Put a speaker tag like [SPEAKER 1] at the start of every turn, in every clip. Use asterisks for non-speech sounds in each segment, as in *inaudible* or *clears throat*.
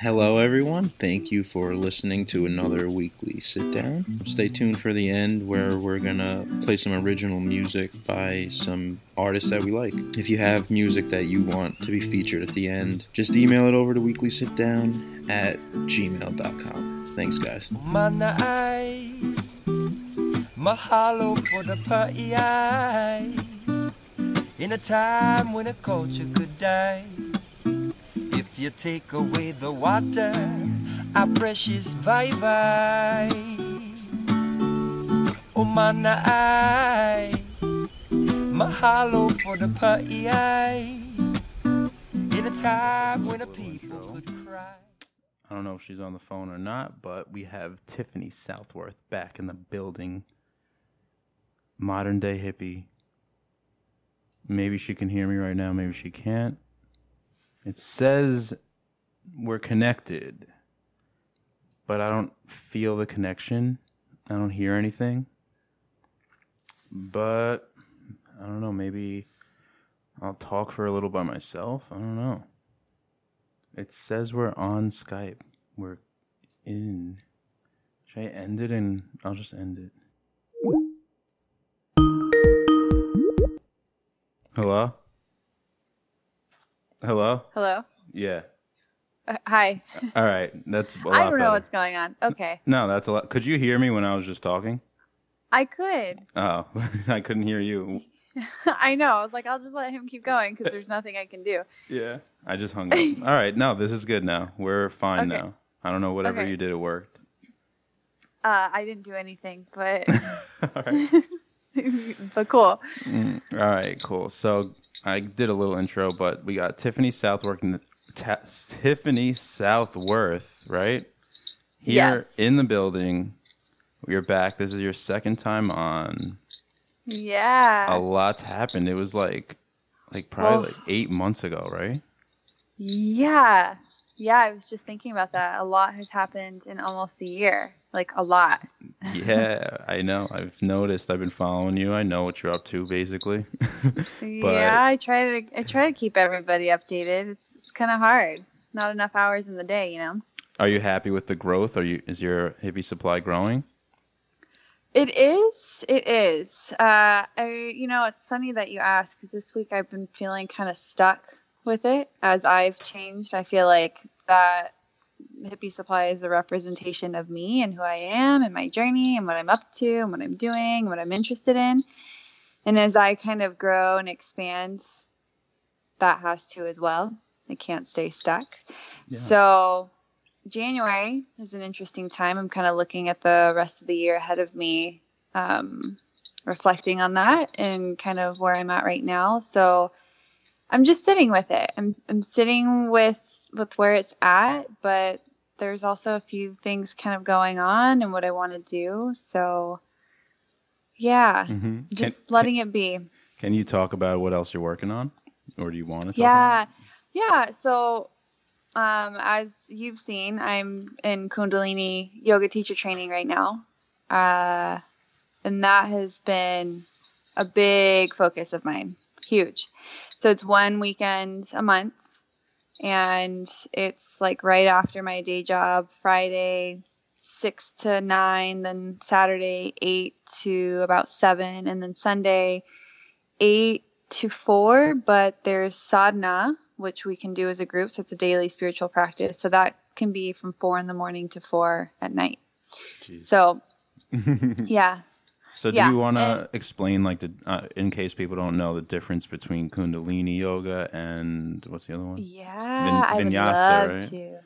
[SPEAKER 1] Hello, everyone. Thank you for listening to another weekly sit down. Stay tuned for the end where we're gonna play some original music by some artists that we like. If you have music that you want to be featured at the end, just email it over to weeklysitdown at gmail.com. Thanks, guys.
[SPEAKER 2] Mana ai Mahalo for the pa'i In a time when a culture could die If you take away the water Our precious vai vai Oh mana ai Mahalo for the pa'i In a time when a people could cry
[SPEAKER 3] I don't know if she's on the phone or not, but we have Tiffany Southworth back in the building. Modern day hippie. Maybe she can hear me right now, maybe she can't. It says we're connected, but I don't feel the connection. I don't hear anything. But I don't know, maybe I'll talk for a little by myself. I don't know. It says we're on Skype. We're in. Should I end it and I'll just end it. Hello? Hello?
[SPEAKER 4] Hello.
[SPEAKER 3] Yeah.
[SPEAKER 4] Uh, hi. *laughs*
[SPEAKER 3] All right. That's a *laughs* lot
[SPEAKER 4] I don't know
[SPEAKER 3] better.
[SPEAKER 4] what's going on. Okay.
[SPEAKER 3] No, that's a lot. Could you hear me when I was just talking?
[SPEAKER 4] I could.
[SPEAKER 3] Oh, *laughs* I couldn't hear you.
[SPEAKER 4] I know. I was like, I'll just let him keep going because there's nothing I can do.
[SPEAKER 3] Yeah. I just hung up. All right. No, this is good now. We're fine
[SPEAKER 4] Okay.
[SPEAKER 3] now. I don't know. Whatever
[SPEAKER 4] Okay.
[SPEAKER 3] you did, it worked.
[SPEAKER 4] Uh, I didn't do anything, but
[SPEAKER 3] All right. *laughs*
[SPEAKER 4] but cool.
[SPEAKER 3] Mm, all right, cool. So I did a little intro, but we got Tiffany Southworth, in the- Ta- Tiffany Southworth, right? Here
[SPEAKER 4] Yes.
[SPEAKER 3] in the building. We're back. This is your second time on.
[SPEAKER 4] Yeah.
[SPEAKER 3] A lot's happened. It was like, like probably
[SPEAKER 4] Oh.
[SPEAKER 3] like eight months ago, right?
[SPEAKER 4] Yeah. Yeah. I was just thinking about that. A lot has happened in almost a year. Like a lot.
[SPEAKER 3] Yeah, *laughs* I know. I've noticed. I've been following you. I know what you're up to, basically. *laughs*
[SPEAKER 4] yeah. I try to I try to keep everybody updated. It's it's kind of hard. Not enough hours in the day, you know.
[SPEAKER 3] Are you happy with the growth? Are you? Is your hippie supply growing?
[SPEAKER 4] It is. It is. Uh, I, you know, it's funny that you ask because this week I've been feeling kind of stuck with it as I've changed. I feel like that hippie supply is a representation of me and who I am and my journey and what I'm up to and what I'm doing, what I'm interested in. And as I kind of grow and expand, that has to as well. It can't stay stuck.
[SPEAKER 3] Yeah.
[SPEAKER 4] So January is an interesting time. I'm kind of looking at the rest of the year ahead of me, um, reflecting on that and kind of where I'm at right now. So I'm just sitting with it. I'm I'm sitting with with where it's at, but there's also a few things kind of going on and what I want to do. So yeah,
[SPEAKER 3] Mm-hmm.
[SPEAKER 4] just letting it be.
[SPEAKER 3] Can you talk about what else you're working on, or do you want to? Talk
[SPEAKER 4] Yeah. Yeah. So, um, as you've seen, I'm in Kundalini yoga teacher training right now. Uh, and that has been a big focus of mine. Huge. So it's one weekend a month. And it's like right after my day job, Friday, six to nine, then Saturday, eight to about seven, and then Sunday, eight to four, but there's sadhana, which we can do as a group. So it's a daily spiritual practice. So that can be from four in the morning to four at night.
[SPEAKER 3] Jeez.
[SPEAKER 4] So *laughs* yeah,
[SPEAKER 3] So do
[SPEAKER 4] Yeah,
[SPEAKER 3] you want to explain, like, the uh, in case people don't know, the difference between Kundalini yoga and what's the other one?
[SPEAKER 4] yeah, I would
[SPEAKER 3] vinyasa,
[SPEAKER 4] love
[SPEAKER 3] right?
[SPEAKER 4] to.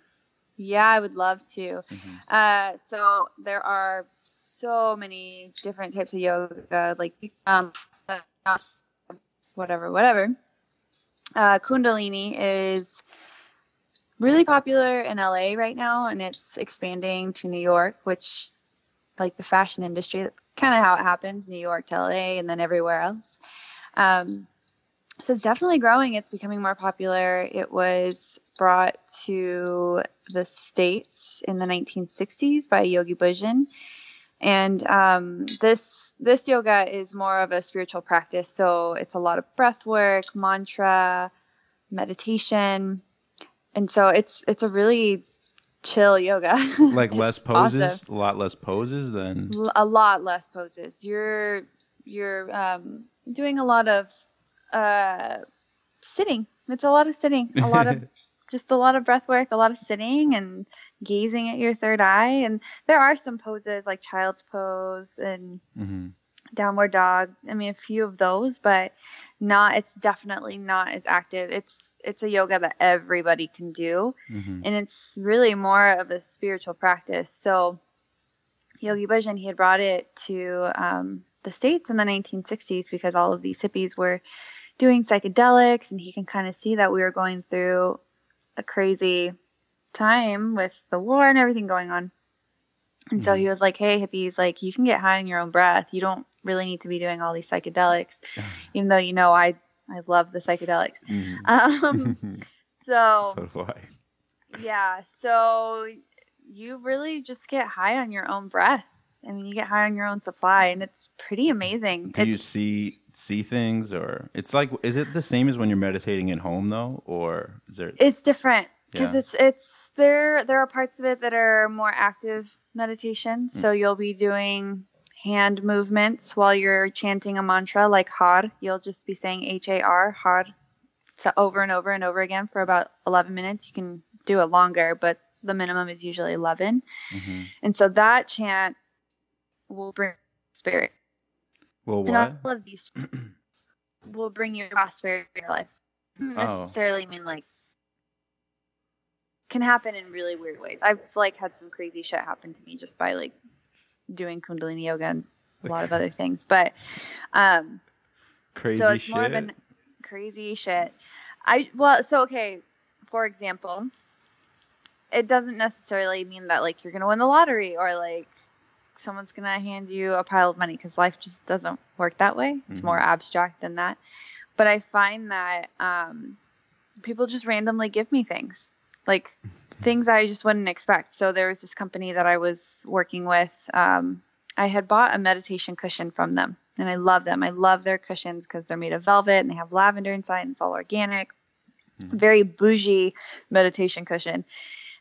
[SPEAKER 4] Yeah, I would love to. Uh, so there are so many different types of yoga, like um, whatever, whatever. Uh, Kundalini is really popular in LA right now, and it's expanding to New York, which, like the fashion industry, that's kind of how it happens: New York to LA, and then everywhere else. Um, so it's definitely growing. It's becoming more popular. It was brought to the states in the 1960s by Yogi Bhajan, and um, this this yoga is more of a spiritual practice. So it's a lot of breath work, mantra, meditation, and so it's it's a really chill yoga. *laughs*
[SPEAKER 3] Like less poses,
[SPEAKER 4] awesome.
[SPEAKER 3] a lot less poses than.
[SPEAKER 4] L- a lot less poses. You're you're um, doing a lot of uh, sitting. It's a lot of sitting. A lot of *laughs* just a lot of breath work. A lot of sitting and gazing at your third eye. And there are some poses like child's pose and
[SPEAKER 3] hmm
[SPEAKER 4] downward dog. I mean, a few of those, but not. It's definitely not as active. It's it's a yoga that everybody can do
[SPEAKER 3] hmm
[SPEAKER 4] and it's really more of a spiritual practice. So Yogi Bhajan, he had brought it to um, the States in the 1960s because all of these hippies were doing psychedelics, and he can kind of see that we were going through a crazy time with the war and everything going on. And so he was like, "Hey, hippies, like you can get high on your own breath. You don't really need to be doing all these psychedelics, *laughs* even though you know I I love the psychedelics."
[SPEAKER 3] hmm
[SPEAKER 4] Um, *laughs* so
[SPEAKER 3] so do I.
[SPEAKER 4] yeah, so you really just get high on your own breath. I mean, you get high on your own supply, and it's pretty amazing.
[SPEAKER 3] Do you see see things, or it's like? Is it the same as when you're meditating at home, though, or is there?
[SPEAKER 4] It's different because
[SPEAKER 3] Yeah.
[SPEAKER 4] it's it's there. There are parts of it that are more active meditation.
[SPEAKER 3] Mm.
[SPEAKER 4] So you'll be doing hand movements while you're chanting a mantra like Har. You'll just be saying H A R Har, so over and over and over again for about 11 minutes. You can do it longer, but the minimum is usually 11.
[SPEAKER 3] Mhm.
[SPEAKER 4] And so that chant will bring spirit.
[SPEAKER 3] Well,
[SPEAKER 4] And
[SPEAKER 3] what?
[SPEAKER 4] all of these *clears throat* will bring you prosperity in your life. Doesn't
[SPEAKER 3] Oh.
[SPEAKER 4] necessarily mean like can happen in really weird ways. I've like had some crazy shit happen to me just by like doing Kundalini yoga and a lot of other things. But um
[SPEAKER 3] Crazy
[SPEAKER 4] so it's
[SPEAKER 3] shit.
[SPEAKER 4] more of an crazy shit. I well, so okay, for example, it doesn't necessarily mean that like you're gonna win the lottery or like someone's gonna hand you a pile of money because life just doesn't work that way. It's more abstract than that. But I find that um, people just randomly give me things, like things I just wouldn't expect. So there was this company that I was working with. Um, I had bought a meditation cushion from them, and I love them. I love their cushions because they're made of velvet and they have lavender inside, and it's all organic. Very bougie meditation cushion.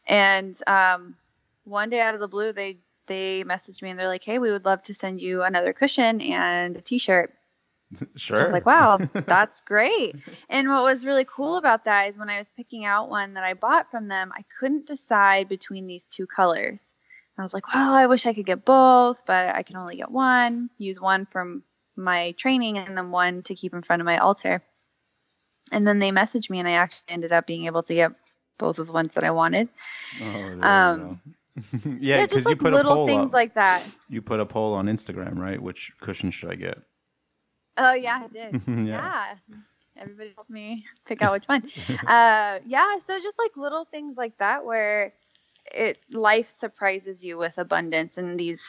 [SPEAKER 4] And um, one day out of the blue, they they messaged me and they're like, "Hey, we would love to send you another cushion and a T-shirt."
[SPEAKER 3] Sure.
[SPEAKER 4] I was like, wow, *laughs* that's great. And what was really cool about that is when I was picking out one that I bought from them, I couldn't decide between these two colors. I was like, well, I wish I could get both, but I can only get one. Use one from my training and then one to keep in front of my altar. And then they messaged me, and I actually ended up being able to get both of the ones that I wanted.
[SPEAKER 3] Oh,
[SPEAKER 4] um, *laughs*
[SPEAKER 3] yeah, because
[SPEAKER 4] just like
[SPEAKER 3] you put a
[SPEAKER 4] little
[SPEAKER 3] poll
[SPEAKER 4] things
[SPEAKER 3] up.
[SPEAKER 4] like that.
[SPEAKER 3] you put a poll on Instagram, right? Which cushion should I get?
[SPEAKER 4] Oh yeah, I did. *laughs*
[SPEAKER 3] Yeah.
[SPEAKER 4] yeah. Everybody helped me pick out which one. *laughs* uh, yeah, so just like little things like that where it life surprises you with abundance in these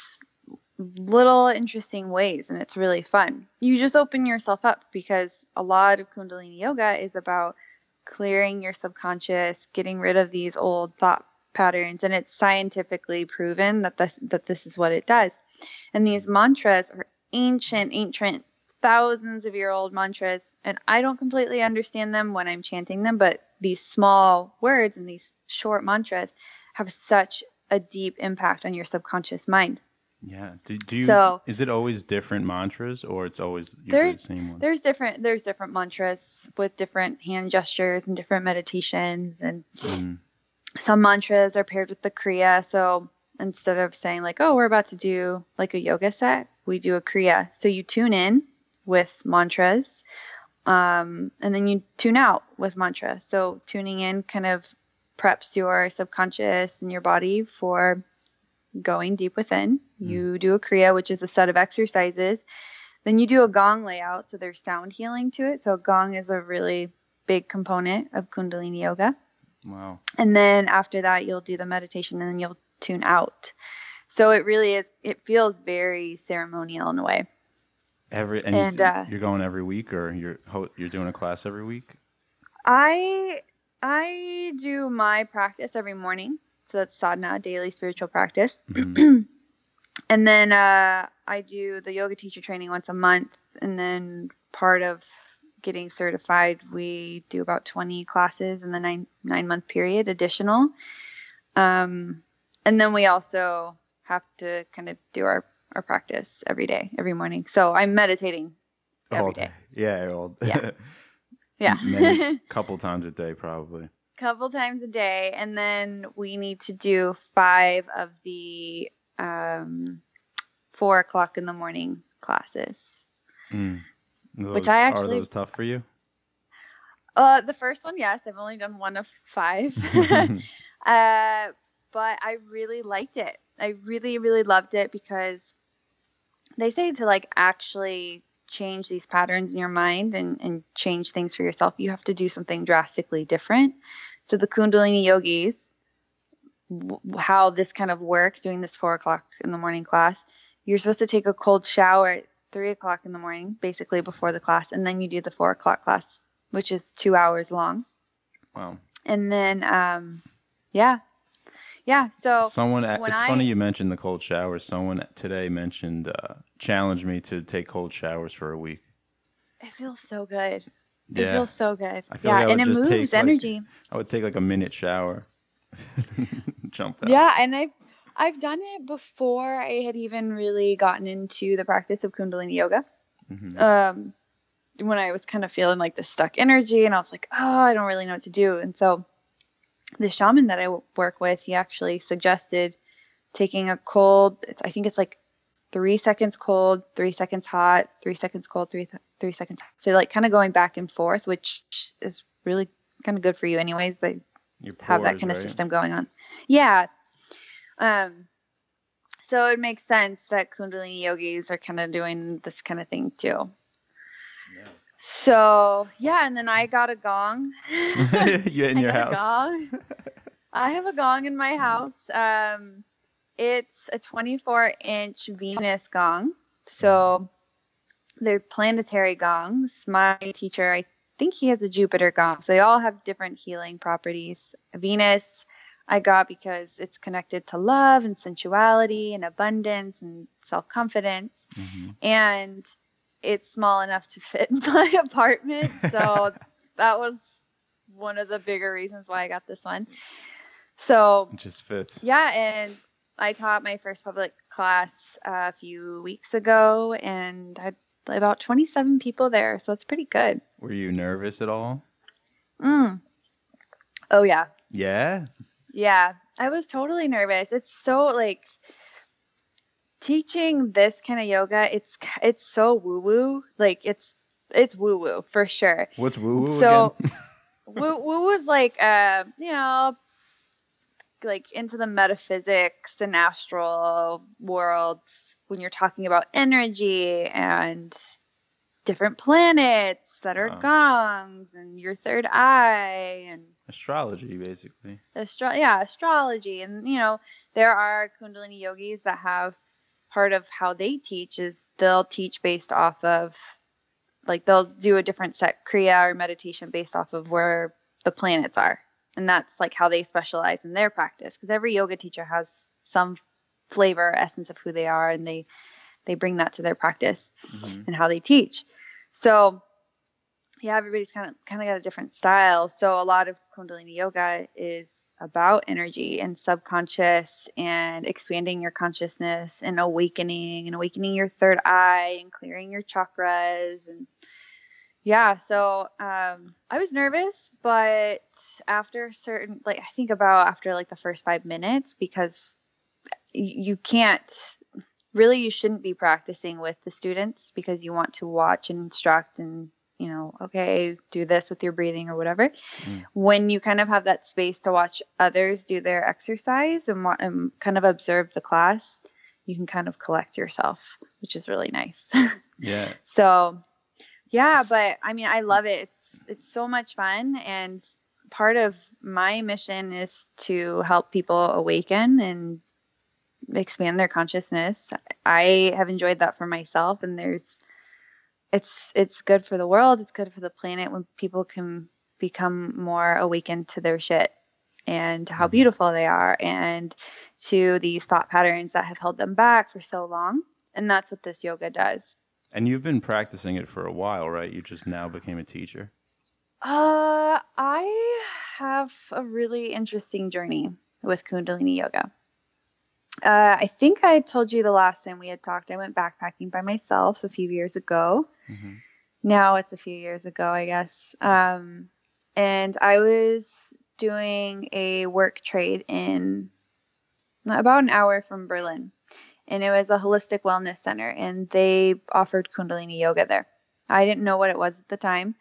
[SPEAKER 4] little interesting ways and it's really fun. You just open yourself up because a lot of kundalini yoga is about clearing your subconscious, getting rid of these old thought patterns and it's scientifically proven that this that this is what it does. And these mantras are ancient ancient thousands of year old mantras and I don't completely understand them when I'm chanting them, but these small words and these short mantras have such a deep impact on your subconscious mind.
[SPEAKER 3] Yeah. Do, do you?
[SPEAKER 4] So-
[SPEAKER 3] is it always different mantras, or it's always usually the same one?
[SPEAKER 4] There's different there's different mantras with different hand gestures and different meditations and
[SPEAKER 3] Mm.
[SPEAKER 4] some mantras are paired with the kriya. So instead of saying like, oh, we're about to do like a yoga set, we do a kriya. So you tune in with mantras, um, and then you tune out with mantra. So tuning in kind of preps your subconscious and your body for going deep within. You do a kriya, which is a set of exercises. Then you do a gong layout, so there's sound healing to it. So gong is a really big component of Kundalini yoga.
[SPEAKER 3] Wow.
[SPEAKER 4] And then after that, you'll do the meditation and then you'll tune out. So it really is, it feels very ceremonial in a way.
[SPEAKER 3] Every and,
[SPEAKER 4] And,
[SPEAKER 3] you,
[SPEAKER 4] uh,
[SPEAKER 3] you're going every week, or you're you're doing a class every week.
[SPEAKER 4] I I do my practice every morning. So that's sadhana, daily spiritual practice.
[SPEAKER 3] Mhm. *clears throat*
[SPEAKER 4] And then uh, I do the yoga teacher training once a month. And then part of getting certified, we do about 20 classes in the nine nine month period, additional. Um, and then we also have to kind of do our, our practice every day, every morning. So I'm meditating every
[SPEAKER 3] all
[SPEAKER 4] day.
[SPEAKER 3] day. Yeah, all
[SPEAKER 4] Yeah. *laughs* Yeah.
[SPEAKER 3] Many, *laughs* couple times a day, probably.
[SPEAKER 4] couple times a day and then we need to do five of the um, four o'clock in the morning classes
[SPEAKER 3] Mm.
[SPEAKER 4] Which
[SPEAKER 3] Those-
[SPEAKER 4] I
[SPEAKER 3] are
[SPEAKER 4] actually-
[SPEAKER 3] those tough for you?
[SPEAKER 4] uh, the first one yes i've only done one of five *laughs* uh, but i really liked it i really really loved it because they say to like actually change these patterns in your mind and, and change things for yourself you have to do something drastically different so the kundalini yogis w- how this kind of works doing this four o'clock in the morning class you're supposed to take a cold shower at three o'clock in the morning basically before the class and then you do the four o'clock class which is two hours long
[SPEAKER 3] wow.
[SPEAKER 4] and then um yeah yeah so
[SPEAKER 3] Someone, it's
[SPEAKER 4] I-
[SPEAKER 3] funny you mentioned the cold showers. Someone today mentioned, uh, challenged me to take cold showers for a week.
[SPEAKER 4] it feels so good
[SPEAKER 3] Yeah.
[SPEAKER 4] it feels so good
[SPEAKER 3] I feel
[SPEAKER 4] yeah
[SPEAKER 3] like
[SPEAKER 4] and it moves
[SPEAKER 3] take, like,
[SPEAKER 4] energy
[SPEAKER 3] I would take like a minute shower. *laughs* Jump out.
[SPEAKER 4] Yeah, and I've I've done it before I had even really gotten into the practice of Kundalini yoga.
[SPEAKER 3] Mhm.
[SPEAKER 4] Um, when I was kind of feeling like the stuck energy, and I was like, oh, I don't really know what to do. And so, the shaman that I work with, he actually suggested taking a cold. It's, I think it's like three seconds cold, three seconds hot, three seconds cold, three three seconds. Hot. So like kind of going back and forth, which is really kind of good for you, anyways. They
[SPEAKER 3] Your
[SPEAKER 4] have that kind of system going on. Yeah. Um so it makes sense that Kundalini yogis are kind of doing this kind of thing too. So yeah, and then I got a gong. *laughs*
[SPEAKER 3] you in *laughs*
[SPEAKER 4] I
[SPEAKER 3] your house?
[SPEAKER 4] gong. *laughs* I have a gong in my house. Um, it's a 24 inch Venus gong. So they're planetary gongs. My teacher, I think he has a Jupiter gong. So they all have different healing properties. Venus, I got because it's connected to love and sensuality and abundance and self confidence.
[SPEAKER 3] Mhm.
[SPEAKER 4] And it's small enough to fit in *laughs* my apartment. So *laughs* that was one of the bigger reasons why I got this one. So
[SPEAKER 3] It just fits.
[SPEAKER 4] yeah, and I taught my first public class a few weeks ago, and I had about 27 people there, so it's pretty good.
[SPEAKER 3] Were you nervous at all?
[SPEAKER 4] Mm. Oh yeah,
[SPEAKER 3] Yeah.
[SPEAKER 4] yeah. I was totally nervous. It's so like teaching this kind of yoga. It's it's so woo woo. Like it's it's woo woo for sure.
[SPEAKER 3] What's *laughs* woo woo
[SPEAKER 4] So- woo woo was like uh you know like into the metaphysics and astral worlds when you're talking about energy and different planets that are
[SPEAKER 3] Wow.
[SPEAKER 4] gongs and your third eye and
[SPEAKER 3] Astrology, basically.
[SPEAKER 4] astro- yeah astrology and you know there are kundalini yogis that have part of how they teach is they'll teach based off of like they'll do a different set kriya or meditation based off of where the planets are and that's like how they specialize in their practice because every yoga teacher has some flavor essence of who they are and they they bring that to their practice
[SPEAKER 3] Mhm.
[SPEAKER 4] and how they teach. So yeah, everybody's kind of kind of got a different style. So a lot of Kundalini yoga is about energy and subconscious and expanding your consciousness and awakening and awakening your third eye and clearing your chakras and yeah so um i was nervous but after certain like i think about after like the first five minutes because you can't really you shouldn't be practicing with the students because you want to watch and instruct and you know okay do this with your breathing or whatever
[SPEAKER 3] Mm.
[SPEAKER 4] when you kind of have that space to watch others do their exercise and, and kind of observe the class you can kind of collect yourself which is really nice *laughs*
[SPEAKER 3] Yeah.
[SPEAKER 4] so yeah but i mean i love it it's it's so much fun and part of my mission is to help people awaken and expand their consciousness i have enjoyed that for myself and there's it's it's good for the world it's good for the planet when people can become more awakened to their shit and how
[SPEAKER 3] Mhm.
[SPEAKER 4] beautiful they are and to these thought patterns that have held them back for so long and that's what this yoga does
[SPEAKER 3] And you've been practicing it for a while, right? You just now became a teacher.
[SPEAKER 4] Uh, I have a really interesting journey. with Kundalini yoga. Uh, I think I told you the last time we had talked, I went backpacking by myself a few years ago.
[SPEAKER 3] Mhm.
[SPEAKER 4] Now it's a few years ago, I guess. Um, and I was doing a work trade in about an hour from Berlin. And it was a holistic wellness center, and they offered Kundalini yoga there. I didn't know what it was at the time.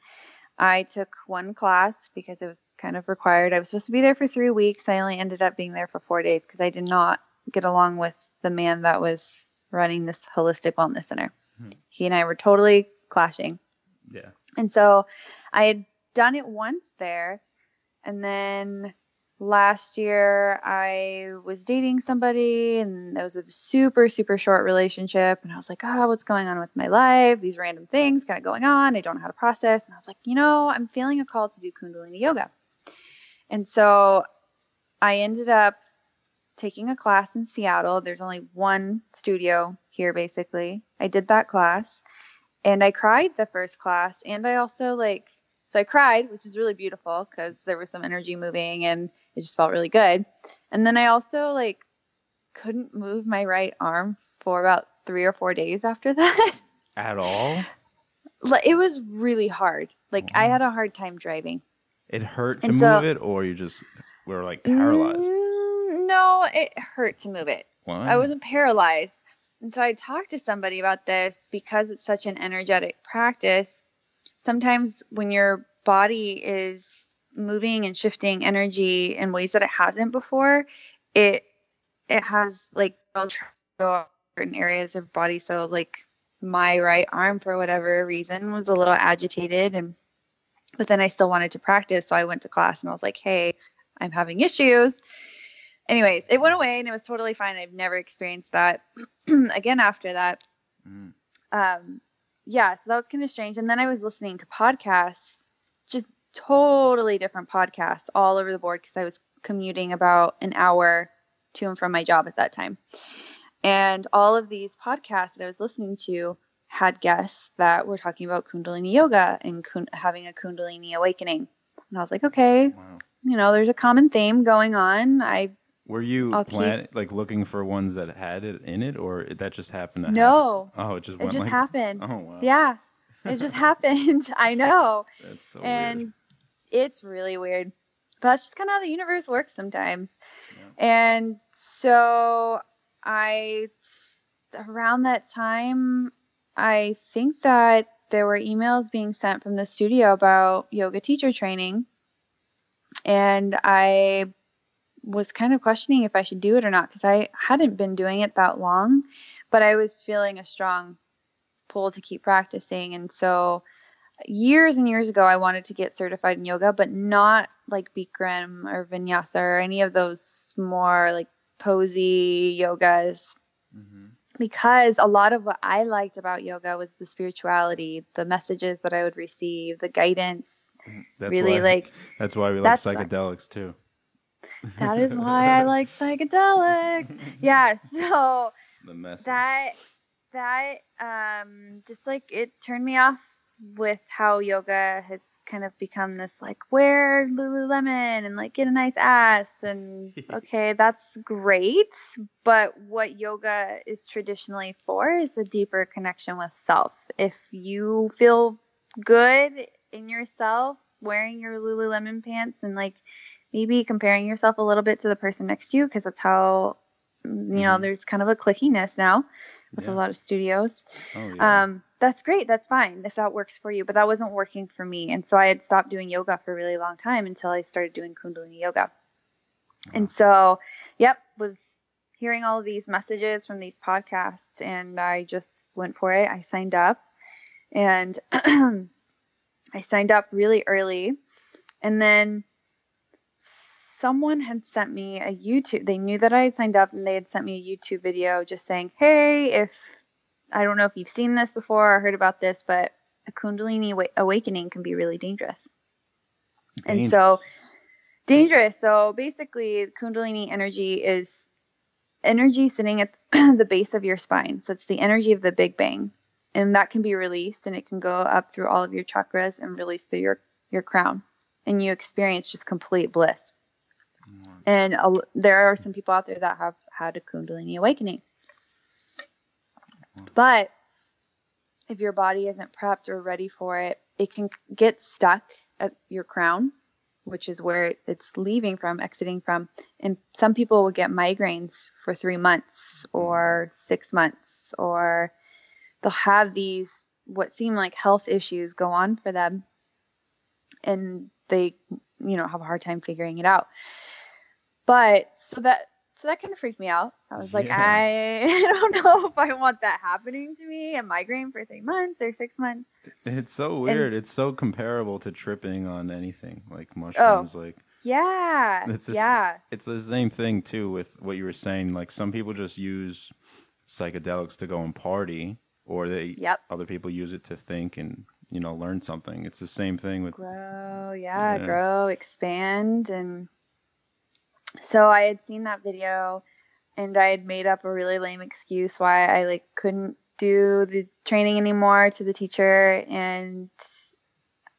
[SPEAKER 4] I took one class because it was kind of required. I was supposed to be there for three weeks. I only ended up being there for four days because I did not get along with the man that was running this holistic wellness center. Hmm. He and I were totally clashing.
[SPEAKER 3] Yeah.
[SPEAKER 4] And so I had done it once there. And then last year I was dating somebody and it was a super, super short relationship. And I was like, oh, what's going on with my life? These random things kind of going on. I don't know how to process. And I was like, you know, I'm feeling a call to do Kundalini yoga. And so I ended up taking a class in Seattle. There's only one studio here, basically. I did that class and I cried the first class. And I also, like, so I cried, which is really beautiful because there was some energy moving and it just felt really good. And then I also, like, couldn't move my right arm for about three or four days after *laughs* that.
[SPEAKER 3] At all?
[SPEAKER 4] Like, it was really hard. Like, I had a hard time driving.
[SPEAKER 3] It hurt to
[SPEAKER 4] And
[SPEAKER 3] move
[SPEAKER 4] so-
[SPEAKER 3] it, or you just were like paralyzed?
[SPEAKER 4] Mm, no, it hurt to move it.
[SPEAKER 3] Wow.
[SPEAKER 4] I wasn't paralyzed. And so I talked to somebody about this because it's such an energetic practice. Sometimes when your body is moving and shifting energy in ways that it hasn't before, it it has like it'll try go certain areas of body. So like my right arm for whatever reason was a little agitated and but then I still wanted to practice. So I went to class and I was like, hey, I'm having issues anyways, it went away and it was totally fine. I've never experienced that *clears throat* again after that.
[SPEAKER 3] Mm.
[SPEAKER 4] Um, yeah, so that was kind of strange. And then I was listening to podcasts, just totally different podcasts all over the board because I was commuting about an hour to and from my job at that time. And all of these podcasts that I was listening to had guests that were talking about Kundalini yoga and kun- having a Kundalini awakening. And I was like, okay,
[SPEAKER 3] Wow.
[SPEAKER 4] you know, there's a common theme going on. I
[SPEAKER 3] Were you
[SPEAKER 4] I'll keep-
[SPEAKER 3] like looking for ones that had it in it, or that just happened to
[SPEAKER 4] No.
[SPEAKER 3] happen? Oh, it just
[SPEAKER 4] It just
[SPEAKER 3] like
[SPEAKER 4] happened. *laughs*
[SPEAKER 3] Oh wow.
[SPEAKER 4] Yeah. It just happened. *laughs* I know. *laughs*
[SPEAKER 3] That's so weird.
[SPEAKER 4] and
[SPEAKER 3] weird.
[SPEAKER 4] it's really weird. But that's just kind of how the universe works sometimes. And so I around that time I think that there were emails being sent from the studio about yoga teacher training. And I was kind of questioning if I should do it or not because I hadn't been doing it that long, but I was feeling a strong pull to keep practicing. And so years and years ago, I wanted to get certified in yoga, but not like Bikram or Vinyasa or any of those more like posy yogas
[SPEAKER 3] Mhm.
[SPEAKER 4] because a lot of what I liked about yoga was the spirituality, the messages that I would receive, the guidance.
[SPEAKER 3] That's
[SPEAKER 4] really
[SPEAKER 3] why,
[SPEAKER 4] like *laughs*
[SPEAKER 3] That's why we like
[SPEAKER 4] that's why-
[SPEAKER 3] psychedelics too.
[SPEAKER 4] That is why I like psychedelics. *laughs* Yeah, so
[SPEAKER 3] The message.
[SPEAKER 4] that that um just like it turned me off with how yoga has kind of become this like wear lululemon and like get a nice ass and *laughs* okay that's great but what yoga is traditionally for is a deeper connection with self if you feel good in yourself wearing your lululemon pants and like maybe comparing yourself a little bit to the person next to you because that's how you know
[SPEAKER 3] Mhm.
[SPEAKER 4] there's kind of a clickiness now with
[SPEAKER 3] Yeah.
[SPEAKER 4] a lot of studios
[SPEAKER 3] oh yeah.
[SPEAKER 4] um, that's great. That's fine if that works for you. But that wasn't working for me. And so I had stopped doing yoga for a really long time until I started doing Kundalini yoga. And so, yep, was hearing all of these messages from these podcasts and I just went for it. I signed up and *clears throat* I signed up really early. And then someone had sent me a YouTube. They knew that I had signed up and they had sent me a YouTube video just saying, "Hey, if I don't know if you've seen this before or heard about this, but a Kundalini awa- awakening can be really dangerous." And so dangerous. So basically, Kundalini energy is energy sitting at *clears throat* the base of your spine. So it's the energy of the Big Bang. And that can be released and it can go up through all of your chakras and release through your, your crown. And you experience just complete bliss. Mm. And a, there are some people out there that have had a Kundalini awakening. Mm. But if your body isn't prepped or ready for it, it can get stuck at your crown, which is where it's leaving from, exiting from. And some people will get migraines for three months or mm. six months, or they'll have these what seem like health issues go on for them. And they, you know, have a hard time figuring it out. But so that so that kind of freaked me out. I was like,
[SPEAKER 3] Yeah. *laughs*
[SPEAKER 4] I, don't know if I want that happening to me, a migraine for three months or six months.
[SPEAKER 3] It's so weird. it's so comparable to tripping on anything like oh. mushrooms. Like
[SPEAKER 4] Yeah.
[SPEAKER 3] It's s-
[SPEAKER 4] yeah.
[SPEAKER 3] it's the same thing too with what you were saying. Like some people just use psychedelics to go and party, or they
[SPEAKER 4] Yep.
[SPEAKER 3] other people use it to think and you know learn something. It's the same thing with
[SPEAKER 4] Grow, yeah,
[SPEAKER 3] Yeah.
[SPEAKER 4] grow, expand. And so I had seen that video and I had made up a really lame excuse why I like couldn't do the training anymore to the teacher and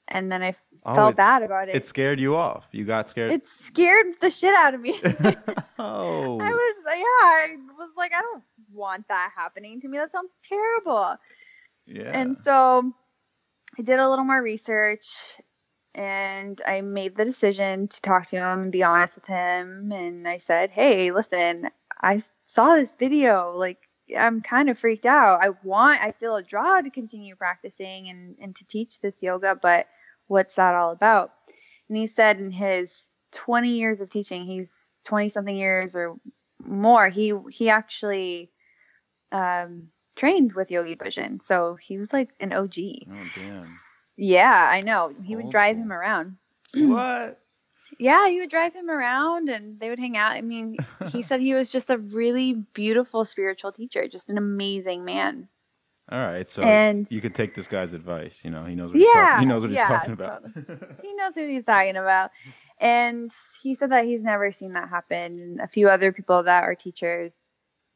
[SPEAKER 4] and then I
[SPEAKER 3] Oh,
[SPEAKER 4] felt bad about it.
[SPEAKER 3] It scared you off. You got scared.
[SPEAKER 4] it scared the shit out of me. *laughs* *laughs*
[SPEAKER 3] oh,
[SPEAKER 4] I was yeah, I was like, I don't want that happening to me. That sounds terrible.
[SPEAKER 3] yeah.
[SPEAKER 4] And so I did a little more research and I made the decision to talk to him and be honest with him. And I said, Hey, listen, I saw this video. Like, I'm kind of freaked out. I want, I feel a draw to continue practicing and, and to teach this yoga, but what's that all about? And he said, in his 20 years of teaching, he's 20 something years or more, he, he actually, um, trained with Yogi Bhajan. So he was like an OG.
[SPEAKER 3] oh damn.
[SPEAKER 4] Yeah, I know. He would drive
[SPEAKER 3] school.
[SPEAKER 4] him around.
[SPEAKER 3] what? *clears throat*
[SPEAKER 4] Yeah, he would drive him around and they would hang out. I mean, he *laughs* said he was just a really beautiful spiritual teacher, just an amazing man.
[SPEAKER 3] All right, so
[SPEAKER 4] And-
[SPEAKER 3] you could take this guy's advice. You know, he knows what he's
[SPEAKER 4] Yeah,
[SPEAKER 3] talking. He knows what he's
[SPEAKER 4] yeah,
[SPEAKER 3] talking about. *laughs*
[SPEAKER 4] He knows what he's talking about. And he said that he's never seen that happen. A few other people that are teachers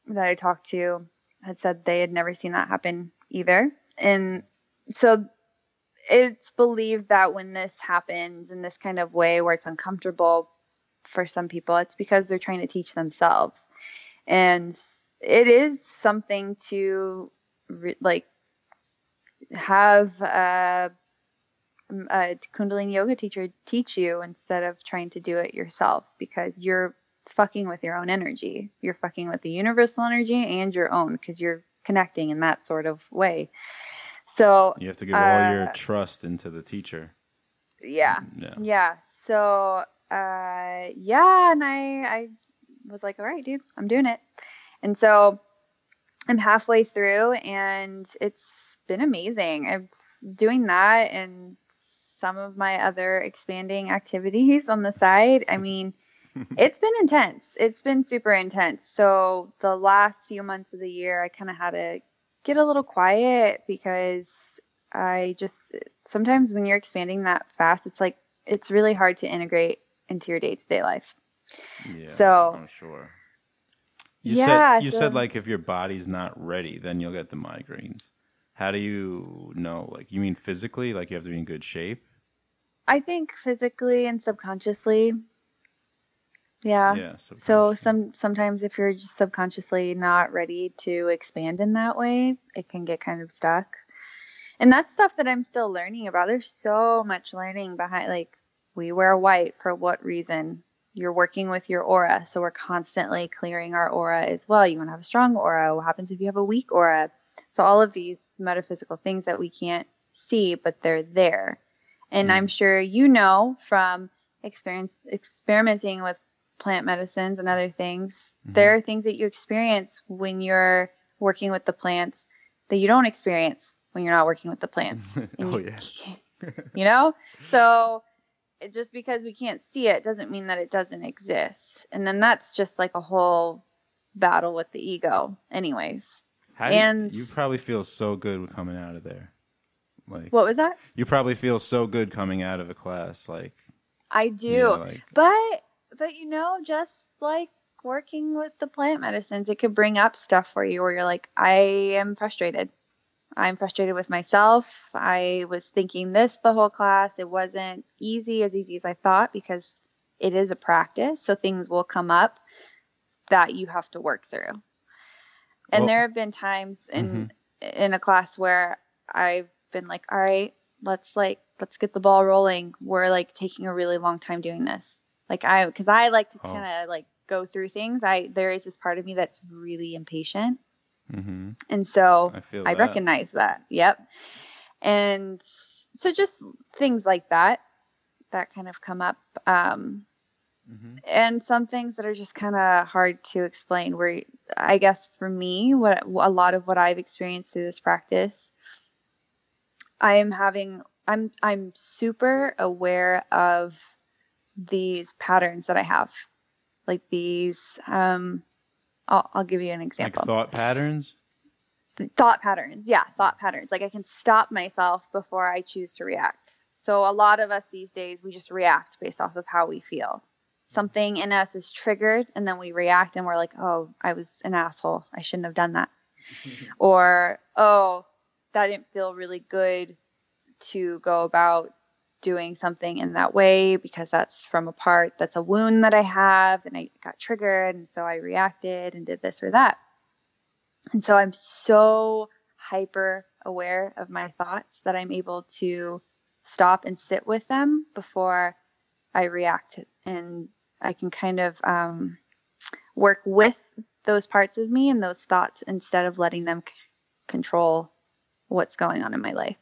[SPEAKER 4] that I talked to had said they had never seen that happen either. And so it's believed that when this happens in this kind of way where it's uncomfortable for some people, it's because they're trying to teach themselves. And it is something to re- like have a, a Kundalini yoga teacher teach you instead of trying to do it yourself because you're fucking with your own energy. You're fucking with the universal energy and your own because you're connecting in that sort of way. So,
[SPEAKER 3] You have to give all your
[SPEAKER 4] Uh,
[SPEAKER 3] trust into the teacher.
[SPEAKER 4] yeah.
[SPEAKER 3] Yeah.
[SPEAKER 4] Yeah. So, uh, yeah, and I, I was like, all right, dude, I'm doing it. And so I'm halfway through and it's been amazing. I'm doing that and some of my other expanding activities on the side. I mean, it's been intense. It's been super intense. So the last few months of the year, I kind of had to get a little quiet because I just sometimes when you're expanding that fast, it's like it's really hard to integrate into your day to day life.
[SPEAKER 3] Yeah,
[SPEAKER 4] So-
[SPEAKER 3] I'm sure. You
[SPEAKER 4] Yeah,
[SPEAKER 3] said you
[SPEAKER 4] so-
[SPEAKER 3] said like if your body's not ready, then you'll get the migraines. How do you know? Like you mean physically? Like you have to be in good shape?
[SPEAKER 4] I think physically and subconsciously. Yeah.
[SPEAKER 3] Yeah.
[SPEAKER 4] So some sometimes if you're just subconsciously not ready to expand in that way, it can get kind of stuck. And that's stuff that I'm still learning about. There's so much learning behind like we wear white for what reason? You're working with your aura. So we're constantly clearing our aura as well. You want to have a strong aura. What happens if you have a weak aura? So all of these metaphysical things that we can't see, but they're there. And
[SPEAKER 3] Mm.
[SPEAKER 4] I'm sure you know from experience experimenting with plant medicines and other things,
[SPEAKER 3] Mhm.
[SPEAKER 4] there are things that you experience when you're working with the plants that you don't experience when you're not working with the plants. *laughs*
[SPEAKER 3] Oh
[SPEAKER 4] you
[SPEAKER 3] yeah. *laughs*
[SPEAKER 4] you know? So just because we can't see it doesn't mean that it doesn't exist. And then that's just like a whole battle with the ego, anyways.
[SPEAKER 3] How do you-
[SPEAKER 4] and-
[SPEAKER 3] you probably feel so good coming out of there. Like
[SPEAKER 4] What was that?
[SPEAKER 3] you probably feel so good coming out of a class. Like
[SPEAKER 4] I do.
[SPEAKER 3] you know, like
[SPEAKER 4] But but you know, just like working with the plant medicines, it could bring up stuff for you where you're like, I am frustrated. I'm frustrated with myself. I was thinking this the whole class. It wasn't easy, as easy as I thought, because it is a practice. So things will come up that you have to work through. And
[SPEAKER 3] Well-
[SPEAKER 4] there have been times in mm-hmm. in a class where I've been like, all right, let's like let's get the ball rolling. We're like taking a really long time doing this. Like I cuz I like to
[SPEAKER 3] Oh.
[SPEAKER 4] kind of like go through things. I there is this part of me that's really impatient.
[SPEAKER 3] hmm
[SPEAKER 4] And so
[SPEAKER 3] I feel
[SPEAKER 4] I
[SPEAKER 3] that.
[SPEAKER 4] recognize that. Yep. And so just things like that that kind of come up. Um,
[SPEAKER 3] Mhm.
[SPEAKER 4] and some things that are just kind of hard to explain. Where I guess for me, what a lot of what I've experienced through this practice, I am having. I'm I'm super aware of these patterns that I have, like these. Um, I'll, I'll give you an example.
[SPEAKER 3] Like thought patterns.
[SPEAKER 4] thought patterns yeah thought patterns like i can stop myself before i choose to react so a lot of us these days we just react based off of how we feel something in us is triggered and then we react and we're like oh i was an asshole i shouldn't have done that *laughs* or oh that didn't feel really good to go about doing something in that way because that's from a part that's a wound that i have and i got triggered and so i reacted and did this or that and so I'm so hyper aware of my thoughts that I'm able to stop and sit with them before I react. And I can kind of um, work with those parts of me and those thoughts instead of letting them c- control what's going on in my life.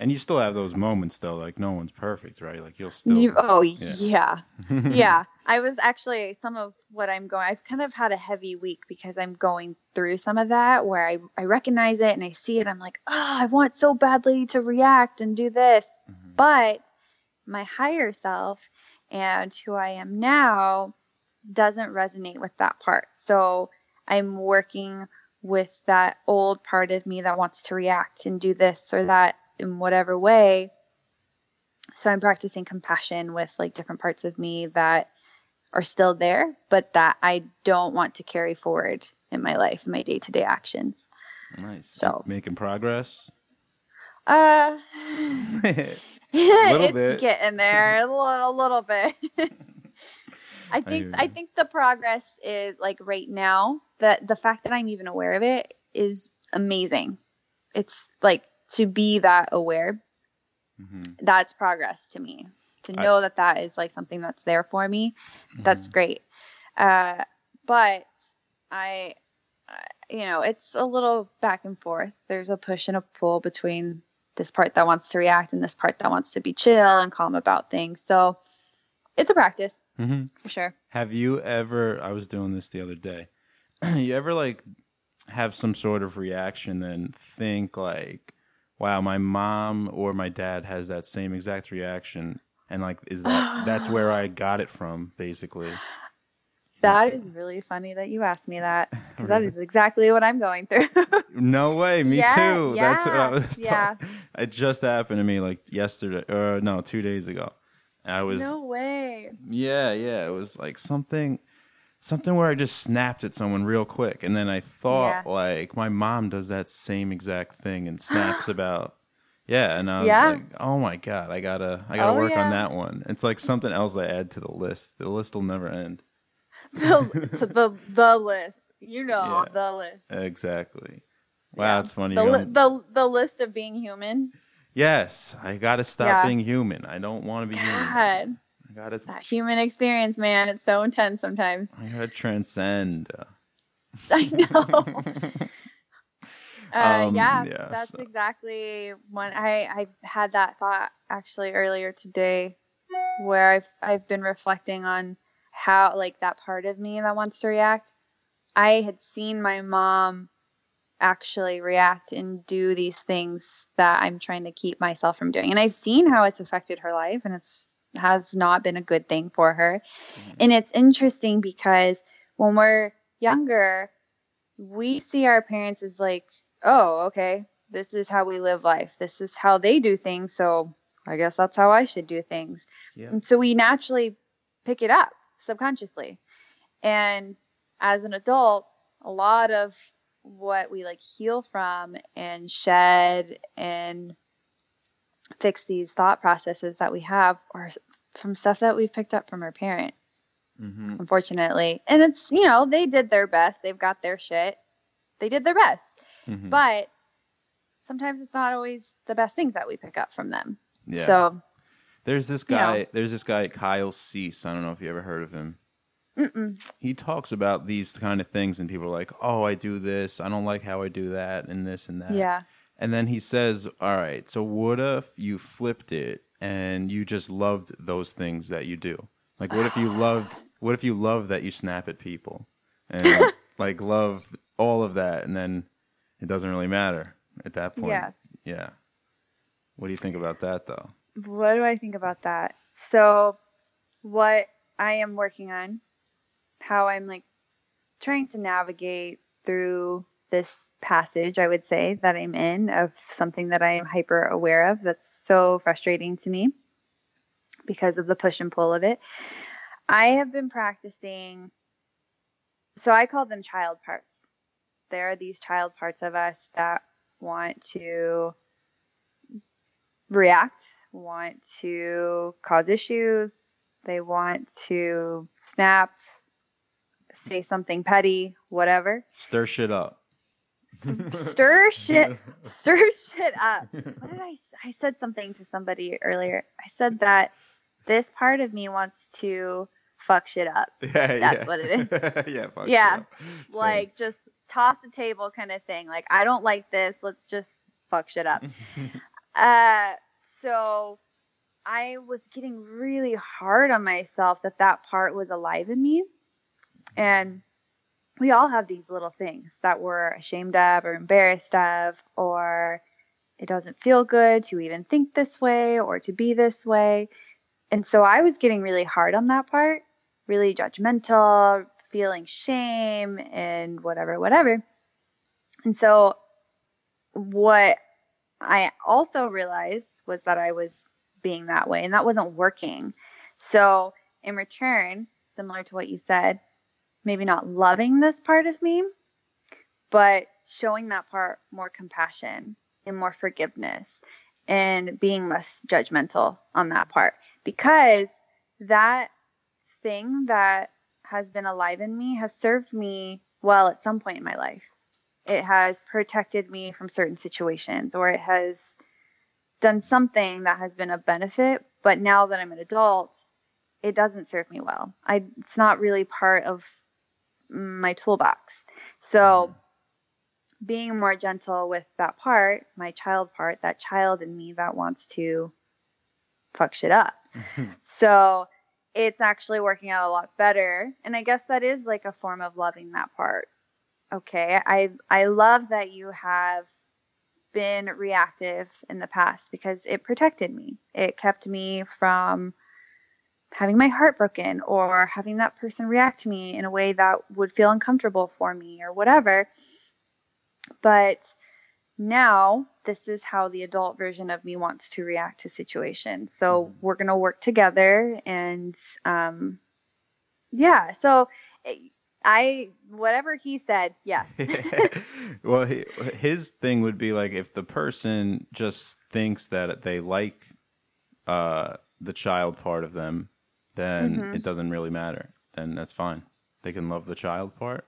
[SPEAKER 3] And you still have those moments though, like no one's perfect, right? Like you'll still
[SPEAKER 4] You- oh,
[SPEAKER 3] yeah.
[SPEAKER 4] yeah. *laughs* yeah. I was actually some of what I'm going I've kind of had a heavy week because I'm going through some of that where I, I recognize it and I see it. I'm like, oh, I want so badly to react and do this.
[SPEAKER 3] Mhm.
[SPEAKER 4] But my higher self and who I am now doesn't resonate with that part. So I'm working with that old part of me that wants to react and do this or that in whatever way. So I'm practicing compassion with like different parts of me that are still there, but that I don't want to carry forward in my life, in my day to day actions.
[SPEAKER 3] Nice.
[SPEAKER 4] So-
[SPEAKER 3] making progress.
[SPEAKER 4] Uh, *laughs*
[SPEAKER 3] Little *laughs*
[SPEAKER 4] it's
[SPEAKER 3] bit.
[SPEAKER 4] getting there a *laughs* little, a little bit. I think
[SPEAKER 3] hear
[SPEAKER 4] I, think the progress is like right now that the fact that I'm even aware of it is amazing. It's like to be that aware.
[SPEAKER 3] Mhm.
[SPEAKER 4] That's progress to me. To
[SPEAKER 3] I-
[SPEAKER 4] know that that is like something that's there for me. That's
[SPEAKER 3] Mhm.
[SPEAKER 4] great. Uh, but I, I- you know, it's a little back and forth. There's a push and a pull between this part that wants to react and this part that wants to be chill and calm about things. So it's a practice
[SPEAKER 3] Mhm.
[SPEAKER 4] for sure.
[SPEAKER 3] Have you ever? I was doing this the other day. *clears throat* you ever like have some sort of reaction, then think like, "Wow, my mom or my dad has that same exact reaction," and like, is that *sighs* that's where I got it from, basically?
[SPEAKER 4] That is really funny that you asked me that because that *laughs* is exactly what I'm going through. *laughs*
[SPEAKER 3] No way, me
[SPEAKER 4] Yeah,
[SPEAKER 3] too. That's what I
[SPEAKER 4] yeah,
[SPEAKER 3] was.
[SPEAKER 4] yeah.
[SPEAKER 3] talking- It just happened to me like yesterday, or no, two days ago. I was
[SPEAKER 4] no way.
[SPEAKER 3] Yeah, yeah. It was like something something where I just snapped at someone real quick and then I thought
[SPEAKER 4] Yeah.
[SPEAKER 3] like my mom does that same exact thing and snaps *gasps* about Yeah, and I was
[SPEAKER 4] Yeah.
[SPEAKER 3] like, "Oh my god, I got to I got to
[SPEAKER 4] Oh,
[SPEAKER 3] work on that one." It's like something else I add to the list. The list will never end.
[SPEAKER 4] The, the the list, you know,
[SPEAKER 3] Yeah.
[SPEAKER 4] the list.
[SPEAKER 3] Exactly. Wow,
[SPEAKER 4] Yeah.
[SPEAKER 3] it's funny.
[SPEAKER 4] The, li- the the list of being human.
[SPEAKER 3] yes, I got to stop
[SPEAKER 4] Yeah.
[SPEAKER 3] being human. I don't want to be human. I got to
[SPEAKER 4] that human experience, man, it's so intense sometimes.
[SPEAKER 3] I got to transcend. *laughs*
[SPEAKER 4] I know. *laughs* Uh,
[SPEAKER 3] Um,
[SPEAKER 4] yeah,
[SPEAKER 3] yeah,
[SPEAKER 4] that's
[SPEAKER 3] so-
[SPEAKER 4] exactly when I I had that thought actually earlier today, where I've I've been reflecting on how like that part of me that wants to react. I had seen my mom actually react and do these things that I'm trying to keep myself from doing, and I've seen how it's affected her life, and it's has not been a good thing for her. Mm-hmm. And it's interesting because when we're younger, we see our parents as like, oh, okay, this is how we live life. This is how they do things. So I guess that's how I should do things.
[SPEAKER 3] Yeah.
[SPEAKER 4] And so we naturally pick it up subconsciously. And as an adult, a lot of what we like heal from and shed and fix these thought processes that we have or from stuff that we've picked up from our parents,
[SPEAKER 1] Mm-hmm.
[SPEAKER 4] unfortunately. And it's, you know, they did their best. They've got their shit. They did their best.
[SPEAKER 1] Mm-hmm.
[SPEAKER 3] Mhm.
[SPEAKER 4] But sometimes it's not always the best things that we pick up from them.
[SPEAKER 3] yeah.
[SPEAKER 4] So,
[SPEAKER 3] there's this
[SPEAKER 4] you know.
[SPEAKER 3] guy. There's this guy Kyle Cease. I don't know if you ever heard of him.
[SPEAKER 4] mm-mm.
[SPEAKER 3] he talks about these kind of things and people are like oh i do this i don't like how i do that and this and that
[SPEAKER 4] yeah.
[SPEAKER 3] And then he says all right so what if you flipped it and you just loved those things that you do like what if you loved what if you love that you snap at people and *laughs* like love all of that and then it doesn't really matter at that point
[SPEAKER 4] Yeah.
[SPEAKER 3] yeah what do you think about that though
[SPEAKER 4] What do I think about that? So, what I am working on, how I'm like trying to navigate through this passage, I would say, that I'm in of something that I am hyper aware of that's so frustrating to me because of the push and pull of it. I have been practicing, so I call them child parts. There are these child parts of us that want to react, want to cause issues, they want to snap, say something petty, whatever.
[SPEAKER 3] stir shit up
[SPEAKER 4] Stir *laughs* shit, stir shit up. What did i i said something to somebody earlier. I said that this part of me wants to fuck shit up. *laughs*
[SPEAKER 3] yeah,
[SPEAKER 4] That's
[SPEAKER 3] yeah.
[SPEAKER 4] what it is. *laughs*
[SPEAKER 3] yeah fuck
[SPEAKER 4] Yeah.
[SPEAKER 3] shit up.
[SPEAKER 4] Like just toss the table kind of thing. Like I don't like this. Let's just fuck shit up. Uh, so I was getting really hard on myself that that part was alive in me. And we all have these little things that we're ashamed of or embarrassed of, or it doesn't feel good to even think this way or to be this way. And so I was getting really hard on that part, really judgmental, feeling shame and whatever, whatever. And so what I also realized was that I was being that way and that wasn't working. So, in return, similar to what you said, maybe not loving this part of me, but showing that part more compassion and more forgiveness and being less judgmental on that part. Because that thing that has been alive in me has served me well at some point in my life. It has protected me from certain situations or it has done something that has been a benefit but now that i'm an adult it doesn't serve me well. I it's not really part of my toolbox. So mm-hmm. being more gentle with that part my child part that child in me that wants to fuck shit up. Mm-hmm. So it's actually working out a lot better. And i guess that is like a form of loving that part. Okay i i love that you have been reactive in the past because it protected me. It kept me from having my heart broken or having that person react to me in a way that would feel uncomfortable for me or whatever. But now this is how the adult version of me wants to react to situations. So we're going to work together and um yeah so I whatever he said, yes. *laughs*
[SPEAKER 3] well, he, his thing would be like if the person just thinks that they like uh, the child part of them, then
[SPEAKER 4] Mhm.
[SPEAKER 3] it doesn't really matter. Then that's fine. They can love the child part,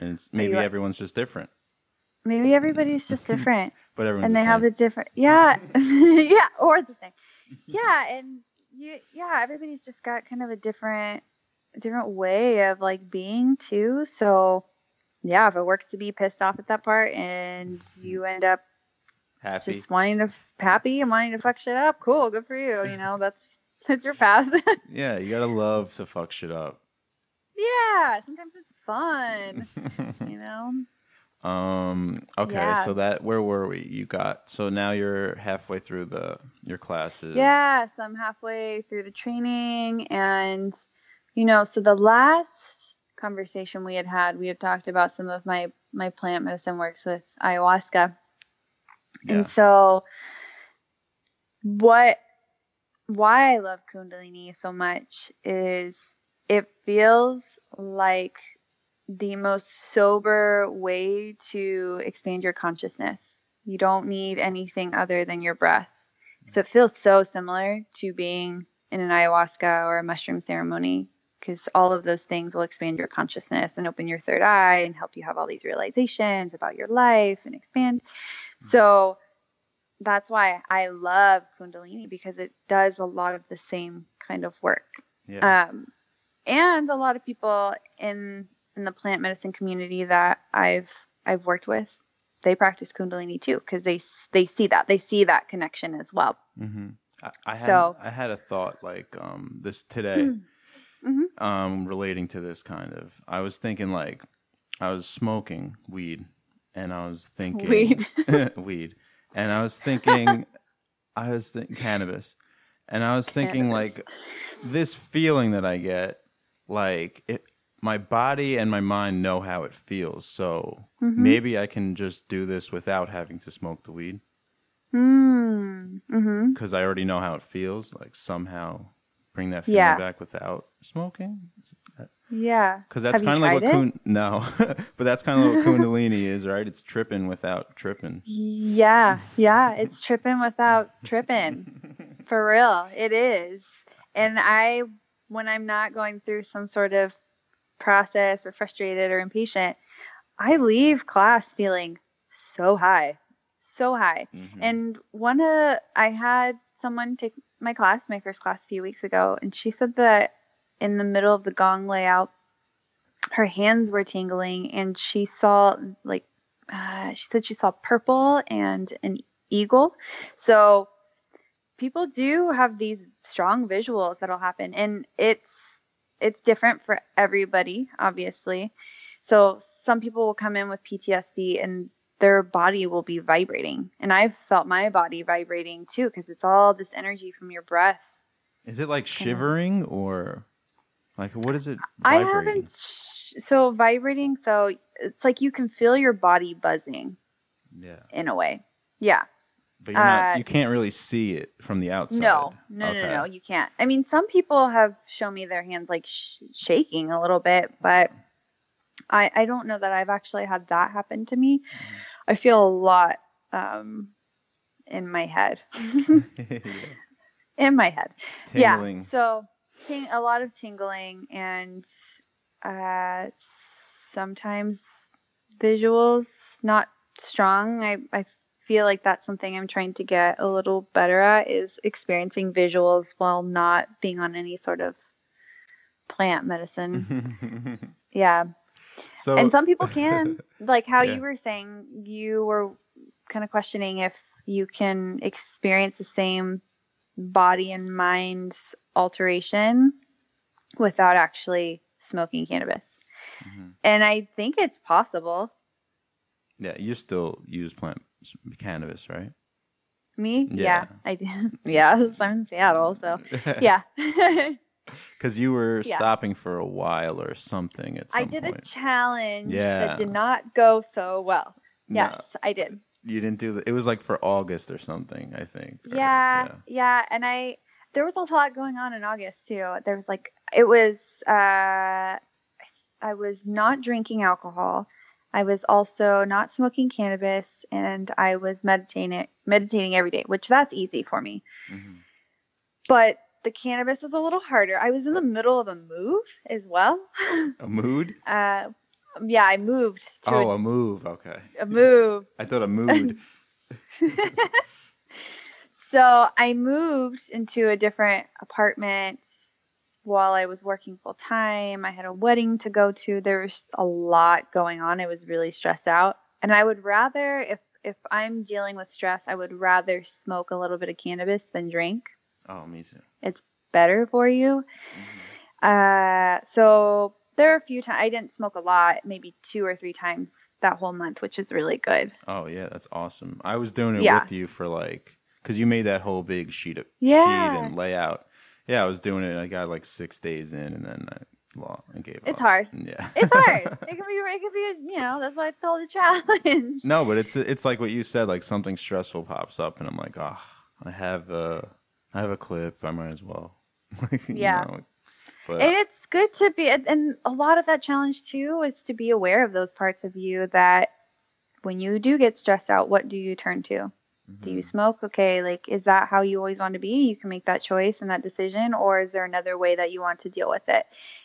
[SPEAKER 3] and it's, maybe everyone's just different.
[SPEAKER 4] Maybe everybody's just *laughs* different
[SPEAKER 3] But everyone's
[SPEAKER 4] and
[SPEAKER 3] the
[SPEAKER 4] they have a different yeah. *laughs* *laughs* yeah, or the same. Yeah, and you yeah, everybody's just got kind of a different different way of like being too. So yeah, if it works to be pissed off at that part and you end up
[SPEAKER 3] happy.
[SPEAKER 4] just wanting to f- happy and wanting to fuck shit up, cool, good for you. You know, that's that's your path.
[SPEAKER 3] Yeah, you gotta love to fuck shit up.
[SPEAKER 4] yeah, sometimes it's fun. *laughs* You know.
[SPEAKER 3] um. Okay.
[SPEAKER 4] Yeah.
[SPEAKER 3] So that where were we? You got so now you're halfway through the your classes.
[SPEAKER 4] Yeah, so I'm halfway through the training, and you know, so the last conversation we had had, we had talked about some of my my plant medicine works with ayahuasca,
[SPEAKER 3] Yeah.
[SPEAKER 4] and so what why I love Kundalini so much is it feels like the most sober way to expand your consciousness. You don't need anything other than your breath. So it feels so similar to being in an ayahuasca or a mushroom ceremony because all of those things will expand your consciousness and open your third eye and help you have all these realizations about your life and expand. So that's why I love Kundalini because it does a lot of the same kind of work.
[SPEAKER 3] Yeah.
[SPEAKER 4] Um, and a lot of people in in the plant medicine community that I've I've worked with, they practice Kundalini too because they they see that they see that connection as well.
[SPEAKER 3] Mm-hmm. I, I had
[SPEAKER 4] So-
[SPEAKER 3] I had a thought like um this today, *clears throat*
[SPEAKER 4] Mhm.
[SPEAKER 3] um relating to this kind of. I was thinking like I was smoking weed, and I was thinking
[SPEAKER 4] Weed. *laughs*
[SPEAKER 3] weed, and I was thinking I was thinking cannabis, and I was thinking
[SPEAKER 4] Cannabis.
[SPEAKER 3] like this feeling that I get, like it. My body and my mind know how it feels, so
[SPEAKER 4] Mhm.
[SPEAKER 3] maybe I can just do this without having to smoke the weed
[SPEAKER 4] Mm. Mm-hmm.
[SPEAKER 3] because I already know how it feels. Like somehow bring that feeling
[SPEAKER 4] Yeah.
[SPEAKER 3] back without smoking.
[SPEAKER 4] Yeah.
[SPEAKER 3] Because that's kind of like what kun- no, *laughs* but that's kind of what Kundalini is, right? It's tripping without tripping.
[SPEAKER 4] Yeah, yeah, it's tripping without tripping. For real, it is. And I, when I'm not going through some sort of process or frustrated or impatient, I leave class feeling so high, so high.
[SPEAKER 3] Mhm.
[SPEAKER 4] And one of, I had someone take my class, my first class a few weeks ago, and she said that in the middle of the gong layout, her hands were tingling and she saw like uh, she said she saw purple and an eagle. So people do have these strong visuals that'll happen, and it's it's different for everybody, obviously. So some people will come in with PTSD and their body will be vibrating, and I've felt my body vibrating too because it's all this energy from your breath.
[SPEAKER 3] Is it like shivering or like what is it?
[SPEAKER 4] I haven't. Sh- so vibrating, so it's like you can feel your body buzzing
[SPEAKER 3] Yeah,
[SPEAKER 4] in a way. Yeah.
[SPEAKER 3] but you're not.
[SPEAKER 4] Uh,
[SPEAKER 3] You can't really see it from the outside.
[SPEAKER 4] No, no,
[SPEAKER 3] Okay.
[SPEAKER 4] no, no, you can't. I mean, some people have shown me their hands like sh- shaking a little bit, but I, I don't know that I've actually had that happen to me. I feel a lot um, in my head.
[SPEAKER 3] Yeah. *laughs* *laughs*
[SPEAKER 4] in my head.
[SPEAKER 3] Tingling.
[SPEAKER 4] Yeah. So ting- a lot of tingling and uh, sometimes visuals not strong. I, I feel like that's something I'm trying to get a little better at is experiencing visuals while not being on any sort of plant medicine. *laughs* yeah.
[SPEAKER 3] So
[SPEAKER 4] and some people can *laughs* like how
[SPEAKER 3] Yeah.
[SPEAKER 4] you were saying you were kind of questioning if you can experience the same body and mind alteration without actually smoking cannabis
[SPEAKER 3] Mhm.
[SPEAKER 4] and i think it's possible
[SPEAKER 3] yeah, you still use plant cannabis, right?
[SPEAKER 4] me yeah,
[SPEAKER 3] Yeah.
[SPEAKER 4] i do *laughs* yeah i'm in seattle so *laughs* yeah *laughs*
[SPEAKER 3] Because you were
[SPEAKER 4] Yeah.
[SPEAKER 3] stopping for a while or something at some
[SPEAKER 4] i did a challenge
[SPEAKER 3] Yeah.
[SPEAKER 4] that did not go so well
[SPEAKER 3] No,
[SPEAKER 4] yes i did
[SPEAKER 3] you didn't do the, It was like for August or something, I think. or-
[SPEAKER 4] yeah, yeah, and I there was a lot going on in August too. There was like it was uh I was not drinking alcohol. I was also not smoking cannabis and I was meditating meditating every day, which that's easy for me.
[SPEAKER 3] Mhm.
[SPEAKER 4] But the cannabis was a little harder. I was in the middle of a move as well. *laughs*
[SPEAKER 3] A mood?
[SPEAKER 4] Uh yeah, I moved to
[SPEAKER 3] Oh,
[SPEAKER 4] a,
[SPEAKER 3] a move. Okay.
[SPEAKER 4] a move
[SPEAKER 3] I thought a mood. *laughs*
[SPEAKER 4] So I moved into a different apartment while I was working full time. I had a wedding to go to. There was a lot going on. I was really stressed out. And I would rather if if I'm dealing with stress, I would rather smoke a little bit of cannabis than drink.
[SPEAKER 3] Oh, me too.
[SPEAKER 4] It's better for you. Uh, so there are a few times I didn't smoke a lot, maybe two or three times that whole month, which is really good.
[SPEAKER 3] Oh yeah, that's awesome. I was doing it
[SPEAKER 4] Yeah.
[SPEAKER 3] with you for like because you made that whole big sheet of
[SPEAKER 4] Yeah.
[SPEAKER 3] sheet and layout. Yeah, I was doing it. I got like six days in, and then I, well, I gave
[SPEAKER 4] It's
[SPEAKER 3] up.
[SPEAKER 4] hard.
[SPEAKER 3] Yeah,
[SPEAKER 4] It's hard. *laughs* it can be, it can be, you know, that's why it's called a challenge.
[SPEAKER 3] no, but it's it's like what you said. Like something stressful pops up, and I'm like, oh, I have a I have a clip. I might as well. *laughs*
[SPEAKER 4] Yeah.
[SPEAKER 3] know, But
[SPEAKER 4] And it's good to be, and a lot of that challenge too is to be aware of those parts of you that when you do get stressed out, what do you turn to? Do you smoke? Okay, like is that how you always want to be? You can make that choice and that decision, or is there another way that you want to deal with it?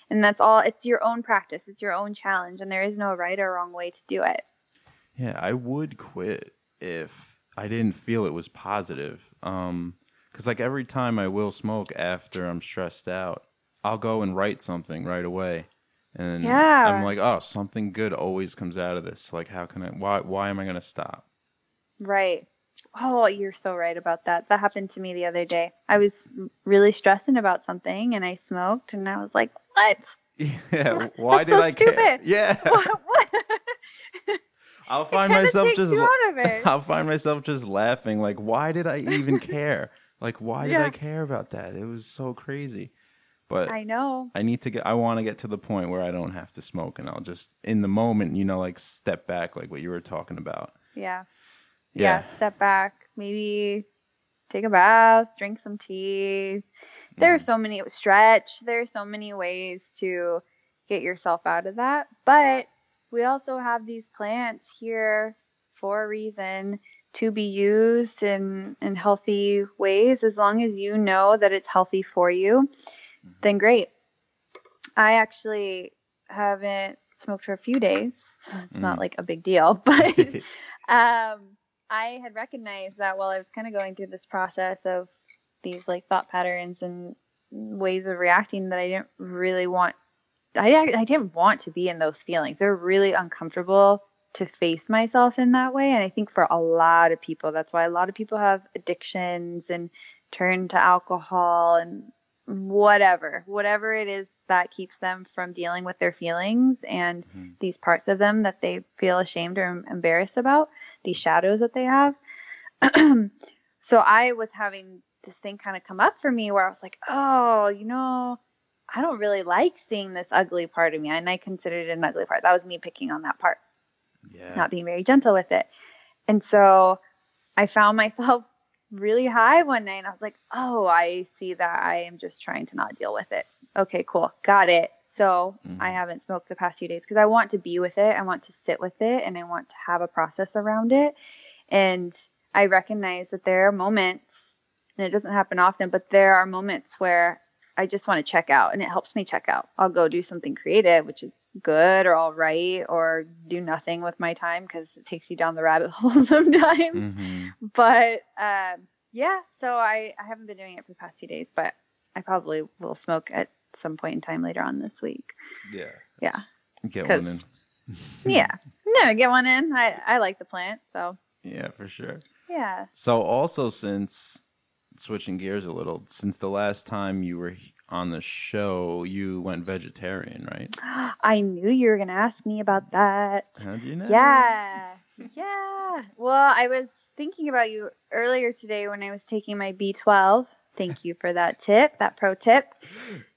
[SPEAKER 4] And that's all. It's your own practice. It's your own challenge, and there is no right or wrong way to do it.
[SPEAKER 3] Yeah, I would quit if I didn't feel it was positive. Um, cause like every time I will smoke after I'm stressed out, I'll go and write something right away. And
[SPEAKER 4] Yeah.
[SPEAKER 3] I'm like, oh, something good always comes out of this. Like, how can I, why, why am I going to stop?
[SPEAKER 4] Right. Oh, you're so right about that. That happened to me the other day. I was really stressing about something, and I smoked, and I was like, "What? *laughs*
[SPEAKER 3] Yeah. *laughs* Why
[SPEAKER 4] That's
[SPEAKER 3] did
[SPEAKER 4] so
[SPEAKER 3] I care?
[SPEAKER 4] stupid.
[SPEAKER 3] Yeah. *laughs*
[SPEAKER 4] what? what?
[SPEAKER 3] I'll find myself just,
[SPEAKER 4] you out of it.
[SPEAKER 3] I'll find myself just laughing. Like, why did I even care? Like, why did I care about that? It was so crazy. But
[SPEAKER 4] I know.
[SPEAKER 3] I need to get I want to get to the point where I don't have to smoke and I'll just in the moment, you know, like step back like what you were talking about.
[SPEAKER 4] Yeah.
[SPEAKER 3] Yeah.
[SPEAKER 4] yeah. Step back. Maybe take a bath. Drink some tea. There are mm. so many stretch. There are so many ways to get yourself out of that. But we also have these plants here for a reason to be used in in healthy ways as long as you know that it's healthy for you then great i actually haven't smoked for a few days it's not
[SPEAKER 3] Mm.
[SPEAKER 4] like a big deal *laughs* but *laughs* um i had recognized that while i was kind of going through this process of these like thought patterns and ways of reacting that i didn't really want I, I didn't want to be in those feelings. They're really uncomfortable to face myself in that way. And I think for a lot of people, that's why a lot of people have addictions and turn to alcohol and whatever, whatever it is that keeps them from dealing with their feelings and
[SPEAKER 3] Mhm.
[SPEAKER 4] these parts of them that they feel ashamed or embarrassed about, these shadows that they have. *clears throat* so I was having this thing kind of come up for me where I was like, oh, you know, I don't really like seeing this ugly part of me. And I considered it an ugly part. That was me picking on that part,
[SPEAKER 3] yeah.
[SPEAKER 4] not being very gentle with it. And so I found myself *laughs* really high one night and I was like, oh, I see that I am just trying to not deal with it. Okay, cool. Got it. So
[SPEAKER 3] Mhm.
[SPEAKER 4] I haven't smoked the past few days because I want to be with it. I want to sit with it and I want to have a process around it. And I recognize that there are moments, and it doesn't happen often, but there are moments where I just want to check out and it helps me check out. I'll go do something creative, which is good, or I'll or do nothing with my time because it takes you down the rabbit *laughs* hole sometimes.
[SPEAKER 3] Mhm.
[SPEAKER 4] But um, yeah, so I, I haven't been doing it for the past few days, but I probably will smoke at some point in time later on this week.
[SPEAKER 3] Yeah.
[SPEAKER 4] Yeah.
[SPEAKER 3] Get one in. *laughs*
[SPEAKER 4] Yeah. No, get one in. I, I like the plant. So
[SPEAKER 3] Yeah, for sure.
[SPEAKER 4] yeah.
[SPEAKER 3] So also since switching gears a little, since the last time you were on the show, you went vegetarian, right? *gasps*
[SPEAKER 4] I knew you were going to ask me about that.
[SPEAKER 3] How do you know?
[SPEAKER 4] Yeah. Yeah. Well, I was thinking about you earlier today when I was taking my B12. Thank you for that tip, that pro tip. *laughs*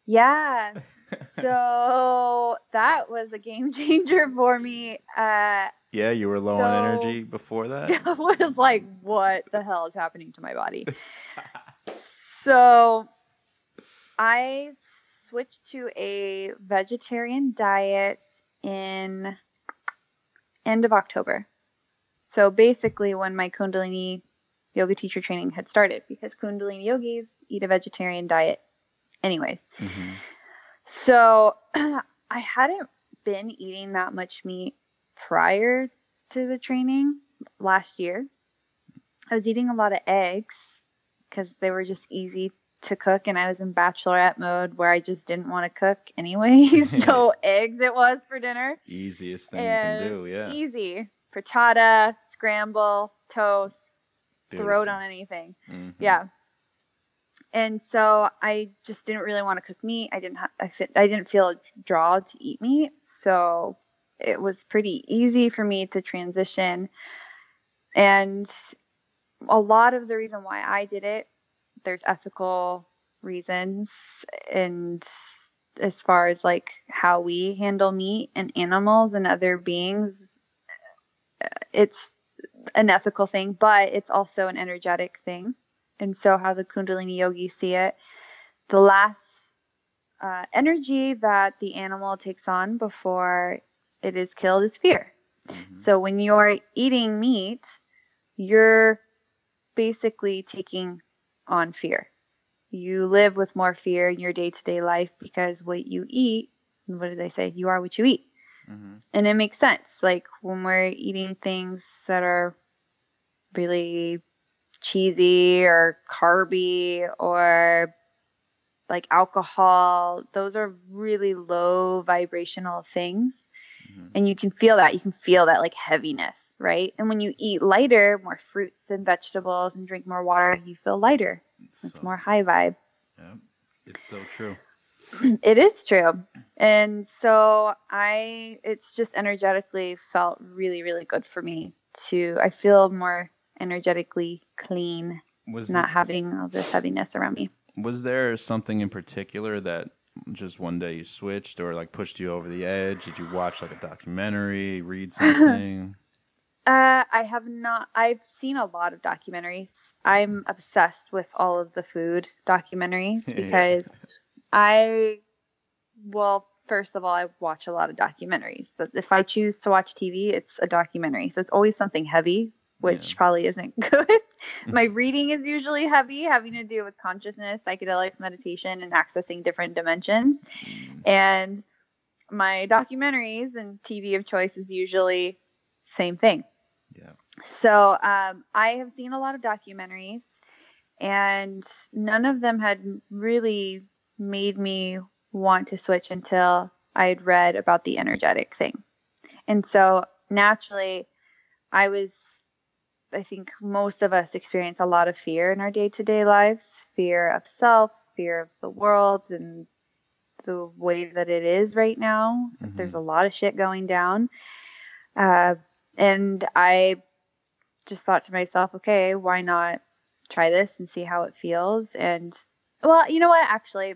[SPEAKER 4] Yeah. So that was a game *laughs* changer for me. Uh,
[SPEAKER 3] Yeah, you were low
[SPEAKER 4] So-
[SPEAKER 3] on energy before that. *laughs*
[SPEAKER 4] I was like, what the hell is happening to my body? *laughs* so I switched to a vegetarian diet in end of October. So basically when my Kundalini yoga teacher training had started because Kundalini yogis eat a vegetarian diet anyways.
[SPEAKER 3] Mhm.
[SPEAKER 4] So *clears throat* I hadn't been eating that much meat prior to the training last year. I was eating a lot of eggs because they were just easy to cook, and I was in bachelorette mode where I just didn't want to cook *laughs* anyway. *laughs* so eggs it was for dinner.
[SPEAKER 3] Easiest thing
[SPEAKER 4] And
[SPEAKER 3] you can do, yeah.
[SPEAKER 4] Easy. Frittata, scramble, toast, throw it on anything.
[SPEAKER 3] Mhm.
[SPEAKER 4] Yeah. And so I just didn't really want to cook meat. I didn't ha- I fit I didn't feel a draw to eat meat. So it was pretty easy for me to transition. And a lot of the reason why I did it, there's ethical reasons and as far as like how we handle meat and animals and other beings it's an ethical thing, but it's also an energetic thing. And so, how the Kundalini yogis see it, the last uh, energy that the animal takes on before it is killed is fear.
[SPEAKER 3] Mhm.
[SPEAKER 4] So, when you're eating meat, you're basically taking on fear. You live with more fear in your day to day life because what you eat, what do they say? You are what you eat.
[SPEAKER 3] Mm-hmm.
[SPEAKER 4] And it makes sense. Like when we're eating things that are really cheesy or carby or like alcohol, those are really low vibrational things.
[SPEAKER 3] Mhm.
[SPEAKER 4] And you can feel that. You can feel that like heaviness, right? And when you eat lighter, more fruits and vegetables and drink more water, you feel lighter. It's
[SPEAKER 3] So-
[SPEAKER 4] more high vibe.
[SPEAKER 3] Yeah, it's so true. *clears throat*
[SPEAKER 4] It is true. And so I it's just energetically felt really really good for me to I feel more energetically clean
[SPEAKER 3] Was
[SPEAKER 4] not having all this heaviness around me.
[SPEAKER 3] was there something in particular that just one day you switched or like pushed you over the edge? Did you watch like a documentary, read *laughs* something?
[SPEAKER 4] Uh, I have not. I've seen a lot of documentaries. I'm obsessed with all of the food documentaries *laughs*
[SPEAKER 3] Yeah.
[SPEAKER 4] because I, well, first of all, I watch a lot of documentaries. So if I choose to watch TV, it's a documentary. So it's always something heavy, which
[SPEAKER 3] Yeah.
[SPEAKER 4] probably isn't *laughs* good. My *laughs* reading is usually heavy, having to do with consciousness, psychedelics, meditation, and accessing different dimensions.
[SPEAKER 3] Mm,
[SPEAKER 4] And my documentaries and TV of choice is usually same thing.
[SPEAKER 3] Yeah.
[SPEAKER 4] So um, I have seen a lot of documentaries, and none of them had really made me want to switch until I had read about the energetic thing. And so naturally, I was, I think most of us experience a lot of fear in our day to day lives fear of self, fear of the world, and the way that it is right now.
[SPEAKER 3] Mhm.
[SPEAKER 4] There's a lot of shit going down. Uh, and I just thought to myself, okay, why not try this and see how it feels? And well, you know what? Actually,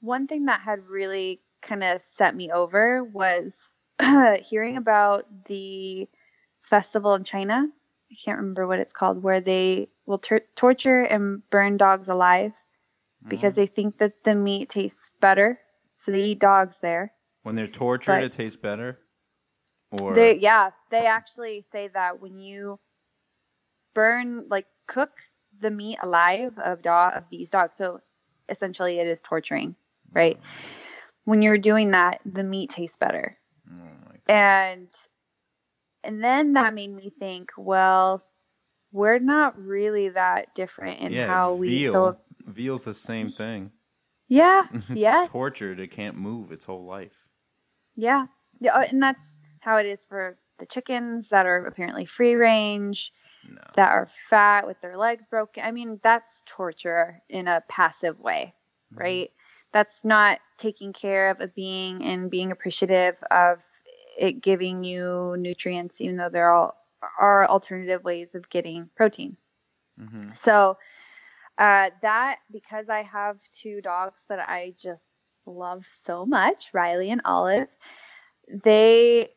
[SPEAKER 4] one thing that had really kind of set me over was *clears throat* hearing about the festival in China. I can't remember what it's called, where they will tor- torture and burn dogs alive because mm-hmm. they think that the meat tastes better. So they eat dogs there.
[SPEAKER 3] when they're tortured,
[SPEAKER 4] but-
[SPEAKER 3] it tastes better. Or
[SPEAKER 4] They yeah, they actually say that when you burn like cook the meat alive of dog of these dogs, so essentially it is torturing, right? Mm. When you're doing that, the meat tastes better.
[SPEAKER 3] Oh my God.
[SPEAKER 4] And and then that made me think, well, we're not really that different in
[SPEAKER 3] yeah,
[SPEAKER 4] how we
[SPEAKER 3] veal.
[SPEAKER 4] so
[SPEAKER 3] Veal's the same thing.
[SPEAKER 4] yeah, *laughs*
[SPEAKER 3] it's
[SPEAKER 4] yes.
[SPEAKER 3] tortured. It can't move its whole life.
[SPEAKER 4] Yeah. Yeah, uh, and that's how it is for the chickens that are apparently free range.
[SPEAKER 3] No.
[SPEAKER 4] that are fat with their legs broken. I mean, that's torture in a passive way,
[SPEAKER 3] Mm-hmm.
[SPEAKER 4] right? That's not taking care of a being and being appreciative of it giving you nutrients, even though there all are alternative ways of getting protein.
[SPEAKER 3] hmm
[SPEAKER 4] So uh, that because I have two dogs that I just love so much, Riley and Olive, they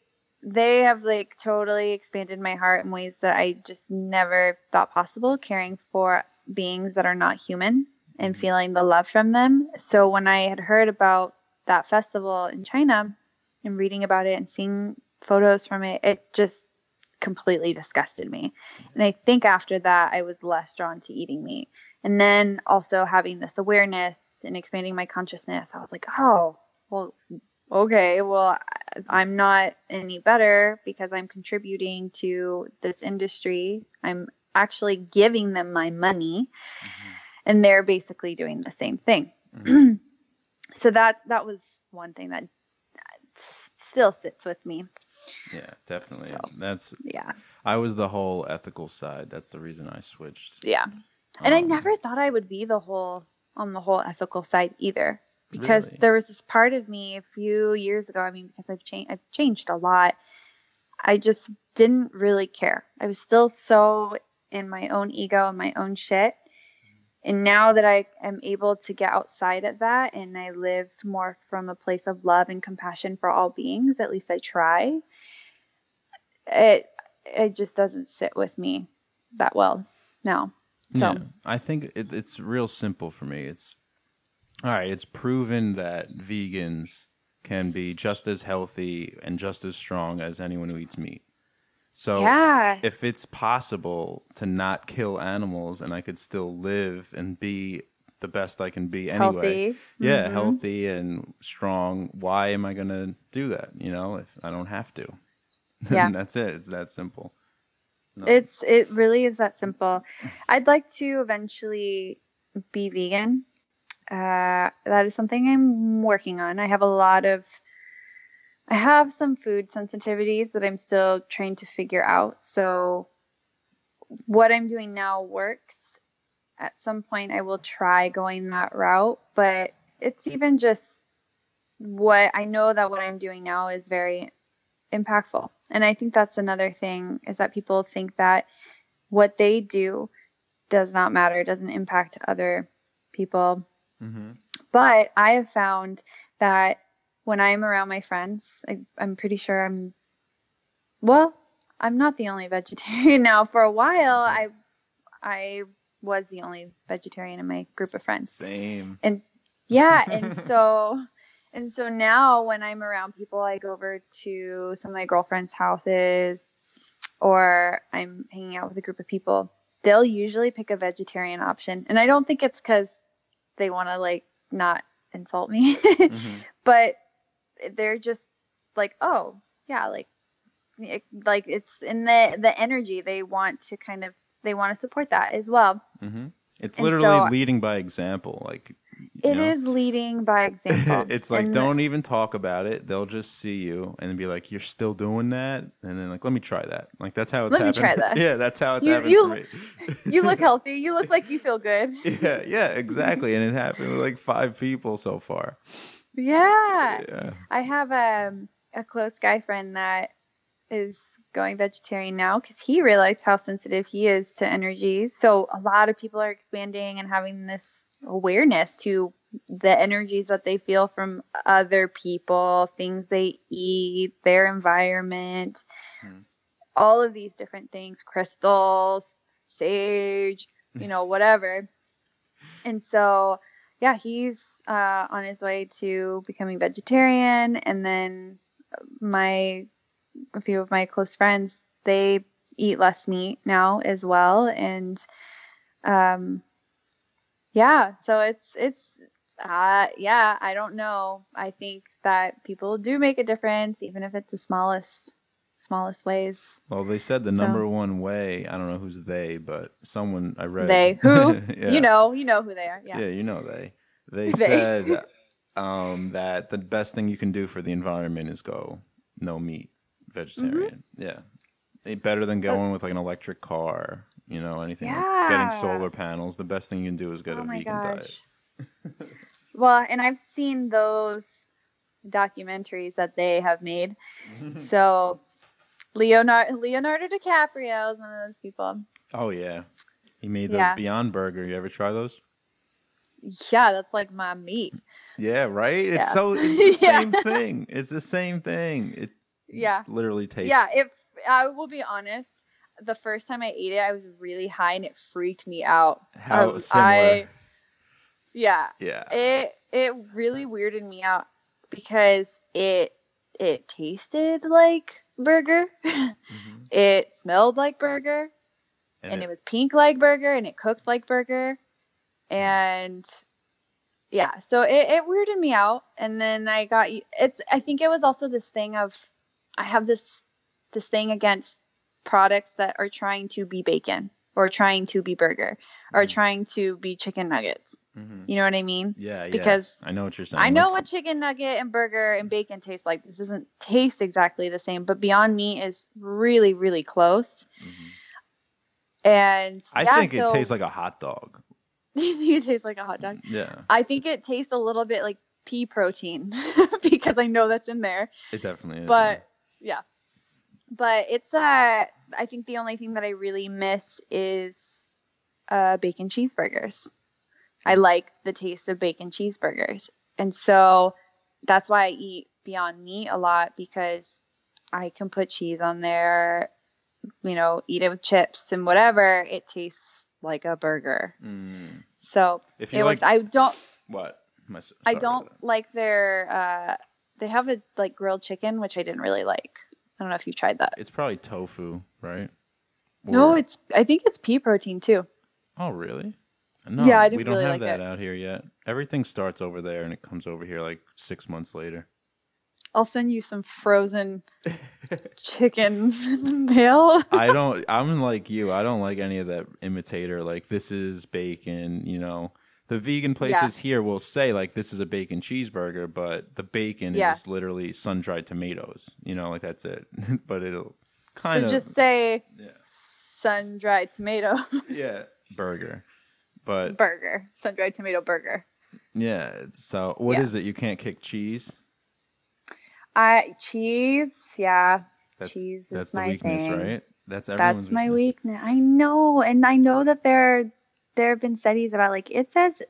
[SPEAKER 4] they have like totally expanded my heart in ways that I just never thought possible. Caring for beings that are not human and feeling the love from them. So when I had heard about that festival in China and reading about it and seeing photos from it, it just completely disgusted me. And I think after that, I was less drawn to eating meat. And then also having this awareness and expanding my consciousness, I was like, oh, well, okay, well, I'm not any better because I'm contributing to this industry. I'm actually giving them my money, and they're basically doing the same thing.
[SPEAKER 3] Mhm. *clears throat*
[SPEAKER 4] so that that was one thing that still sits with me.
[SPEAKER 3] Yeah, definitely.
[SPEAKER 4] So.
[SPEAKER 3] That's
[SPEAKER 4] Yeah,
[SPEAKER 3] I was the whole ethical side. That's the reason I switched.
[SPEAKER 4] yeah. And I
[SPEAKER 3] Um,
[SPEAKER 4] never thought I would be the whole on the whole ethical side either. Because
[SPEAKER 3] Really?
[SPEAKER 4] there was this part of me a few years ago, I mean, because I've changed I've changed a lot. I just didn't really care. I was still so in my own ego and my own shit. And now that I am able to get outside of that and I live more from a place of love and compassion for all beings, at least I try, it it just doesn't sit with me that well now. So
[SPEAKER 3] Yeah, I think it, it's real simple for me. It's all right. It's proven that vegans can be just as healthy and just as strong as anyone who eats meat. So
[SPEAKER 4] yeah.
[SPEAKER 3] if it's possible to not kill animals and I could still live and be the best I can be anyway.
[SPEAKER 4] Healthy.
[SPEAKER 3] Yeah,
[SPEAKER 4] Mhm.
[SPEAKER 3] healthy and strong. Why am I going to do that, you know, if I don't have to? *laughs*
[SPEAKER 4] Yeah.
[SPEAKER 3] That's it. It's that simple. No.
[SPEAKER 4] It's it really is that simple. I'd like to eventually be vegan. Uh, that is something I'm working on. I have a lot of I have some food sensitivities that I'm still trying to figure out. So what I'm doing now works. At some point I will try going that route, but it's even just what I know that what I'm doing now is very impactful. And I think that's another thing is that people think that what they do does not matter, doesn't impact other people.
[SPEAKER 3] hmm
[SPEAKER 4] But I have found that when I'm around my friends, I, I'm pretty sure I'm, well, I'm not the only *laughs* vegetarian now. For a while, I, I was the only vegetarian in my group of friends.
[SPEAKER 3] Same.
[SPEAKER 4] And yeah, *laughs* and so and so now when I'm around people, I go over to some of my girlfriends' houses or I'm hanging out with a group of people. They'll usually pick a vegetarian option. And I don't think it's cuz they want to like not insult me, *laughs*
[SPEAKER 3] Mhm.
[SPEAKER 4] but they're just like, "Oh, yeah, like it, like it's in the the energy they want to kind of they want to support that as well.
[SPEAKER 3] hmm It's
[SPEAKER 4] And
[SPEAKER 3] literally
[SPEAKER 4] so-
[SPEAKER 3] leading by example. Like
[SPEAKER 4] It
[SPEAKER 3] you
[SPEAKER 4] is leading by *laughs* example.
[SPEAKER 3] it's like
[SPEAKER 4] And-
[SPEAKER 3] don't even talk about it. They'll just see you and be like, "You're still doing that," and then like, "Let me try that." Like that's how it's
[SPEAKER 4] Let me try that. *laughs*
[SPEAKER 3] yeah, that's how it's
[SPEAKER 4] You-
[SPEAKER 3] happened
[SPEAKER 4] you- you look *laughs* healthy. You look like you feel good.
[SPEAKER 3] yeah, yeah, exactly. And it happened with like five people so far.
[SPEAKER 4] Yeah.
[SPEAKER 3] Yeah.
[SPEAKER 4] I have um, a close guy friend that is going vegetarian now because he realized how sensitive he is to energy. So a lot of people are expanding and having this awareness to the energies that they feel from other people, things they eat, their environment,
[SPEAKER 3] Hmm.
[SPEAKER 4] all of these different things, crystals, sage, you *laughs* know, whatever. And so, yeah, he's uh, on his way to becoming vegetarian. And then my, a few of my close friends, they eat less meat now as well. And, um, yeah, so it's, it's, uh, yeah, I don't know. I think that people do make a difference, even if it's the smallest, smallest ways.
[SPEAKER 3] Well, they said the
[SPEAKER 4] So-
[SPEAKER 3] number one way. I don't know who's they, but someone I read.
[SPEAKER 4] They *laughs* who
[SPEAKER 3] Yeah.
[SPEAKER 4] you know, you know who they are. Yeah.
[SPEAKER 3] Yeah, you know they. They, *laughs*
[SPEAKER 4] They.
[SPEAKER 3] said *laughs* um, that the best thing you can do for the environment is go no meat, vegetarian.
[SPEAKER 4] Mm-hmm.
[SPEAKER 3] Yeah, It- better than going with like an electric car. You know, anything like getting solar panels. The best thing you can do is get
[SPEAKER 4] oh
[SPEAKER 3] a
[SPEAKER 4] my
[SPEAKER 3] vegan
[SPEAKER 4] gosh.
[SPEAKER 3] diet.
[SPEAKER 4] well, and I've seen those documentaries that they have made. so Leonardo Leonardo DiCaprio is one of those people.
[SPEAKER 3] Oh yeah, he made the
[SPEAKER 4] Yeah.
[SPEAKER 3] Beyond Burger. You ever try those?
[SPEAKER 4] Yeah, that's like my meat.
[SPEAKER 3] Yeah, right. It's so *laughs* it's the
[SPEAKER 4] Yeah.
[SPEAKER 3] same thing. It's the same thing. It
[SPEAKER 4] Yeah.
[SPEAKER 3] literally tastes.
[SPEAKER 4] Yeah, if I will be honest, the first time I ate it, I was really high and it freaked me out.
[SPEAKER 3] How
[SPEAKER 4] Um,
[SPEAKER 3] similar?
[SPEAKER 4] I, yeah,
[SPEAKER 3] yeah.
[SPEAKER 4] it it really weirded me out because it it tasted like burger,
[SPEAKER 3] Mhm. *laughs*
[SPEAKER 4] it smelled like burger,
[SPEAKER 3] And,
[SPEAKER 4] and
[SPEAKER 3] it-
[SPEAKER 4] it was pink like burger, and it cooked like burger, and yeah, so it, it weirded me out. And then I got it's. I think it was also this thing of I have this this thing against products that are trying to be bacon or trying to be burger or
[SPEAKER 3] Mhm.
[SPEAKER 4] trying to be chicken nuggets.
[SPEAKER 3] Mhm.
[SPEAKER 4] You know what I mean?
[SPEAKER 3] Yeah, yeah.
[SPEAKER 4] because
[SPEAKER 3] I know what you're saying.
[SPEAKER 4] I know what chicken nugget and burger and bacon taste like. This doesn't taste exactly the same, but Beyond Meat is really, really close.
[SPEAKER 3] mhm.
[SPEAKER 4] And
[SPEAKER 3] I
[SPEAKER 4] yeah,
[SPEAKER 3] think it tastes like a hot dog. *laughs*
[SPEAKER 4] you think it tastes like a hot dog?
[SPEAKER 3] Yeah,
[SPEAKER 4] I think it tastes a little bit like pea protein *laughs* because I know that's in there.
[SPEAKER 3] it definitely is.
[SPEAKER 4] But yeah, but it's uh, I think the only thing that I really miss is uh, bacon cheeseburgers. I like the taste of bacon cheeseburgers, and so that's why I eat Beyond Meat a lot because I can put cheese on there, you know, eat it with chips and whatever. It tastes like a burger.
[SPEAKER 3] Mm.
[SPEAKER 4] So
[SPEAKER 3] if
[SPEAKER 4] it
[SPEAKER 3] you like
[SPEAKER 4] works. I don't.
[SPEAKER 3] what?
[SPEAKER 4] I don't like their. Uh, they have a like grilled chicken, which I didn't really like. I don't know if you've tried that.
[SPEAKER 3] It's probably tofu, right?
[SPEAKER 4] no, it's I think it's pea protein too.
[SPEAKER 3] Oh, really? No,
[SPEAKER 4] Yeah, I didn't
[SPEAKER 3] we don't
[SPEAKER 4] really
[SPEAKER 3] have
[SPEAKER 4] like
[SPEAKER 3] that
[SPEAKER 4] it.
[SPEAKER 3] out here yet. Everything starts over there and it comes over here like six months later.
[SPEAKER 4] I'll send you some frozen *laughs* chickens *laughs* in mail.
[SPEAKER 3] I don't. I'm like you. I don't like any of that imitator. Like this is bacon. You know, the vegan places here will say like this is a bacon cheeseburger, but the bacon
[SPEAKER 4] Yeah.
[SPEAKER 3] is literally sun dried tomatoes. You know, like that's it. *laughs* but it'll
[SPEAKER 4] so
[SPEAKER 3] kind of
[SPEAKER 4] just say
[SPEAKER 3] Yeah.
[SPEAKER 4] sun dried tomato *laughs*
[SPEAKER 3] yeah burger. But
[SPEAKER 4] burger. Sun dried tomato burger.
[SPEAKER 3] yeah, so what is
[SPEAKER 4] Yeah.
[SPEAKER 3] it? You can't kick cheese.
[SPEAKER 4] I cheese, yeah.
[SPEAKER 3] That's
[SPEAKER 4] Cheese is
[SPEAKER 3] that's
[SPEAKER 4] my
[SPEAKER 3] the weakness,
[SPEAKER 4] thing.
[SPEAKER 3] right? That's everyone's
[SPEAKER 4] That's my
[SPEAKER 3] weakness.
[SPEAKER 4] weakness. I know, and I know that there there have been studies about like it's as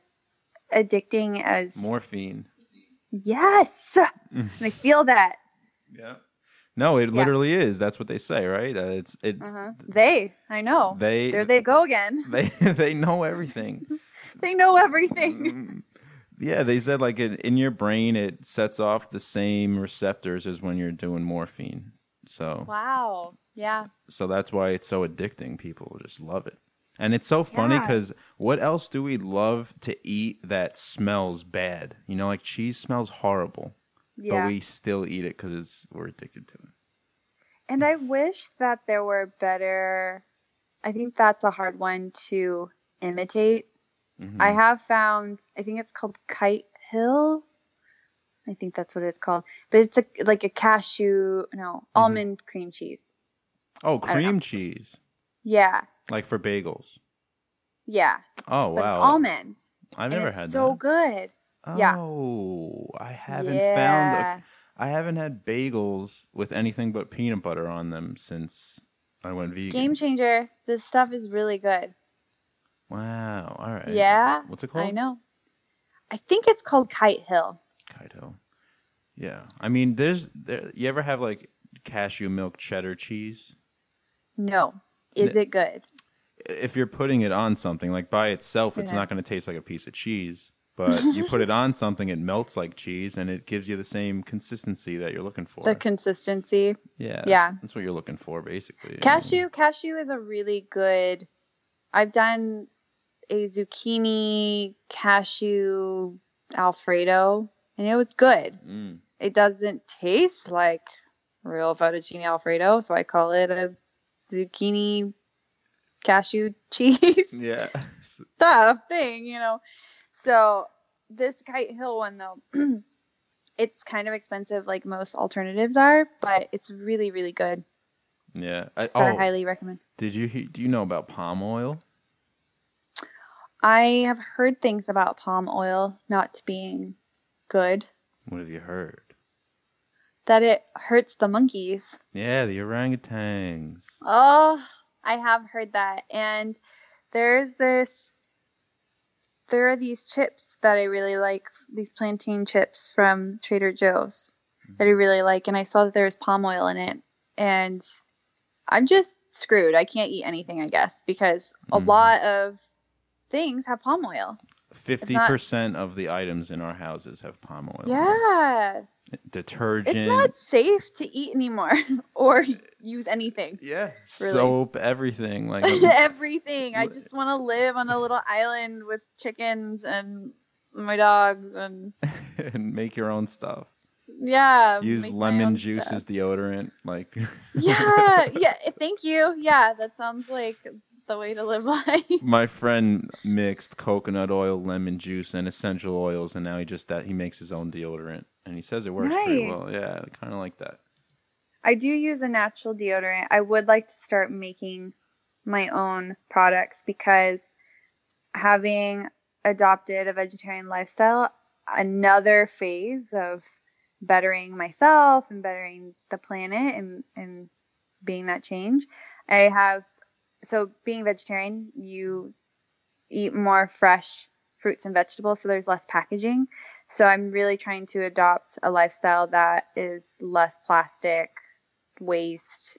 [SPEAKER 4] addicting as
[SPEAKER 3] Morphine.
[SPEAKER 4] yes. *laughs* I feel that.
[SPEAKER 3] Yeah. No, it
[SPEAKER 4] Yeah.
[SPEAKER 3] literally is. That's what they say, right? Uh, it's it.
[SPEAKER 4] Uh-huh. They, I know.
[SPEAKER 3] They
[SPEAKER 4] there they go again. *laughs*
[SPEAKER 3] they they know everything. *laughs*
[SPEAKER 4] They know everything.
[SPEAKER 3] Mm. yeah, they said like in, in your brain it sets off the same receptors as when you're doing morphine. So
[SPEAKER 4] Wow. Yeah.
[SPEAKER 3] so that's why it's so addicting. People just love it. And it's so funny
[SPEAKER 4] Yeah.
[SPEAKER 3] because what else do we love to eat that smells bad? You know, like cheese smells horrible,
[SPEAKER 4] Yeah.
[SPEAKER 3] but we still eat it because we're addicted to it.
[SPEAKER 4] And I *sighs* wish that there were better. I think that's a hard one to imitate.
[SPEAKER 3] Mhm.
[SPEAKER 4] I have found, I think it's called Kite Hill. I think that's what it's called. But it's a, like a cashew, no, almond cream cheese.
[SPEAKER 3] oh, cream cheese,
[SPEAKER 4] Yeah.
[SPEAKER 3] Like for bagels.
[SPEAKER 4] Yeah.
[SPEAKER 3] Oh
[SPEAKER 4] But
[SPEAKER 3] wow,
[SPEAKER 4] it's almonds.
[SPEAKER 3] I've never
[SPEAKER 4] it's
[SPEAKER 3] had
[SPEAKER 4] so
[SPEAKER 3] that.
[SPEAKER 4] good. yeah.
[SPEAKER 3] Oh, I haven't
[SPEAKER 4] yeah.
[SPEAKER 3] found. I haven't had bagels with anything but peanut butter on them since I went vegan.
[SPEAKER 4] Game changer. This stuff is really good.
[SPEAKER 3] Wow. All right.
[SPEAKER 4] Yeah.
[SPEAKER 3] What's it called?
[SPEAKER 4] I know. I think it's called Kite Hill.
[SPEAKER 3] Kite Hill. Yeah. I mean, there's there. You ever have like cashew milk cheddar cheese?
[SPEAKER 4] No. Is it good?
[SPEAKER 3] If you're putting it on something, like by itself, it's
[SPEAKER 4] Yeah.
[SPEAKER 3] not going to taste like a piece of cheese. But *laughs* you put it on something, it melts like cheese, and it gives you the same consistency that you're looking for.
[SPEAKER 4] The consistency.
[SPEAKER 3] yeah.
[SPEAKER 4] yeah.
[SPEAKER 3] That's what you're looking for, basically.
[SPEAKER 4] Cashew, cashew is a really good. I've done a zucchini cashew alfredo, and it was good.
[SPEAKER 3] Mm.
[SPEAKER 4] It doesn't taste like real fettuccine alfredo, so I call it a zucchini cashew *laughs* cheese
[SPEAKER 3] Yeah. *laughs*
[SPEAKER 4] stuff thing, you know. So this Kite Hill one though, *clears throat* it's kind of expensive, like most alternatives are, but it's really, really good.
[SPEAKER 3] yeah. I,
[SPEAKER 4] So I
[SPEAKER 3] oh,
[SPEAKER 4] highly recommend.
[SPEAKER 3] did you do you know about palm oil?
[SPEAKER 4] I have heard things about palm oil not being good,
[SPEAKER 3] What have you heard?
[SPEAKER 4] that it hurts the monkeys.
[SPEAKER 3] Yeah, the orangutans.
[SPEAKER 4] Oh, I have heard that. And there's this, there are these chips that I really like, these plantain chips from Trader Joe's that I really like. And I saw that there was palm oil in it. And I'm just screwed. I can't eat anything, I guess, because a
[SPEAKER 3] Mhm.
[SPEAKER 4] lot of things have palm oil.
[SPEAKER 3] Fifty percent of the items in our houses have palm oil. in.
[SPEAKER 4] Yeah.
[SPEAKER 3] Detergent.
[SPEAKER 4] It's not safe to eat anymore *laughs* or use anything.
[SPEAKER 3] yeah.
[SPEAKER 4] really.
[SPEAKER 3] Soap, everything. Like *laughs* um,
[SPEAKER 4] Everything. I just want to live on a little island with chickens and my dogs and *laughs*
[SPEAKER 3] and make your own stuff.
[SPEAKER 4] yeah.
[SPEAKER 3] Use lemon juice
[SPEAKER 4] stuff.
[SPEAKER 3] as deodorant. Like
[SPEAKER 4] Yeah, yeah. Thank you. Yeah, that sounds like the way to live *laughs* life.
[SPEAKER 3] my friend mixed coconut oil, lemon juice, and essential oils, and now he just that he makes his own deodorant, and he says it works pretty well. Yeah, kind of like that.
[SPEAKER 4] I do use a natural deodorant. I would like to start making my own products because having adopted a vegetarian lifestyle, another phase of bettering myself and bettering the planet and, and being that change. I have, so being vegetarian, you eat more fresh fruits and vegetables, so there's less packaging. So I'm really trying to adopt a lifestyle that is less plastic, waste.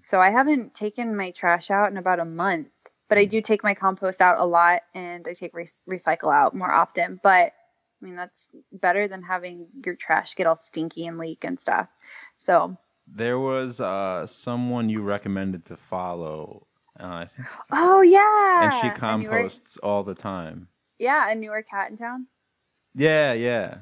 [SPEAKER 4] So I haven't taken my trash out in about a month, but I do take my compost out a lot and I take re- recycle out more often. But I mean, that's better than having your trash get all stinky and leak and stuff. So
[SPEAKER 3] there was uh, someone you recommended to follow. Uh, I think, *laughs*
[SPEAKER 4] Oh yeah.
[SPEAKER 3] and she composts all the time.
[SPEAKER 4] yeah, a newer cat in town.
[SPEAKER 3] Yeah, yeah,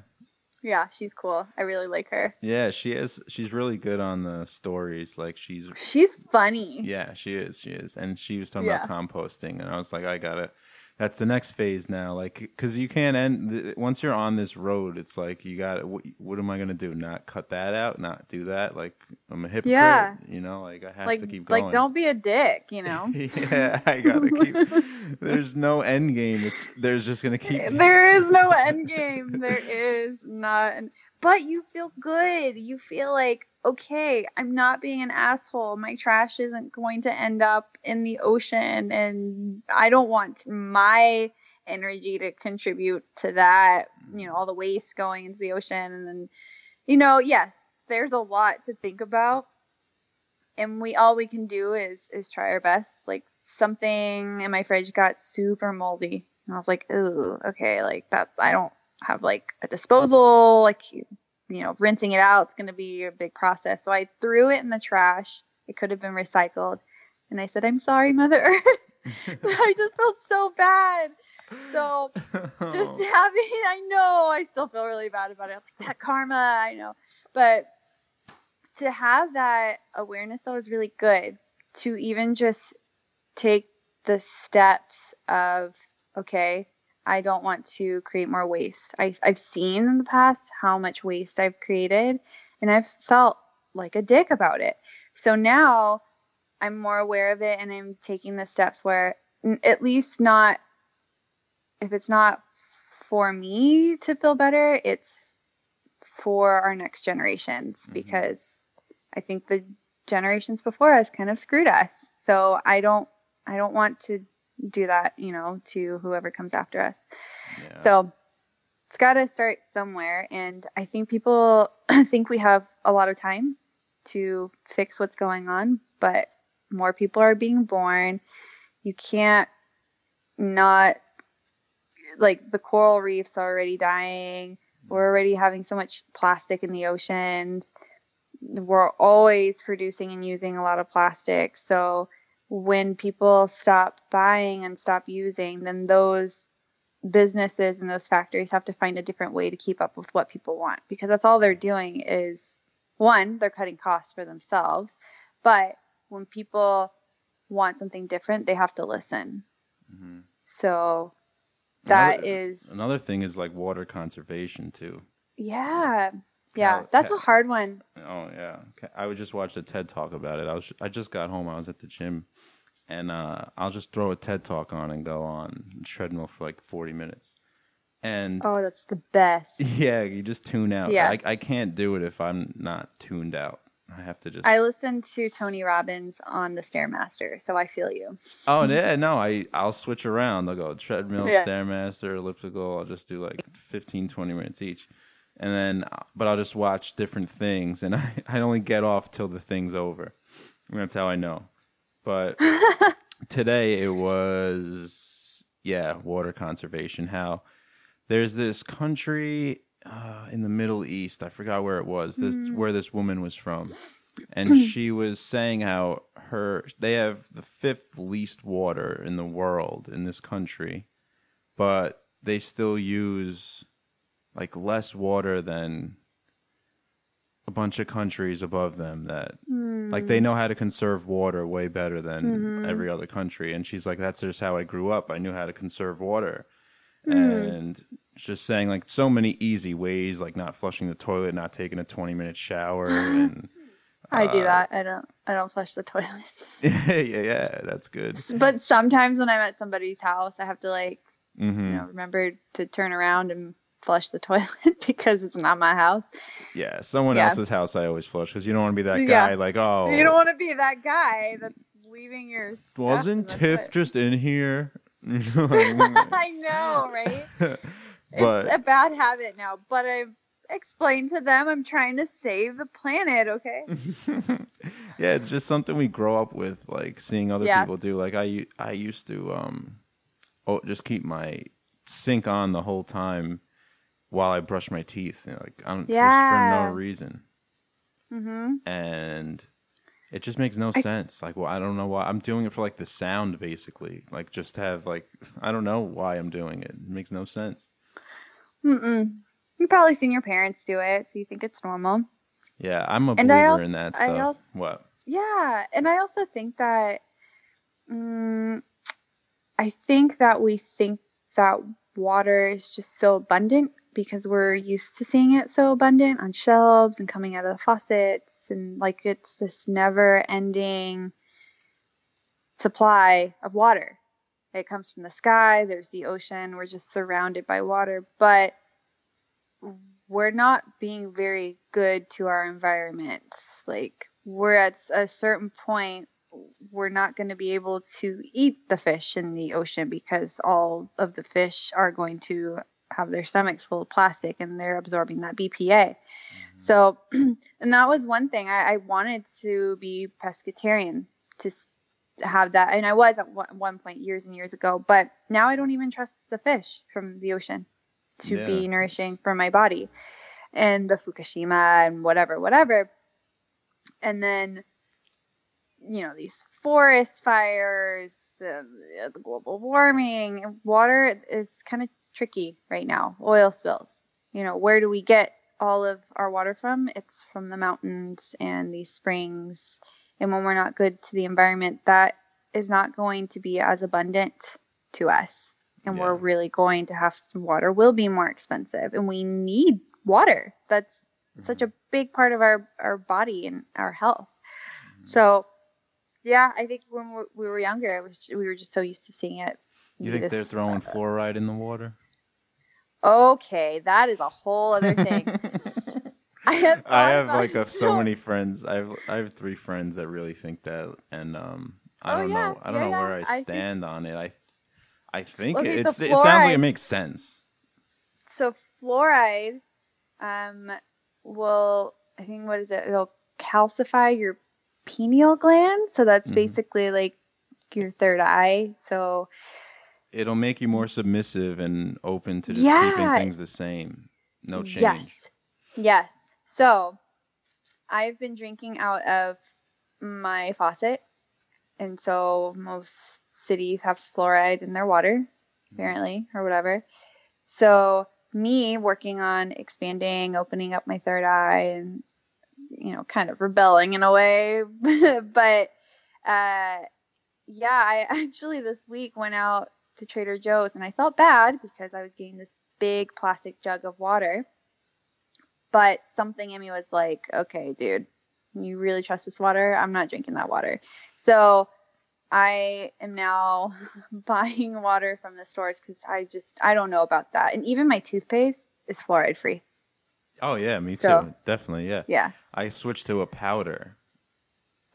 [SPEAKER 4] Yeah, she's cool. I really like her.
[SPEAKER 3] yeah. She is. She's really good on the stories. Like she's.
[SPEAKER 4] She's funny.
[SPEAKER 3] Yeah, she is. She is. And she was talking
[SPEAKER 4] Yeah.
[SPEAKER 3] about composting, and I was like, I gotta. That's the next phase now. Like, because you can't end once you're on this road. It's like you got. What, what am I gonna do? Not cut that out? Not do that? Like I'm a hypocrite.
[SPEAKER 4] Yeah.
[SPEAKER 3] You know, like I have
[SPEAKER 4] like
[SPEAKER 3] to keep going.
[SPEAKER 4] like don't be a dick, you know. *laughs*
[SPEAKER 3] yeah, I gotta keep. *laughs* There's no end game. It's there's just gonna keep. *laughs*
[SPEAKER 4] there is no end game. There is not. An, but you feel good. You feel like okay, I'm not being an asshole. My trash isn't going to end up in the ocean, and I don't want my energy to contribute to that. You know, mm. all the waste going into the ocean, and then, you know, yes, there's a lot to think about and we all we can do is is try our best. Like something in my fridge got super moldy, and I was like, ooh, okay, like that. I don't have like a disposal, like you know, rinsing it out. It's gonna be a big process. So I threw it in the trash. It could have been recycled, and I said, I'm sorry, Mother Earth. *laughs* *laughs* I just felt so bad. So *laughs* just having I know I still feel really bad about it. Like that karma, I know. But to have that awareness though is really good. To even just take the steps of okay, I don't want to create more waste. I I've seen in the past how much waste I've created and I've felt like a dick about it. So now I'm more aware of it and I'm taking the steps where at least not if it's not for me to feel better, it's for our next generations
[SPEAKER 3] Mhm.
[SPEAKER 4] because I think the generations before us kind of screwed us. So I don't I don't want to do that, you know, to whoever comes after us.
[SPEAKER 3] Yeah.
[SPEAKER 4] So it's got to start somewhere and I think people *clears throat* think we have a lot of time to fix what's going on, but more people are being born. You can't not like the coral reefs are already dying. We're mm. already having so much plastic in the oceans. We're always producing and using a lot of plastic. So when people stop buying and stop using, then those businesses and those factories have to find a different way to keep up with what people want because that's all they're doing is one, they're cutting costs for themselves, but when people want something different, they have to listen.
[SPEAKER 3] Mhm.
[SPEAKER 4] So that
[SPEAKER 3] Another-
[SPEAKER 4] is
[SPEAKER 3] Another thing is like water conservation too.
[SPEAKER 4] yeah. Yeah, that's a hard one.
[SPEAKER 3] Oh yeah, I would just watch a TED talk about it. I was I just got home. I was at the gym, and uh, I'll just throw a TED talk on and go on treadmill for like forty minutes. And
[SPEAKER 4] Oh, that's the best. *laughs*
[SPEAKER 3] yeah, you just tune out.
[SPEAKER 4] Yeah.
[SPEAKER 3] I, I can't do it if I'm not tuned out. I have to just.
[SPEAKER 4] I listened to Tony Robbins on the Stairmaster, so I feel you.
[SPEAKER 3] Oh *laughs* yeah, no, I I'll switch around. I'll go treadmill,
[SPEAKER 4] Yeah.
[SPEAKER 3] stairmaster, elliptical. I'll just do like 15, 20 minutes each, and then but I'll just watch different things, and *laughs* I I only get off till the thing's over. And that's how I know. But *laughs* today it was yeah water conservation. How there's this country uh, in the Middle East. I forgot where it was. This where this woman was from, and *clears throat* she was saying how her they have the fifth least water in the world in this country, but they still use like less water than a bunch of countries above them that like they know how to conserve water way better than every other country. And she's like that's just how i grew up. I knew how to conserve water. And just saying like so many easy ways like not flushing the toilet not taking a 20 minute shower *laughs* and
[SPEAKER 4] I do
[SPEAKER 3] uh,
[SPEAKER 4] that. I don't. I don't flush the *laughs* toilet.
[SPEAKER 3] yeah *laughs* yeah yeah, that's good.
[SPEAKER 4] But sometimes when I'm at somebody's house, I have to like
[SPEAKER 3] hmm
[SPEAKER 4] you know remember to turn around and flush the *laughs* toilet because it's not my house.
[SPEAKER 3] yeah someone
[SPEAKER 4] Yeah.
[SPEAKER 3] else's house i always flush because you don't want to be that
[SPEAKER 4] Yeah.
[SPEAKER 3] guy like oh
[SPEAKER 4] You don't want to be that guy that's leaving your.
[SPEAKER 3] wasn't tiff just in here *laughs* *laughs*
[SPEAKER 4] I know, right?
[SPEAKER 3] but
[SPEAKER 4] it's a bad habit now, but I've explained to them I'm trying to save the planet. Okay.
[SPEAKER 3] yeah, it's just something we grow up with, like seeing other
[SPEAKER 4] Yeah.
[SPEAKER 3] people do. Like I, I used to, um, oh, just keep my sink on the whole time while I brush my teeth. You know, like I'm just for no reason.
[SPEAKER 4] Mm-hmm.
[SPEAKER 3] and it just makes no
[SPEAKER 4] I-
[SPEAKER 3] sense. Like, well, I don't know why I'm doing it for like the sound, basically. Like, just to have like I don't know why I'm doing it. It makes no sense.
[SPEAKER 4] Mm-mm. You've probably seen your parents do it, so you think it's normal.
[SPEAKER 3] Yeah, I'm a
[SPEAKER 4] And I
[SPEAKER 3] believer
[SPEAKER 4] als-
[SPEAKER 3] in that
[SPEAKER 4] I
[SPEAKER 3] stuff.
[SPEAKER 4] als-
[SPEAKER 3] what?
[SPEAKER 4] Yeah, and I also think that mm, I think that we think that water is just so abundant because we're used to seeing it so abundant on shelves and coming out of the faucets and like it's this never-ending supply of water. It comes from the sky, there's the ocean, we're just surrounded by water, but we're not being very good to our environment. Like we're at a certain point we're not going to be able to eat the fish in the ocean because all of the fish are going to have their stomachs full of plastic and they're absorbing that BPA. So, *clears throat* and that was one thing I, I wanted to be pescatarian to have that, and I was at one, one point years and years ago, but now I don't even trust the fish from the ocean to
[SPEAKER 3] Yeah.
[SPEAKER 4] be nourishing for my body, and the Fukushima and whatever, whatever, and then you know these forest fires, uh, the global warming, water is kind of tricky right now. Oil spills. You know, where do we get all of our water from? It's from the mountains and these springs. And when we're not good to the environment, that is not going to be as abundant to us. And we're really going to have to, water will be more expensive. And we need water. That's mm-hmm. such a big part of our, our body and our health. Mm-hmm. So, yeah, I think when we- we were younger, it was we were just so used to seeing it.
[SPEAKER 3] You think they're throwing fluoride in the water?
[SPEAKER 4] Okay, that is a whole other thing. *laughs* I have,
[SPEAKER 3] I have
[SPEAKER 4] about
[SPEAKER 3] like a, so many friends. I have I have three friends that really think that, and um, I
[SPEAKER 4] Oh,
[SPEAKER 3] don't
[SPEAKER 4] yeah,
[SPEAKER 3] know. I don't
[SPEAKER 4] yeah,
[SPEAKER 3] know where
[SPEAKER 4] yeah.
[SPEAKER 3] I
[SPEAKER 4] I think-
[SPEAKER 3] stand on it. I, I think
[SPEAKER 4] Okay, so
[SPEAKER 3] it's it sounds like it makes sense.
[SPEAKER 4] So fluoride, um, will I think what is it? It'll calcify your pineal gland. So that's
[SPEAKER 3] Mhm.
[SPEAKER 4] basically like your third eye. So
[SPEAKER 3] It'll make you more submissive and open to just
[SPEAKER 4] Yeah.
[SPEAKER 3] keeping things the same. No change.
[SPEAKER 4] Yes. Yes. So I've been drinking out of my faucet. And so most cities have fluoride in their water, apparently, or whatever. So me working on expanding, opening up my third eye and you know, kind of rebelling in a way. *laughs* but uh yeah, I *laughs* actually this week went out to Trader Joe's and I felt bad because I was getting this big plastic jug of water. But something in me was like, okay, dude, you really trust this water? I'm not drinking that water. So I am now *laughs* buying water from the stores because I just, I don't know about that. And even my toothpaste is fluoride free.
[SPEAKER 3] Oh yeah, me
[SPEAKER 4] So-
[SPEAKER 3] too. Definitely, yeah.
[SPEAKER 4] Yeah.
[SPEAKER 3] I switched to a powder.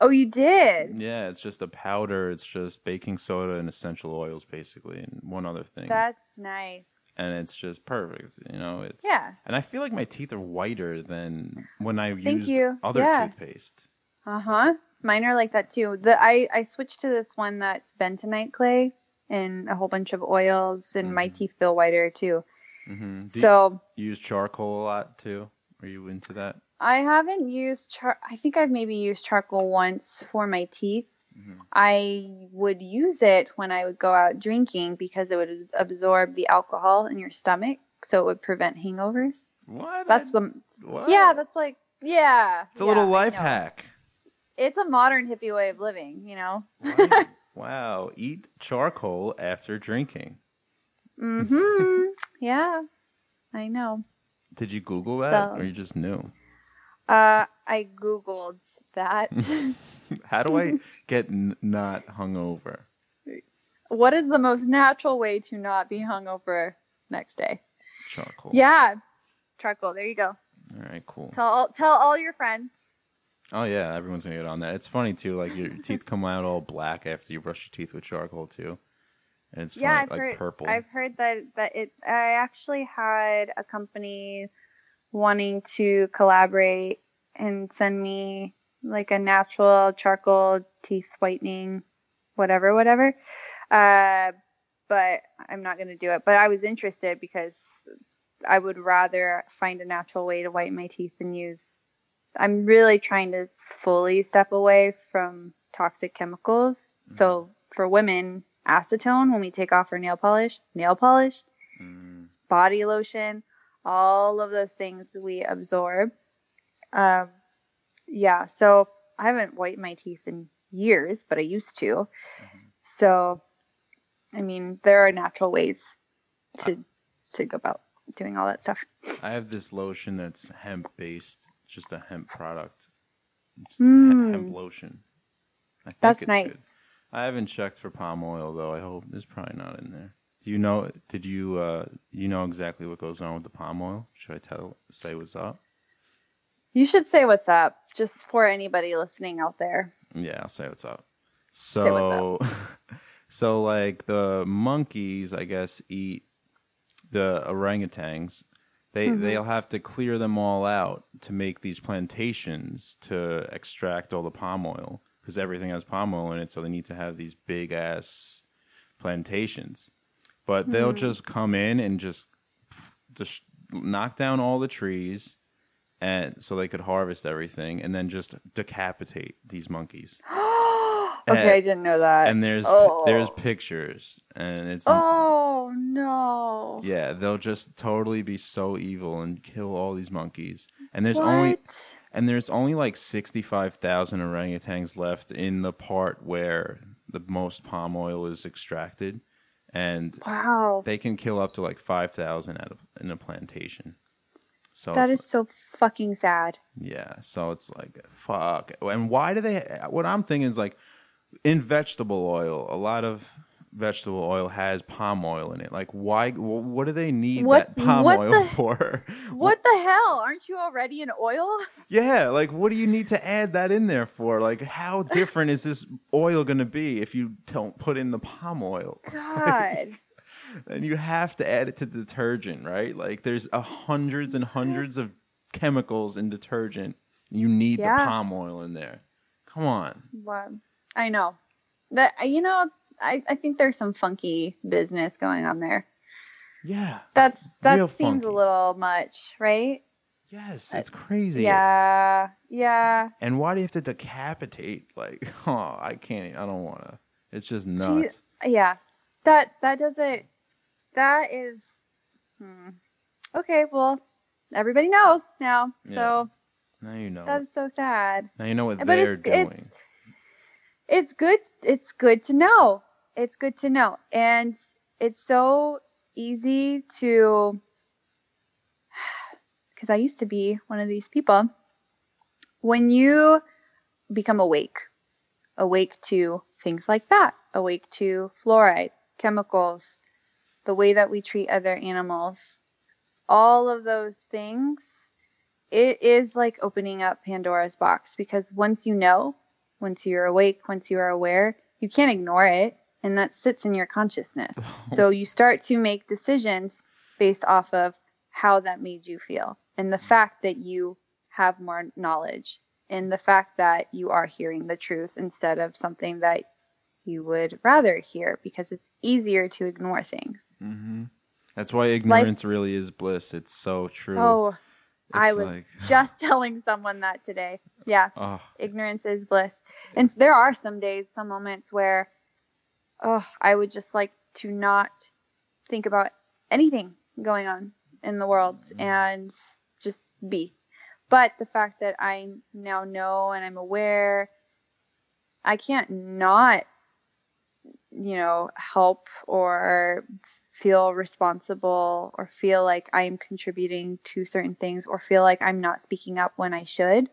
[SPEAKER 4] Oh, you did?
[SPEAKER 3] Yeah, it's just a powder. It's just baking soda and essential oils, basically, and one other thing.
[SPEAKER 4] That's nice.
[SPEAKER 3] and it's just perfect. You know, it's
[SPEAKER 4] Yeah.
[SPEAKER 3] And I feel like my teeth are whiter than when I
[SPEAKER 4] Thank
[SPEAKER 3] used
[SPEAKER 4] you.
[SPEAKER 3] other
[SPEAKER 4] Yeah.
[SPEAKER 3] toothpaste.
[SPEAKER 4] Uh huh. Mine are like that too. The I I switched to this one that's bentonite clay and a whole bunch of oils, and my
[SPEAKER 3] Mhm.
[SPEAKER 4] teeth feel whiter too.
[SPEAKER 3] hmm Do
[SPEAKER 4] So
[SPEAKER 3] you use charcoal a lot too? Are you into that?
[SPEAKER 4] I haven't used char. I think I've maybe used charcoal once for my teeth.
[SPEAKER 3] Mhm.
[SPEAKER 4] I would use it when I would go out drinking because it would absorb the alcohol in your stomach, so it would prevent hangovers.
[SPEAKER 3] What?
[SPEAKER 4] That's the
[SPEAKER 3] what?
[SPEAKER 4] yeah. That's like yeah.
[SPEAKER 3] It's a
[SPEAKER 4] yeah,
[SPEAKER 3] little life hack.
[SPEAKER 4] It's a modern hippie way of living, you know.
[SPEAKER 3] Wow. *laughs* wow. Eat charcoal after drinking.
[SPEAKER 4] Mm-hmm. yeah, I know.
[SPEAKER 3] Did you Google that,
[SPEAKER 4] So-
[SPEAKER 3] or you just knew?
[SPEAKER 4] Uh, I googled that. *laughs* *laughs*
[SPEAKER 3] How do I get n- not hungover?
[SPEAKER 4] what is the most natural way to not be hungover next day?
[SPEAKER 3] Charcoal.
[SPEAKER 4] Yeah, charcoal. There you go.
[SPEAKER 3] All right. Cool.
[SPEAKER 4] Tell all, tell all your friends.
[SPEAKER 3] Oh yeah, everyone's gonna get on that. It's funny too. Like your *laughs* teeth come out all black after you brush your teeth with charcoal too, and it's funny,
[SPEAKER 4] I've
[SPEAKER 3] like
[SPEAKER 4] heard.
[SPEAKER 3] purple.
[SPEAKER 4] I've heard that that it. I actually had a company wanting to collaborate and send me like a natural charcoal teeth whitening, whatever, whatever. Uh, but I'm not gonna do it. But I was interested because I would rather find a natural way to whiten my teeth than use I'm really trying to fully step away from toxic chemicals. So for women, acetone when we take off our nail polish, nail polish,
[SPEAKER 3] Mm.
[SPEAKER 4] body lotion, all of those things we absorb. Um, yeah, so I haven't whitened my teeth in years, but I used to. So, I mean, there are natural ways to to go about doing all that stuff.
[SPEAKER 3] I have this lotion that's hemp based, just a hemp product.
[SPEAKER 4] Mm.
[SPEAKER 3] Hemp lotion. I think
[SPEAKER 4] That's
[SPEAKER 3] it's
[SPEAKER 4] nice.
[SPEAKER 3] good. I haven't checked for palm oil though. I hope there's probably not in there. Do you know? Did you uh you know exactly what goes on with the palm oil? Should I tell say what's up?
[SPEAKER 4] You should say what's up, just for anybody listening out there.
[SPEAKER 3] Yeah, I'll say what's up.
[SPEAKER 4] what's
[SPEAKER 3] So, *laughs* so like the monkeys, I guess, eat the orangutans. They
[SPEAKER 4] Mm-hmm.
[SPEAKER 3] they'll have to clear them all out to make these plantations to extract all the palm oil because everything has palm oil in it. So they need to have these big ass plantations. But
[SPEAKER 4] Mm-hmm.
[SPEAKER 3] they'll just come in and just just knock down all the trees and so they could harvest everything and then just decapitate these monkeys *gasps*
[SPEAKER 4] okay, I didn't know that.
[SPEAKER 3] and there's
[SPEAKER 4] oh.
[SPEAKER 3] there's pictures and it's
[SPEAKER 4] Oh no.
[SPEAKER 3] yeah they'll just totally be so evil and kill all these monkeys and there's
[SPEAKER 4] what?
[SPEAKER 3] only and there's only like 65,000 orangutans left in the part where the most palm oil is extracted and
[SPEAKER 4] wow.
[SPEAKER 3] they can kill up to like 5,000 at a, in a plantation so
[SPEAKER 4] that
[SPEAKER 3] is
[SPEAKER 4] is so fucking sad.
[SPEAKER 3] Yeah, so it's like fuck. And why do they? What I'm thinking is like in vegetable oil, a lot of vegetable oil has palm oil in it. Like, why? What do they need
[SPEAKER 4] What-
[SPEAKER 3] that palm
[SPEAKER 4] what
[SPEAKER 3] oil
[SPEAKER 4] the- *laughs*
[SPEAKER 3] for?
[SPEAKER 4] What the hell? Aren't you already in oil? *laughs*
[SPEAKER 3] yeah, like what do you need to add that in there for? Like, how different is this oil going to be if you don't put in the palm oil? *laughs*
[SPEAKER 4] God.
[SPEAKER 3] and you have to add it to detergent, right? Like there's a hundreds and mm-hmm. hundreds of chemicals in detergent. You need
[SPEAKER 4] Yeah.
[SPEAKER 3] the palm oil in there. Come on.
[SPEAKER 4] Wow. I know. That you know, I, I think there's some funky business going on there.
[SPEAKER 3] Yeah.
[SPEAKER 4] That's that
[SPEAKER 3] Real
[SPEAKER 4] seems a little much, right?
[SPEAKER 3] Yes, it's crazy.
[SPEAKER 4] Yeah. Yeah.
[SPEAKER 3] And why do you have to decapitate? Like, *laughs* oh, I can't. I don't want to. It's just nuts.
[SPEAKER 4] Yeah. That that doesn't that is hmm. Okay, well, everybody knows now. So
[SPEAKER 3] Now you know.
[SPEAKER 4] that's so sad.
[SPEAKER 3] now you know what
[SPEAKER 4] But
[SPEAKER 3] they're
[SPEAKER 4] it's
[SPEAKER 3] doing.
[SPEAKER 4] it's it's good it's good to know. It's good to know. And it's so easy to *sighs* cuz I used to be one of these people. When you become awake, awake to things like that, awake to fluoride, chemicals, the way that we treat other animals, all of those things, it is like opening up Pandora's box because once you know, once you're awake, once you are aware, you can't ignore it and that sits in your consciousness. so you start to make decisions based off of how that made you feel and the fact that you have more knowledge and the fact that you are hearing the truth instead of something that you would rather hear because it's easier to ignore things.
[SPEAKER 3] hmm That's why ignorance really is bliss. It's so true.
[SPEAKER 4] Oh, I was
[SPEAKER 3] like- *laughs*
[SPEAKER 4] just telling someone that today. Yeah,
[SPEAKER 3] Oh,
[SPEAKER 4] ignorance is bliss. And there are some days, some moments where, oh, I would just like to not think about anything going on in the world mm-hmm. and just be. But the fact that I now know and I'm aware, I can't not, you know, help or feel responsible or feel like I'm contributing to certain things or feel like I'm not speaking up when I should.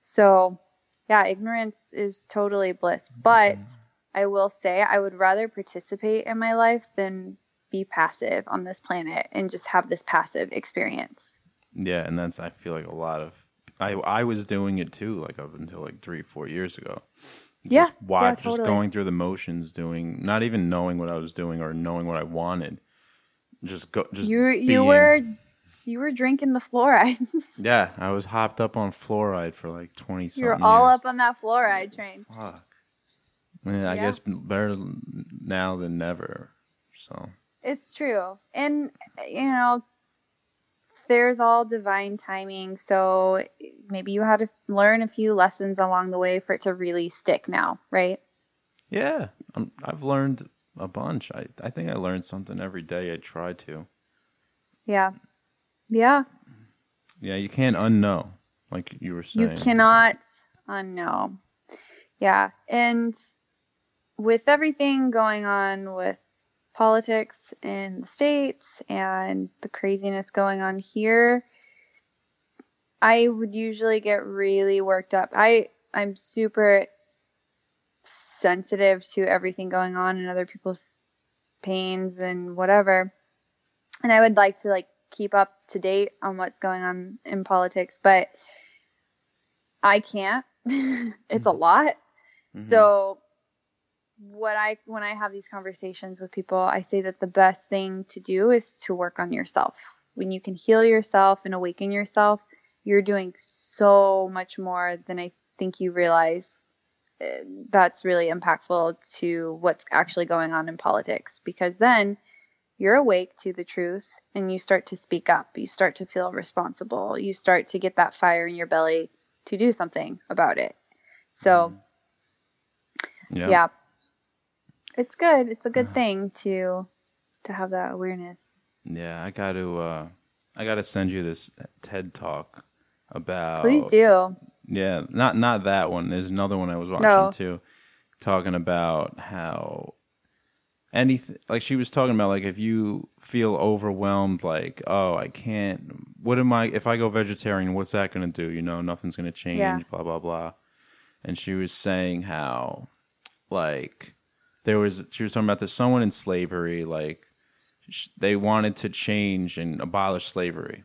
[SPEAKER 4] So, yeah, ignorance is totally bliss. But mm-hmm. I will say I would rather participate in my life than be passive on this planet and just have this passive experience.
[SPEAKER 3] yeah, and that's I feel like a lot of I I was doing it too, like up until like three four years ago.
[SPEAKER 4] Yeah,
[SPEAKER 3] just wa-
[SPEAKER 4] yeah,
[SPEAKER 3] just going through the motions, doing not even knowing what I was doing or knowing what I wanted. Just go, just
[SPEAKER 4] You you
[SPEAKER 3] being.
[SPEAKER 4] were you were drinking the fluoride. *laughs*
[SPEAKER 3] Yeah, I was hopped up on fluoride for like twenty.
[SPEAKER 4] You're all
[SPEAKER 3] years.
[SPEAKER 4] up on that fluoride train.
[SPEAKER 3] Fuck. Yeah, I
[SPEAKER 4] Yeah.
[SPEAKER 3] guess better now than never. So
[SPEAKER 4] It's true. And you know, there's all divine timing. So maybe you had to learn a few lessons along the way for it to really stick now, right?
[SPEAKER 3] Yeah, I'm, I've learned a bunch. I, I think I learned something every day I try to.
[SPEAKER 4] Yeah. Yeah.
[SPEAKER 3] Yeah, you can't unknow, like you were saying.
[SPEAKER 4] You cannot unknow. Yeah. And with everything going on with politics in the States and the craziness going on here, I would usually get really worked up. I, I'm super sensitive to everything going on and other people's pains and whatever. And I would like to like keep up to date on what's going on in politics, but I can't. *laughs* it's a lot. Mm-hmm. So what I when I have these conversations with people, I say that the best thing to do is to work on yourself. When you can heal yourself and awaken yourself, you're doing so much more than I think you realize. Uh, that's really impactful to what's actually going on in politics because then you're awake to the truth and you start to speak up. You start to feel responsible. You start to get that fire in your belly to do something about it. So, mm-hmm. yeah. yeah. It's good. It's a good uh, thing to to have that awareness.
[SPEAKER 3] Yeah, I got to uh I got to send you this TED talk about
[SPEAKER 4] Please do.
[SPEAKER 3] Yeah, not not that one. There's another one I was watching no. too talking about how anything like she was talking about like if you feel overwhelmed like oh i can't what am i if i go vegetarian what's that going to do you know nothing's going to change yeah. blah blah blah and she was saying how like there was she was talking about there's someone in slavery like sh- they wanted to change and abolish slavery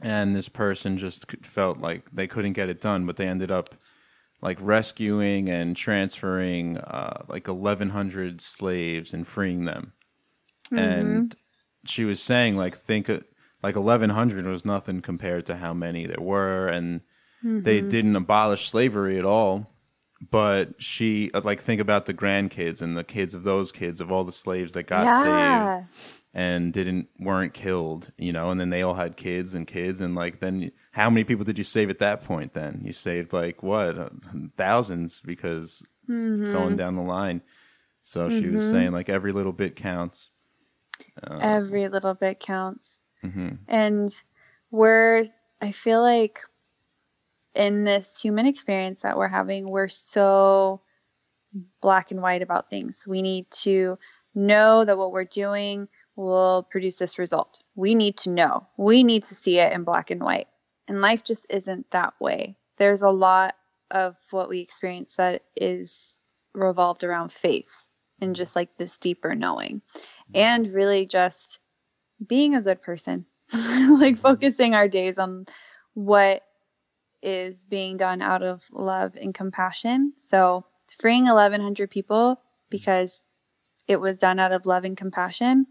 [SPEAKER 3] and this person just felt like they couldn't get it done but they ended up like rescuing and transferring uh, like 1100 slaves and freeing them mm-hmm. and she was saying like think like 1100 was nothing compared to how many there were and mm-hmm. they didn't abolish slavery at all but she uh, like think about the grandkids and the kids of those kids of all the slaves that got yeah. saved and didn't weren't killed, you know, and then they all had kids and kids and like then how many people did you save at that point then? You saved like what? Uh, thousands because mm-hmm. going down the line. So mm-hmm. she was mm-hmm. saying like every little bit counts.
[SPEAKER 4] Uh, every little bit counts. Mm-hmm. And we're I feel like in this human experience that we're having, we're so black and white about things. We need to know that what we're doing will produce this result. We need to know. We need to see it in black and white. And life just isn't that way. There's a lot of what we experience that is revolved around faith and just like this deeper knowing and really just being a good person, *laughs* like focusing our days on what is being done out of love and compassion. So freeing 1,100 people because it was done out of love and compassion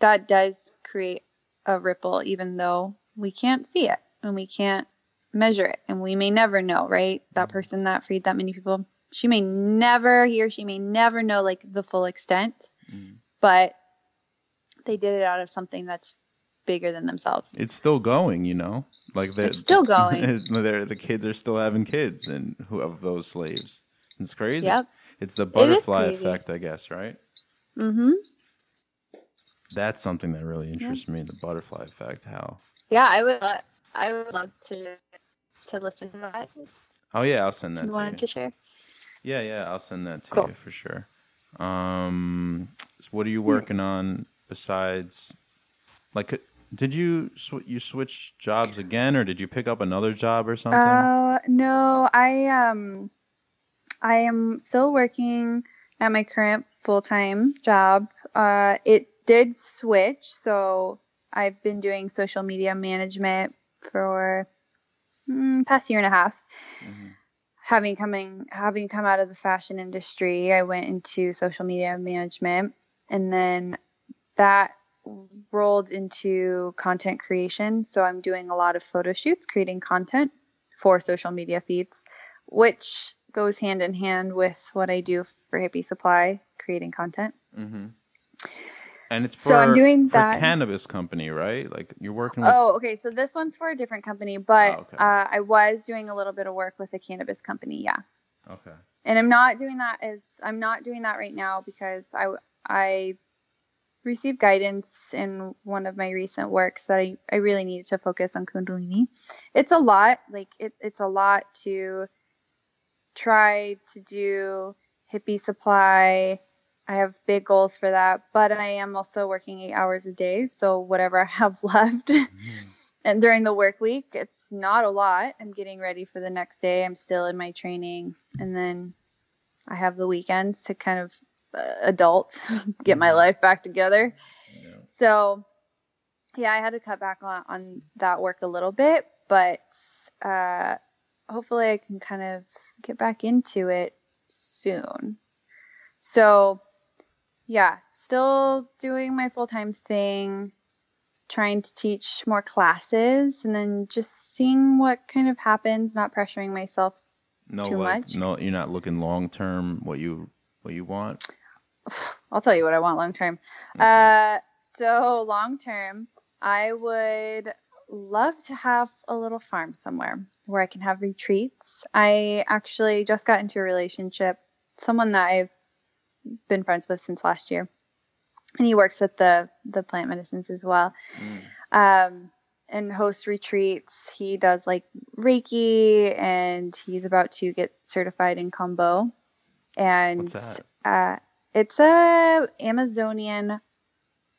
[SPEAKER 4] that does create a ripple, even though we can't see it and we can't measure it and we may never know, right? That person that freed that many people, she may never, he or she may never know like the full extent, mm. but they did it out of something that's bigger than themselves.
[SPEAKER 3] It's still going, you know, like
[SPEAKER 4] they're it's still *laughs* going.
[SPEAKER 3] they're, the kids are still having kids, and who of those slaves? It's crazy. Yep. It's the butterfly it effect, I guess, right?
[SPEAKER 4] Mm-hmm.
[SPEAKER 3] That's something that really interests yeah. me, the butterfly effect. How?
[SPEAKER 4] Yeah, I would. I would love to to listen to that.
[SPEAKER 3] Oh yeah, I'll send that.
[SPEAKER 4] You
[SPEAKER 3] to
[SPEAKER 4] wanted you. to share?
[SPEAKER 3] Yeah, yeah, I'll send that to cool. you for sure. Um, so what are you working on besides? Like, did you sw- you switch jobs again, or did you pick up another job or something?
[SPEAKER 4] Uh, no, I um, I am still working at my current full time job. Uh, it did switch. So I've been doing social media management for mm, past year and a half. Mm-hmm. Having coming having come out of the fashion industry, I went into social media management, and then that rolled into content creation. So I'm doing a lot of photo shoots, creating content for social media feeds, which goes hand in hand with what I do for Hippie Supply, creating content. Mm-hmm.
[SPEAKER 3] And it's for,
[SPEAKER 4] So I'm doing
[SPEAKER 3] for
[SPEAKER 4] that-
[SPEAKER 3] cannabis company, right? Like you're working with.
[SPEAKER 4] Oh, okay. So this one's for a different company, but
[SPEAKER 3] Oh, okay.
[SPEAKER 4] uh, I was doing a little bit of work with a cannabis company. Yeah.
[SPEAKER 3] Okay.
[SPEAKER 4] and I'm not doing that as I'm not doing that right now because I I received guidance in one of my recent works that I, I really needed to focus on kundalini. It's a lot, like it, it's a lot to try to do hippie supply. I have big goals for that, but I am also working eight hours a day, so whatever *laughs* I have left. Mm-hmm. and during the work week, it's not a lot. I'm getting ready for the next day. I'm still in my training, and then I have the weekends to kind of adult, *laughs* get my life back together. So, yeah, I had to cut back on, on that work a little bit, but uh, hopefully I can kind of get back into it soon. So, yeah, still doing my full time thing, trying to teach more classes, and then just seeing what kind of happens, not pressuring myself
[SPEAKER 3] No,
[SPEAKER 4] Too
[SPEAKER 3] like
[SPEAKER 4] much?
[SPEAKER 3] no, you're not looking long term. What you what you want? *sighs*
[SPEAKER 4] I'll tell you what I want long term. Uh, so long term, I would love to have a little farm somewhere where I can have retreats. I actually just got into a relationship, someone that I've been friends with since last year, and he works with the the plant medicines as well. Um, and hosts retreats. He does like Reiki, and he's about to get certified in Kambo. And
[SPEAKER 3] What's that?
[SPEAKER 4] Uh, it's a Amazonian.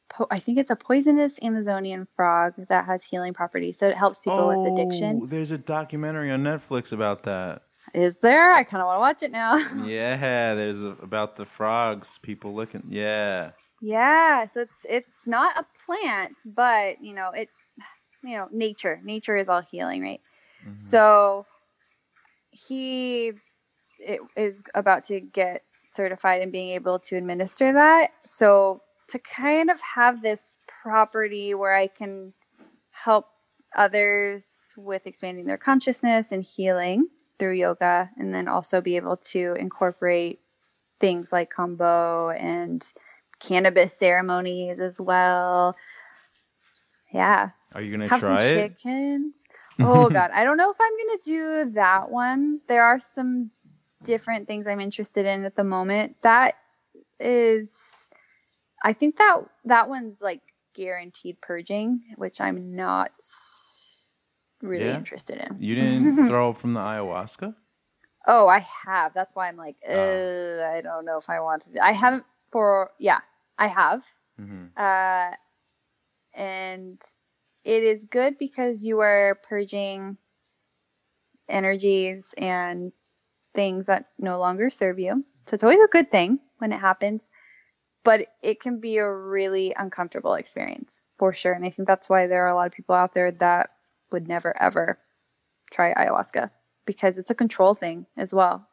[SPEAKER 4] Po- I think it's a poisonous Amazonian frog that has healing properties, so it helps people with addiction.
[SPEAKER 3] Oh, there's a documentary on Netflix about that.
[SPEAKER 4] Is there? I kind of want to watch it now. *laughs*
[SPEAKER 3] Yeah, there's a, about the frogs. People looking. Yeah.
[SPEAKER 4] Yeah, so it's it's not a plant, but you know it, you know nature. Nature is all healing, right?
[SPEAKER 3] Mhm.
[SPEAKER 4] So he it, is about to get certified in being able to administer that. So to kind of have this property where I can help others with expanding their consciousness and healing through yoga, and then also be able to incorporate things like Kambo and cannabis ceremonies as well. Yeah,
[SPEAKER 3] Are you gonna
[SPEAKER 4] have
[SPEAKER 3] try
[SPEAKER 4] some
[SPEAKER 3] it?
[SPEAKER 4] chickens. Oh god, *laughs* I don't know if I'm gonna do that one. There are some different things I'm interested in at the moment. That is, I think that that one's like guaranteed purging, which I'm not really
[SPEAKER 3] Yeah?
[SPEAKER 4] interested in.
[SPEAKER 3] You didn't *laughs* throw up from the ayahuasca?
[SPEAKER 4] Oh, I have. That's why I'm like, uh. I don't know if I want to. I haven't for yeah, I have.
[SPEAKER 3] hmm
[SPEAKER 4] Uh, and it is good because you are purging energies and things that no longer serve you. So it's always a good thing when it happens, but it can be a really uncomfortable experience for sure. And I think that's why there are a lot of people out there that would never ever try ayahuasca because it's a control thing as well.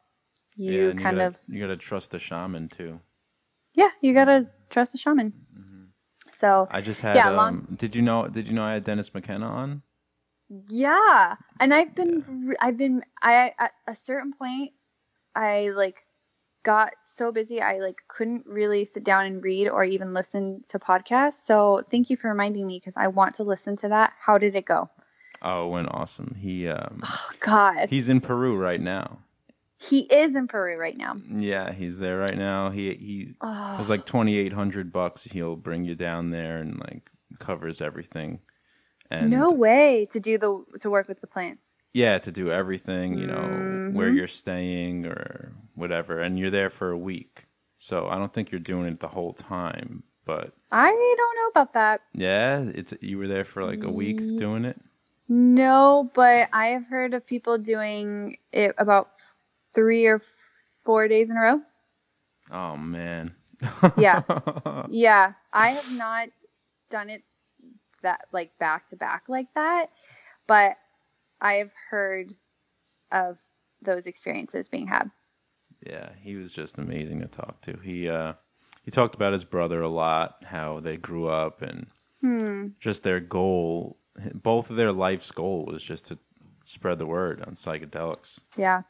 [SPEAKER 4] You
[SPEAKER 3] and
[SPEAKER 4] kind
[SPEAKER 3] gotta,
[SPEAKER 4] of
[SPEAKER 3] you gotta trust the shaman too.
[SPEAKER 4] yeah, you gotta trust the shaman. So
[SPEAKER 3] I just had.
[SPEAKER 4] Yeah,
[SPEAKER 3] um,
[SPEAKER 4] long-
[SPEAKER 3] Did you know? Did you know I had Dennis McKenna on?
[SPEAKER 4] Yeah, and I've been, re- I've been, I at a certain point, I like got so busy I like couldn't really sit down and read or even listen to podcasts. So thank you for reminding me because I want to listen to that. How did it go?
[SPEAKER 3] Oh, it went awesome. He um,
[SPEAKER 4] Oh God,
[SPEAKER 3] he's in Peru right now.
[SPEAKER 4] he is in Peru right now.
[SPEAKER 3] Yeah, he's there right now. He he
[SPEAKER 4] Oh,
[SPEAKER 3] it was like twenty eight hundred bucks. He'll bring you down there and like covers everything. And
[SPEAKER 4] no way to do the to work with the plants.
[SPEAKER 3] yeah, to do everything, you know, where
[SPEAKER 4] Mhm.
[SPEAKER 3] you're staying or whatever, and you're there for a week. So I don't think you're doing it the whole time, but
[SPEAKER 4] I don't know about that.
[SPEAKER 3] yeah, it's you were there for like a week doing it.
[SPEAKER 4] No, but I have heard of people doing it about three or four days in a row.
[SPEAKER 3] Oh man.
[SPEAKER 4] Yeah. *laughs* Yeah, I have not done it that like back to back like that, but I have heard of those experiences being had.
[SPEAKER 3] Yeah, he was just amazing to talk to. He uh he talked about his brother a lot, how they grew up and
[SPEAKER 4] Hmm.
[SPEAKER 3] just their goal, both of their life's goal was just to spread the word on psychedelics.
[SPEAKER 4] Yeah.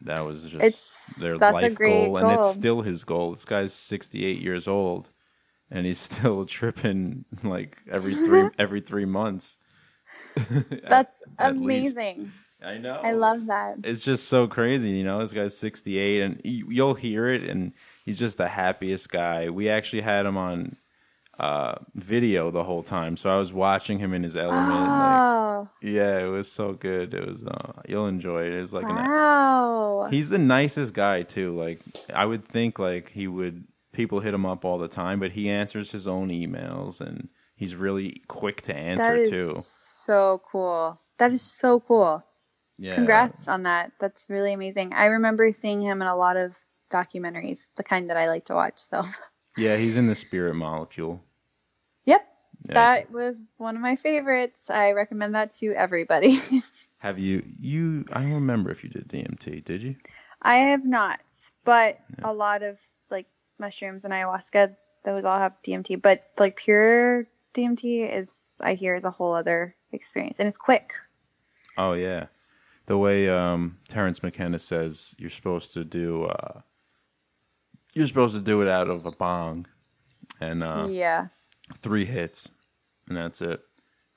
[SPEAKER 3] That was just
[SPEAKER 4] It's-
[SPEAKER 3] their life
[SPEAKER 4] great
[SPEAKER 3] goal, and it's still his goal. This guy's 68 years old, and he's *laughs* still tripping like every three *laughs* every three months. *laughs*
[SPEAKER 4] That's
[SPEAKER 3] At
[SPEAKER 4] amazing.
[SPEAKER 3] I know.
[SPEAKER 4] I love that.
[SPEAKER 3] It's just so crazy, you know. This guy's 68, and you- you'll hear it, and he's just the happiest guy. We actually had him on uh, video the whole time, so I was watching him in his element. Like,
[SPEAKER 4] Oh,
[SPEAKER 3] yeah, it was so good. It was. Uh, you'll enjoy it. It was like an.
[SPEAKER 4] wow.
[SPEAKER 3] He's the nicest guy too. Like I would think, like he would. People hit him up all the time, but he answers his own emails, and he's really quick to answer
[SPEAKER 4] is
[SPEAKER 3] too.
[SPEAKER 4] so cool. That is so cool.
[SPEAKER 3] Yeah.
[SPEAKER 4] Congrats on that. That's really amazing. I remember seeing him in a lot of documentaries, the kind that I like to watch. So, *laughs*
[SPEAKER 3] Yeah, he's in the Spirit Molecule.
[SPEAKER 4] yep,
[SPEAKER 3] Yeah.
[SPEAKER 4] that was one of my favorites. I recommend that to everybody. *laughs*
[SPEAKER 3] Have you you I don't remember if you did DMT, did you?
[SPEAKER 4] I have not, but
[SPEAKER 3] Yeah.
[SPEAKER 4] a lot of mushrooms and ayahuasca, those all have DMT, but like pure DMT is, I hear, is a whole other experience and it's quick.
[SPEAKER 3] Oh yeah. The way um Terence McKenna says you're supposed to do uh you're supposed to do it out of a bong and uh
[SPEAKER 4] yeah.
[SPEAKER 3] three hits and that's it.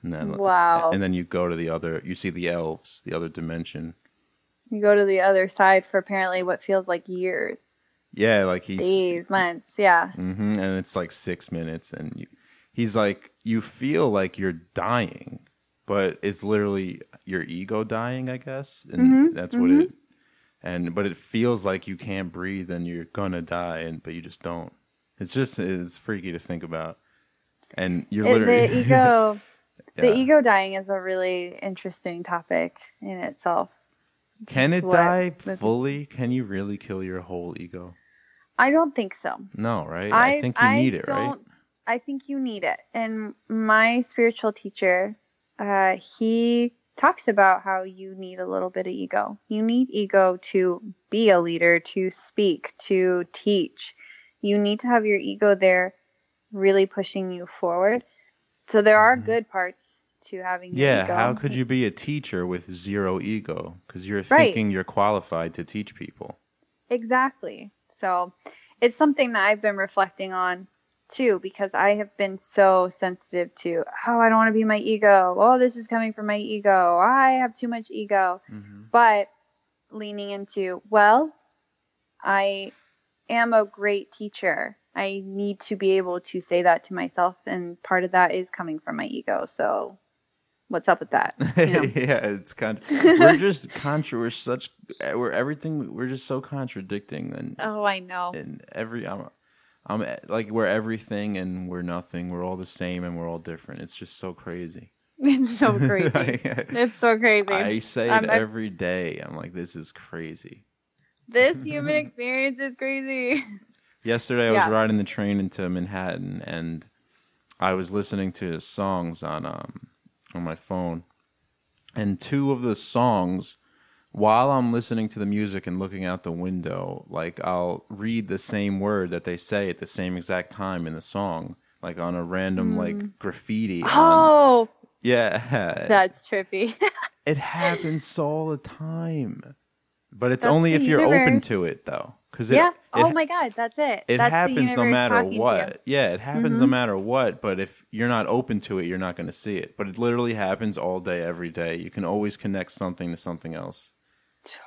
[SPEAKER 3] And then
[SPEAKER 4] Wow.
[SPEAKER 3] and then you go to the other you see the elves, the other dimension.
[SPEAKER 4] You go to the other side for apparently what feels like years,
[SPEAKER 3] Yeah, like he's
[SPEAKER 4] days, months. Yeah.
[SPEAKER 3] hmm and it's like six minutes, and you, he's like, you feel like you're dying, but it's literally your ego dying, I guess, and
[SPEAKER 4] Mhm,
[SPEAKER 3] that's what it. And but it feels like you can't breathe and you're gonna die, and but you just don't. It's just it's freaky to think about, and you're
[SPEAKER 4] It-
[SPEAKER 3] literally *laughs*
[SPEAKER 4] the ego,
[SPEAKER 3] Yeah.
[SPEAKER 4] the ego dying is a really interesting topic in itself.
[SPEAKER 3] Can it
[SPEAKER 4] what-
[SPEAKER 3] die fully? Can you really kill your whole ego?
[SPEAKER 4] I don't think so.
[SPEAKER 3] No, right? I, think you need it, right?
[SPEAKER 4] I think you need it. And my spiritual teacher, uh, he talks about how you need a little bit of ego. You need ego to be a leader, to speak, to teach. You need to have your ego there really pushing you forward. So there are good parts to having
[SPEAKER 3] Mm-hmm. Yeah, how could you be a teacher with zero ego? Because you're
[SPEAKER 4] Right.
[SPEAKER 3] thinking you're qualified to teach people.
[SPEAKER 4] Exactly. So it's something that I've been reflecting on too because I have been so sensitive to, oh, I don't want to be my ego. Oh, this is coming from my ego. I have too much ego. But leaning into, well, I am a great teacher. I need to be able to say that to myself. And part of that is coming from my ego. So what's up with that? *laughs* You know?
[SPEAKER 3] yeah, it's kind. Of, we're just *laughs* contra. We're such. We're everything. We're just so contradicting, and
[SPEAKER 4] oh, I know.
[SPEAKER 3] and every. I'm, I'm like we're everything and we're nothing. We're all the same and we're all different. It's just so crazy. *laughs*
[SPEAKER 4] It's so crazy. it's so crazy.
[SPEAKER 3] I say it every day. I'm like, this is crazy.
[SPEAKER 4] this human experience is crazy.
[SPEAKER 3] Yesterday, I was
[SPEAKER 4] Yeah.
[SPEAKER 3] riding the train into Manhattan, and I was listening to songs on um on my phone, and two of the songs, while I'm listening to the music and looking out the window, like I'll read the same word that they say at the same exact time in the song, like on a random hmm. like graffiti. On,
[SPEAKER 4] Oh, *laughs*
[SPEAKER 3] yeah,
[SPEAKER 4] that's trippy. *laughs*
[SPEAKER 3] it happens all the time, but it's
[SPEAKER 4] That's
[SPEAKER 3] only if you're open to it, though. Because
[SPEAKER 4] yeah.
[SPEAKER 3] it,
[SPEAKER 4] oh my God, that's it.
[SPEAKER 3] it
[SPEAKER 4] that's
[SPEAKER 3] happens no matter
[SPEAKER 4] talking to you.
[SPEAKER 3] what. Yeah, it happens no
[SPEAKER 4] Mhm.
[SPEAKER 3] matter what. But if you're not open to it, you're not going to see it. But it literally happens all day, every day. You can always connect something to something else.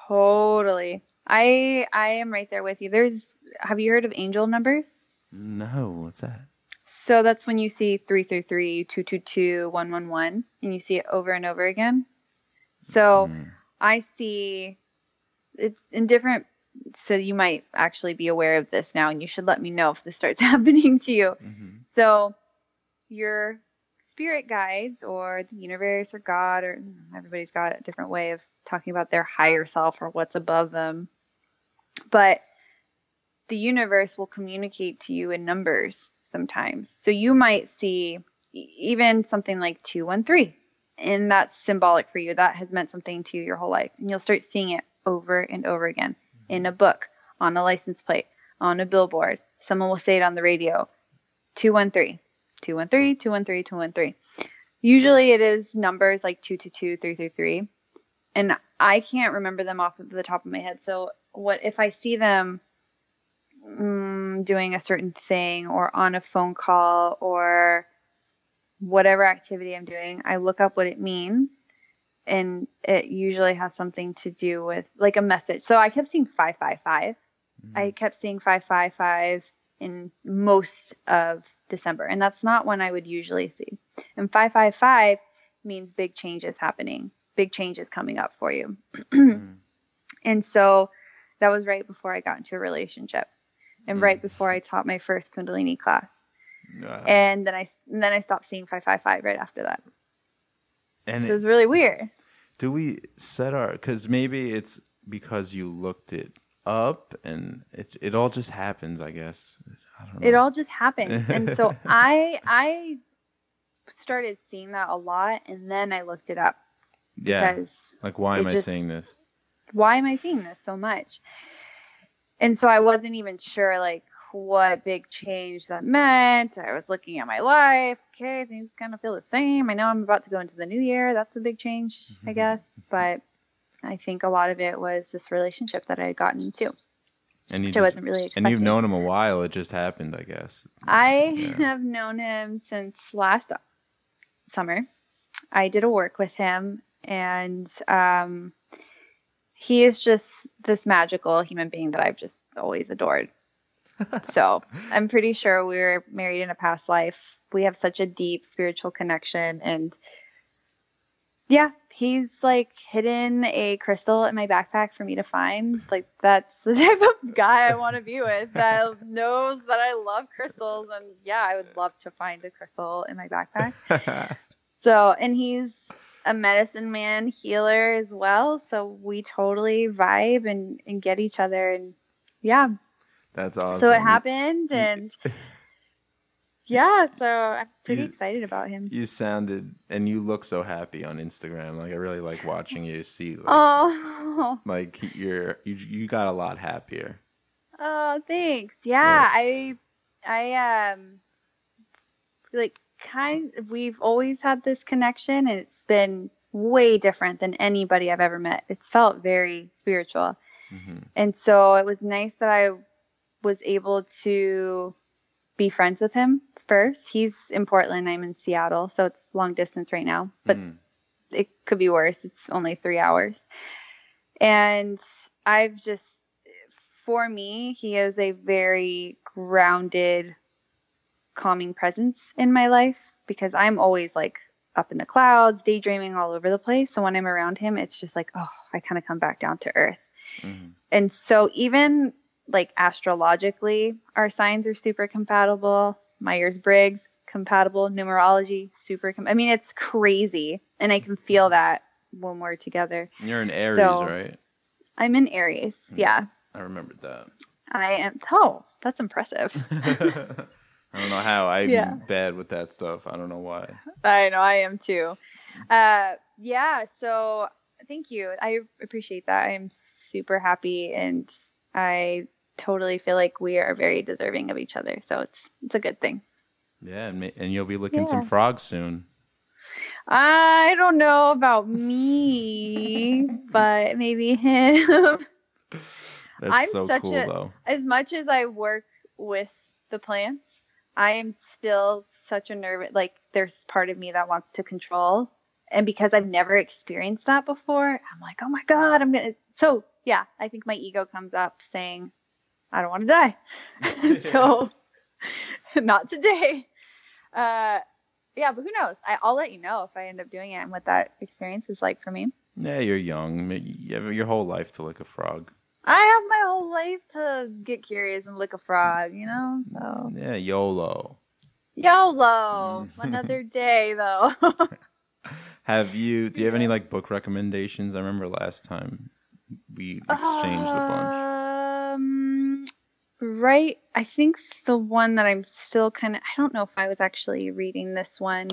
[SPEAKER 4] Totally. I I am right there with you. There's. Have you heard of angel numbers?
[SPEAKER 3] No, what's that?
[SPEAKER 4] So that's when you see 333, 222, 111, and you see it over and over again. So
[SPEAKER 3] Mm.
[SPEAKER 4] I see it's in different. So you might actually be aware of this now, and you should let me know if this starts *laughs* happening to you.
[SPEAKER 3] Mhm.
[SPEAKER 4] So your spirit guides or the universe or God or everybody's got a different way of talking about their higher self or what's above them. But the universe will communicate to you in numbers sometimes. So you might see even something like 213 and that's symbolic for you. That has meant something to you your whole life. And you'll start seeing it over and over again in a book, on a license plate, on a billboard. Someone will say it on the radio. 213, 213, 213, 213. Usually it is numbers like 222, 333. And I can't remember them off of the top of my head. So what if I see them mm, doing a certain thing or on a phone call or whatever activity I'm doing, I look up what it means. And it usually has something to do with like a message. So I kept seeing 555. Mm-hmm. I kept seeing 555 in most of December. And that's not when I would usually see. And 555 means big changes happening, big changes coming up for you. mm. *clears throat* And so that was right before I got into a relationship and mm. right before I taught my first Kundalini class. Uh, and then I and then I stopped seeing 555 right after that. And so was really weird.
[SPEAKER 3] Do we set our cuz maybe it's because you looked it up and it it all just happens, I guess.
[SPEAKER 4] I it all just happens. and so *laughs* I I started seeing that a lot and then I looked it up.
[SPEAKER 3] Yeah. Because like why am I seeing this?
[SPEAKER 4] Why am I seeing this so much? And so I wasn't even sure like what big change that meant. I was looking at my life. Okay, things kind of feel the same. I know I'm about to go into the new year. That's a big change, I mm-hmm. guess. But I think a lot of it was this relationship that I had gotten into. And which just, I wasn't really expecting.
[SPEAKER 3] And you've known him a while. It just happened, I guess.
[SPEAKER 4] I yeah. *laughs* have known him since last summer. I did a work with him, and um, he is just this magical human being that I've just always adored *laughs* so I'm pretty sure we were married in a past life. We have such a deep spiritual connection. And yeah, he's like hidden a crystal in my backpack for me to find. Like, that's the *laughs* type of guy I want to be with that *laughs* knows that I love crystals. And yeah, I would love to find a crystal in my backpack. so, and he's a medicine man healer as well. So we totally vibe and, and get each other. And yeah,
[SPEAKER 3] that's awesome.
[SPEAKER 4] So it happened, and *laughs* yeah, so I'm pretty you, excited about him.
[SPEAKER 3] You sounded and you look so happy on Instagram. Like I really like watching you see. *laughs* Like,
[SPEAKER 4] oh, *laughs*
[SPEAKER 3] like you're you you got a lot happier.
[SPEAKER 4] Oh, thanks. Yeah, yeah. I I um like kind. We've always had this connection, and it's been way different than anybody I've ever met. It's felt very spiritual. Mm-hmm. And so it was nice that I was able to be friends with him first. He's in Portland, I'm in Seattle, so it's long distance right now, but mm. it could be worse. It's only three hours. And I've just, for me, he is a very grounded, calming presence in my life because I'm always like up in the clouds, daydreaming all over the place. So when I'm around him, it's just like, oh, I kind of come back down to earth. Mm-hmm. And so even like astrologically, our signs are super compatible. Myers Briggs, compatible. Numerology, super. Com- I mean, it's crazy. And I can feel that when we're together.
[SPEAKER 3] You're in Aries, so, right?
[SPEAKER 4] I'm in Aries, mm, yeah.
[SPEAKER 3] I remembered that.
[SPEAKER 4] I am. Oh, that's impressive. *laughs*
[SPEAKER 3] I don't know how. I'm yeah. bad with that stuff. I don't know why.
[SPEAKER 4] I know. I am too. Uh, yeah. So thank you. I appreciate that. I am super happy and I totally feel like we are very deserving of each other. So it's it's a good thing.
[SPEAKER 3] Yeah, and, and you'll be licking yeah. some frogs soon.
[SPEAKER 4] I don't know about me, *laughs* but maybe him.
[SPEAKER 3] That's I'm so such cool, a though.
[SPEAKER 4] as much as I work with the plants, I am still such a nervous like there's part of me that wants to control. And because I've never experienced that before, I'm like, oh my God, I'm gonna so yeah, I think my ego comes up saying, I don't want to die. *laughs* *laughs* so, *laughs* not today. Uh, yeah, but who knows? I, will let you know if I end up doing it and what that experience is like for me.
[SPEAKER 3] Yeah, you're young. You have your whole life to lick a frog.
[SPEAKER 4] I have my whole life to get curious and lick a frog, you know? So
[SPEAKER 3] Yeah, YOLO.
[SPEAKER 4] YOLO. Another day though.
[SPEAKER 3] have you do you have any like book recommendations? I remember last time we exchanged uh, a bunch.
[SPEAKER 4] Right. I think the one that I'm still kind of, I don't know if I was actually reading this one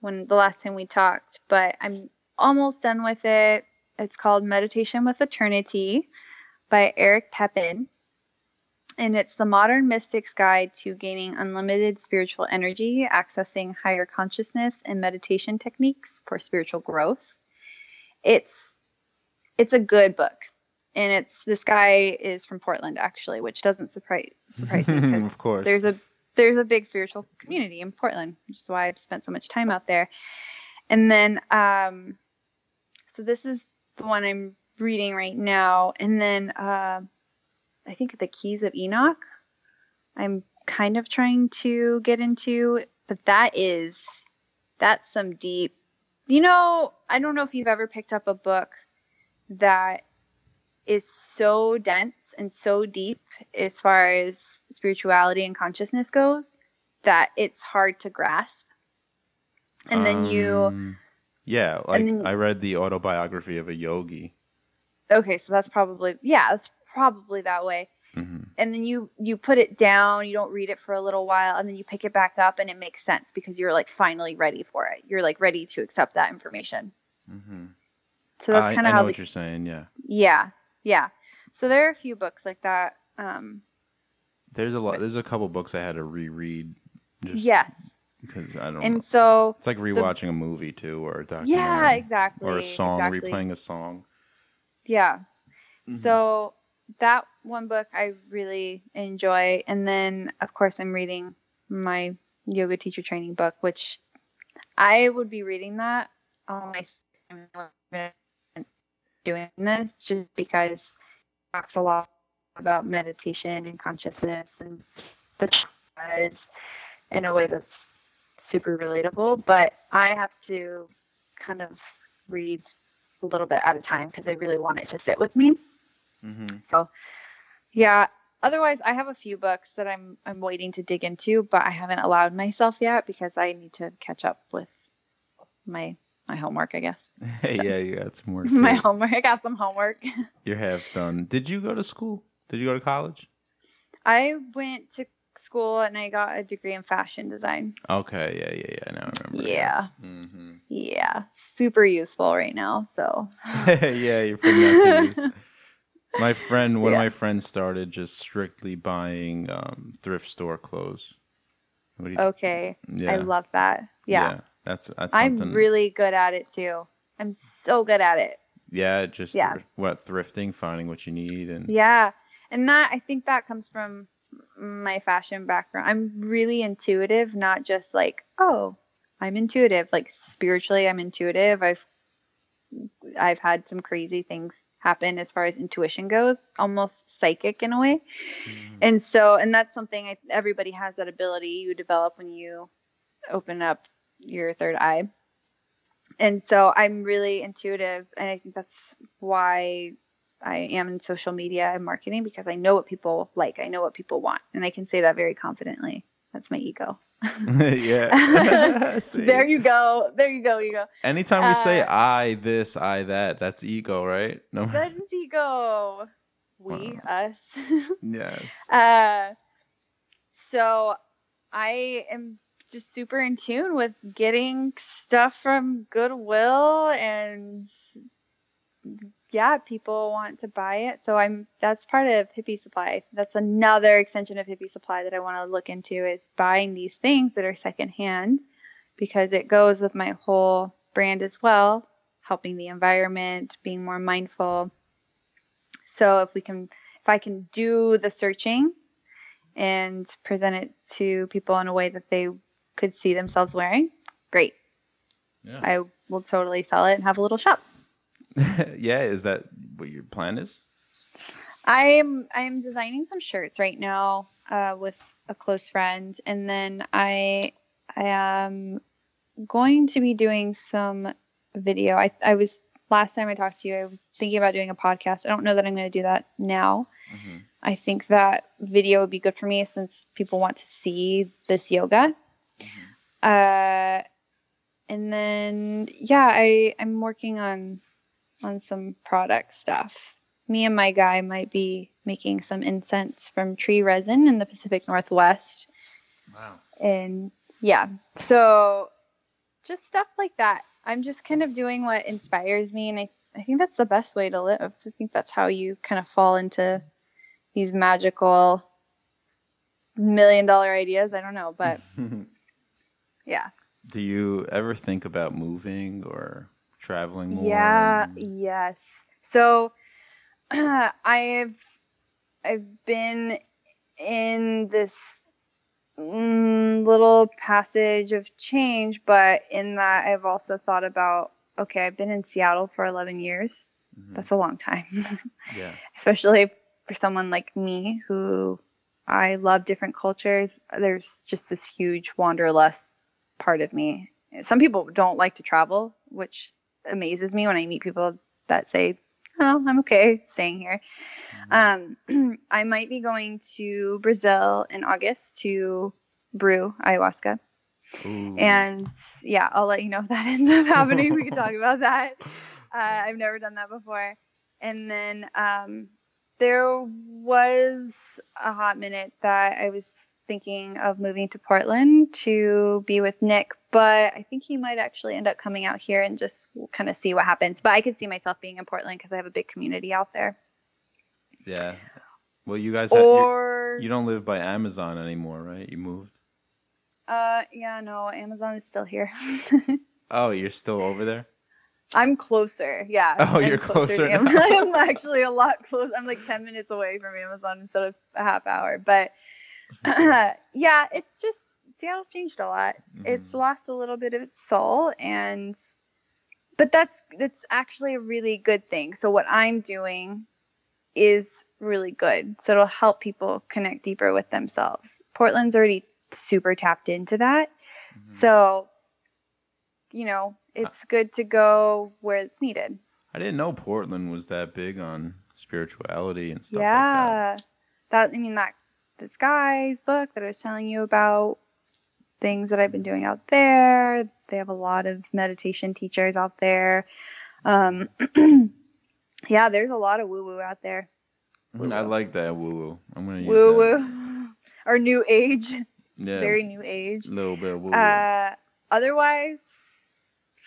[SPEAKER 4] when the last time we talked, but I'm almost done with it. It's called Meditation with Eternity by Eric Pepin. And it's the modern mystic's guide to gaining unlimited spiritual energy, accessing higher consciousness, and meditation techniques for spiritual growth. It's it's a good book. And it's this guy is from Portland actually, which doesn't surprise surprise me *laughs* because
[SPEAKER 3] of course.
[SPEAKER 4] there's a there's a big spiritual community in Portland, which is why I've spent so much time out there. And then um, so this is the one I'm reading right now, and then uh, I think the Keys of Enoch. I'm kind of trying to get into, but that is that's some deep. You know, I don't know if you've ever picked up a book that is so dense and so deep as far as spirituality and consciousness goes that it's hard to grasp. And then you
[SPEAKER 3] Um, Yeah, like
[SPEAKER 4] then-
[SPEAKER 3] I read the autobiography of a yogi.
[SPEAKER 4] okay, so that's probably yeah, that's probably that way.
[SPEAKER 3] hmm
[SPEAKER 4] And then you you put it down, you don't read it for a little while, and then you pick it back up, and it makes sense because you're like finally ready for it. You're like ready to accept that information.
[SPEAKER 3] hmm
[SPEAKER 4] So that's kind of how
[SPEAKER 3] what
[SPEAKER 4] the
[SPEAKER 3] you're saying. Yeah,
[SPEAKER 4] yeah yeah. So there are a few books like that. Um,
[SPEAKER 3] there's a lot. There's a couple books I had to reread. Just
[SPEAKER 4] yes,
[SPEAKER 3] because I don't. know.
[SPEAKER 4] and so
[SPEAKER 3] It's like rewatching a movie too, or a documentary.
[SPEAKER 4] yeah, exactly,
[SPEAKER 3] Or a song,
[SPEAKER 4] exactly.
[SPEAKER 3] replaying a song.
[SPEAKER 4] Yeah.
[SPEAKER 3] Mhm.
[SPEAKER 4] So that one book I really enjoy, and then of course I'm reading my yoga teacher training book, which I would be reading that on my time doing this just because it talks a lot about meditation and consciousness and the chakras in a way that's super relatable. But I have to kind of read a little bit at a time because I really want it to sit with me.
[SPEAKER 3] hmm
[SPEAKER 4] So, yeah. Otherwise, I have a few books that I'm I'm waiting to dig into, but I haven't allowed myself yet because I need to catch up with my my homework. I guess Hey, *laughs*
[SPEAKER 3] yeah, you got some work. *laughs*
[SPEAKER 4] my homework. I got some homework. *laughs*
[SPEAKER 3] You're half done. Did you go to school? Did you go to college?
[SPEAKER 4] I went to school and I got a degree in fashion design.
[SPEAKER 3] Okay, yeah, yeah, yeah. Now I remember.
[SPEAKER 4] Yeah,
[SPEAKER 3] hmm
[SPEAKER 4] yeah, super useful right now. So
[SPEAKER 3] yeah, you're putting that to use. My friend, one
[SPEAKER 4] Yeah.
[SPEAKER 3] of my friends started just strictly buying um, thrift store clothes. What do you
[SPEAKER 4] okay,
[SPEAKER 3] yeah,
[SPEAKER 4] I love that. Yeah,
[SPEAKER 3] that's that's
[SPEAKER 4] I'm
[SPEAKER 3] something.
[SPEAKER 4] really good at it too. I'm so good at it.
[SPEAKER 3] yeah, just
[SPEAKER 4] Yeah.
[SPEAKER 3] thr- what thrifting, finding what you need, and
[SPEAKER 4] Yeah. And that I think that comes from my fashion background. I'm really intuitive, not just like, oh, I'm intuitive. Like spiritually I'm intuitive. I've I've had some crazy things happen as far as intuition goes, almost psychic in a way.
[SPEAKER 3] Mm-hmm.
[SPEAKER 4] And so and that's something I, everybody has that ability you develop when you open up your third eye. And so I'm really intuitive and I think that's why I am in social media and marketing because I know what people like. I know what people want. And I can say that very confidently. That's my ego. *laughs* *laughs*
[SPEAKER 3] yeah. *laughs*
[SPEAKER 4] There you go. There you go, ego.
[SPEAKER 3] Anytime we say
[SPEAKER 4] Uh,
[SPEAKER 3] I this, I that, that's ego, right? No.
[SPEAKER 4] That is ego. We, us.
[SPEAKER 3] yes.
[SPEAKER 4] uh, so I am just super in tune with getting stuff from Goodwill and yeah, people want to buy it. So I'm that's part of hippie supply. That's another extension of hippie supply that I want to look into is buying these things that are secondhand because it goes with my whole brand as well, helping the environment, being more mindful. So if we can if I can do the searching and present it to people in a way that they could see themselves wearing, great.
[SPEAKER 3] Yeah.
[SPEAKER 4] I will totally sell it and have a little shop. *laughs*
[SPEAKER 3] yeah. Is that what your plan is?
[SPEAKER 4] I'm I'm designing some shirts right now uh, with a close friend, and then I I am going to be doing some video. I I was last time I talked to you, I was thinking about doing a podcast. I don't know that I'm going to do that now.
[SPEAKER 3] Mhm.
[SPEAKER 4] I think that video would be good for me since people want to see this yoga. Uh, and then yeah, I I'm working on on some product stuff. Me and my guy might be making some incense from tree resin in the Pacific Northwest.
[SPEAKER 3] Wow.
[SPEAKER 4] And yeah, so just stuff like that. I'm just kind of doing what inspires me, and I, I think that's the best way to live. I think that's how you kind of fall into these magical million dollar ideas. I don't know, but *laughs* yeah.
[SPEAKER 3] Do you ever think about moving or traveling more?
[SPEAKER 4] Yeah,
[SPEAKER 3] and-
[SPEAKER 4] yes. So *clears throat* I've I've been in this mm, little passage of change, but in that I've also thought about okay, I've been in Seattle for 11 years.
[SPEAKER 3] Mhm.
[SPEAKER 4] That's a long time, *laughs*
[SPEAKER 3] Yeah.
[SPEAKER 4] especially for someone like me who I love different cultures. There's just this huge wanderlust part of me. Some people don't like to travel, which amazes me when I meet people that say, "Oh, I'm okay staying here." Um, *clears throat* I might be going to Brazil in August to brew ayahuasca.
[SPEAKER 3] Ooh.
[SPEAKER 4] And yeah, I'll let you know if that *laughs* ends up happening. we can talk about *laughs* that. Uh, I've never done that before. And then um, there was a hot minute that I was thinking of moving to Portland to be with Nick, but I think he might actually end up coming out here and just kind of see what happens. But I could see myself being in Portland because I have a big community out there.
[SPEAKER 3] yeah. Well, you guys have, you,
[SPEAKER 4] Or
[SPEAKER 3] you don't live by Amazon anymore, right? You moved.
[SPEAKER 4] uh, yeah, no, Amazon is still here. *laughs*
[SPEAKER 3] Oh, you're still over there.
[SPEAKER 4] I'm closer. Yeah.
[SPEAKER 3] Oh,
[SPEAKER 4] I'm
[SPEAKER 3] you're closer
[SPEAKER 4] Am- *laughs* I'm actually a lot closer. I'm like 10 minutes away from Amazon instead of a half hour. But *laughs* yeah, it's just Seattle's changed a lot. It's
[SPEAKER 3] Mhm.
[SPEAKER 4] lost a little bit of its soul and but that's that's actually a really good thing. So what I'm doing is really good. So it'll help people connect deeper with themselves. Portland's already super tapped into that.
[SPEAKER 3] Mhm.
[SPEAKER 4] So, you know, it's good to go where it's needed.
[SPEAKER 3] I didn't know Portland was that big on spirituality and stuff like that.
[SPEAKER 4] yeah. That I mean that this guy's book that I was telling you about things that I've been doing out there. They have a lot of meditation teachers out there. Um *clears throat* yeah, there's a lot of woo woo out there.
[SPEAKER 3] Mhm, I like that woo woo. I'm gonna use
[SPEAKER 4] Woo woo. or new age.
[SPEAKER 3] Yeah,
[SPEAKER 4] Very new age.
[SPEAKER 3] a little bit of woo woo.
[SPEAKER 4] Uh, otherwise,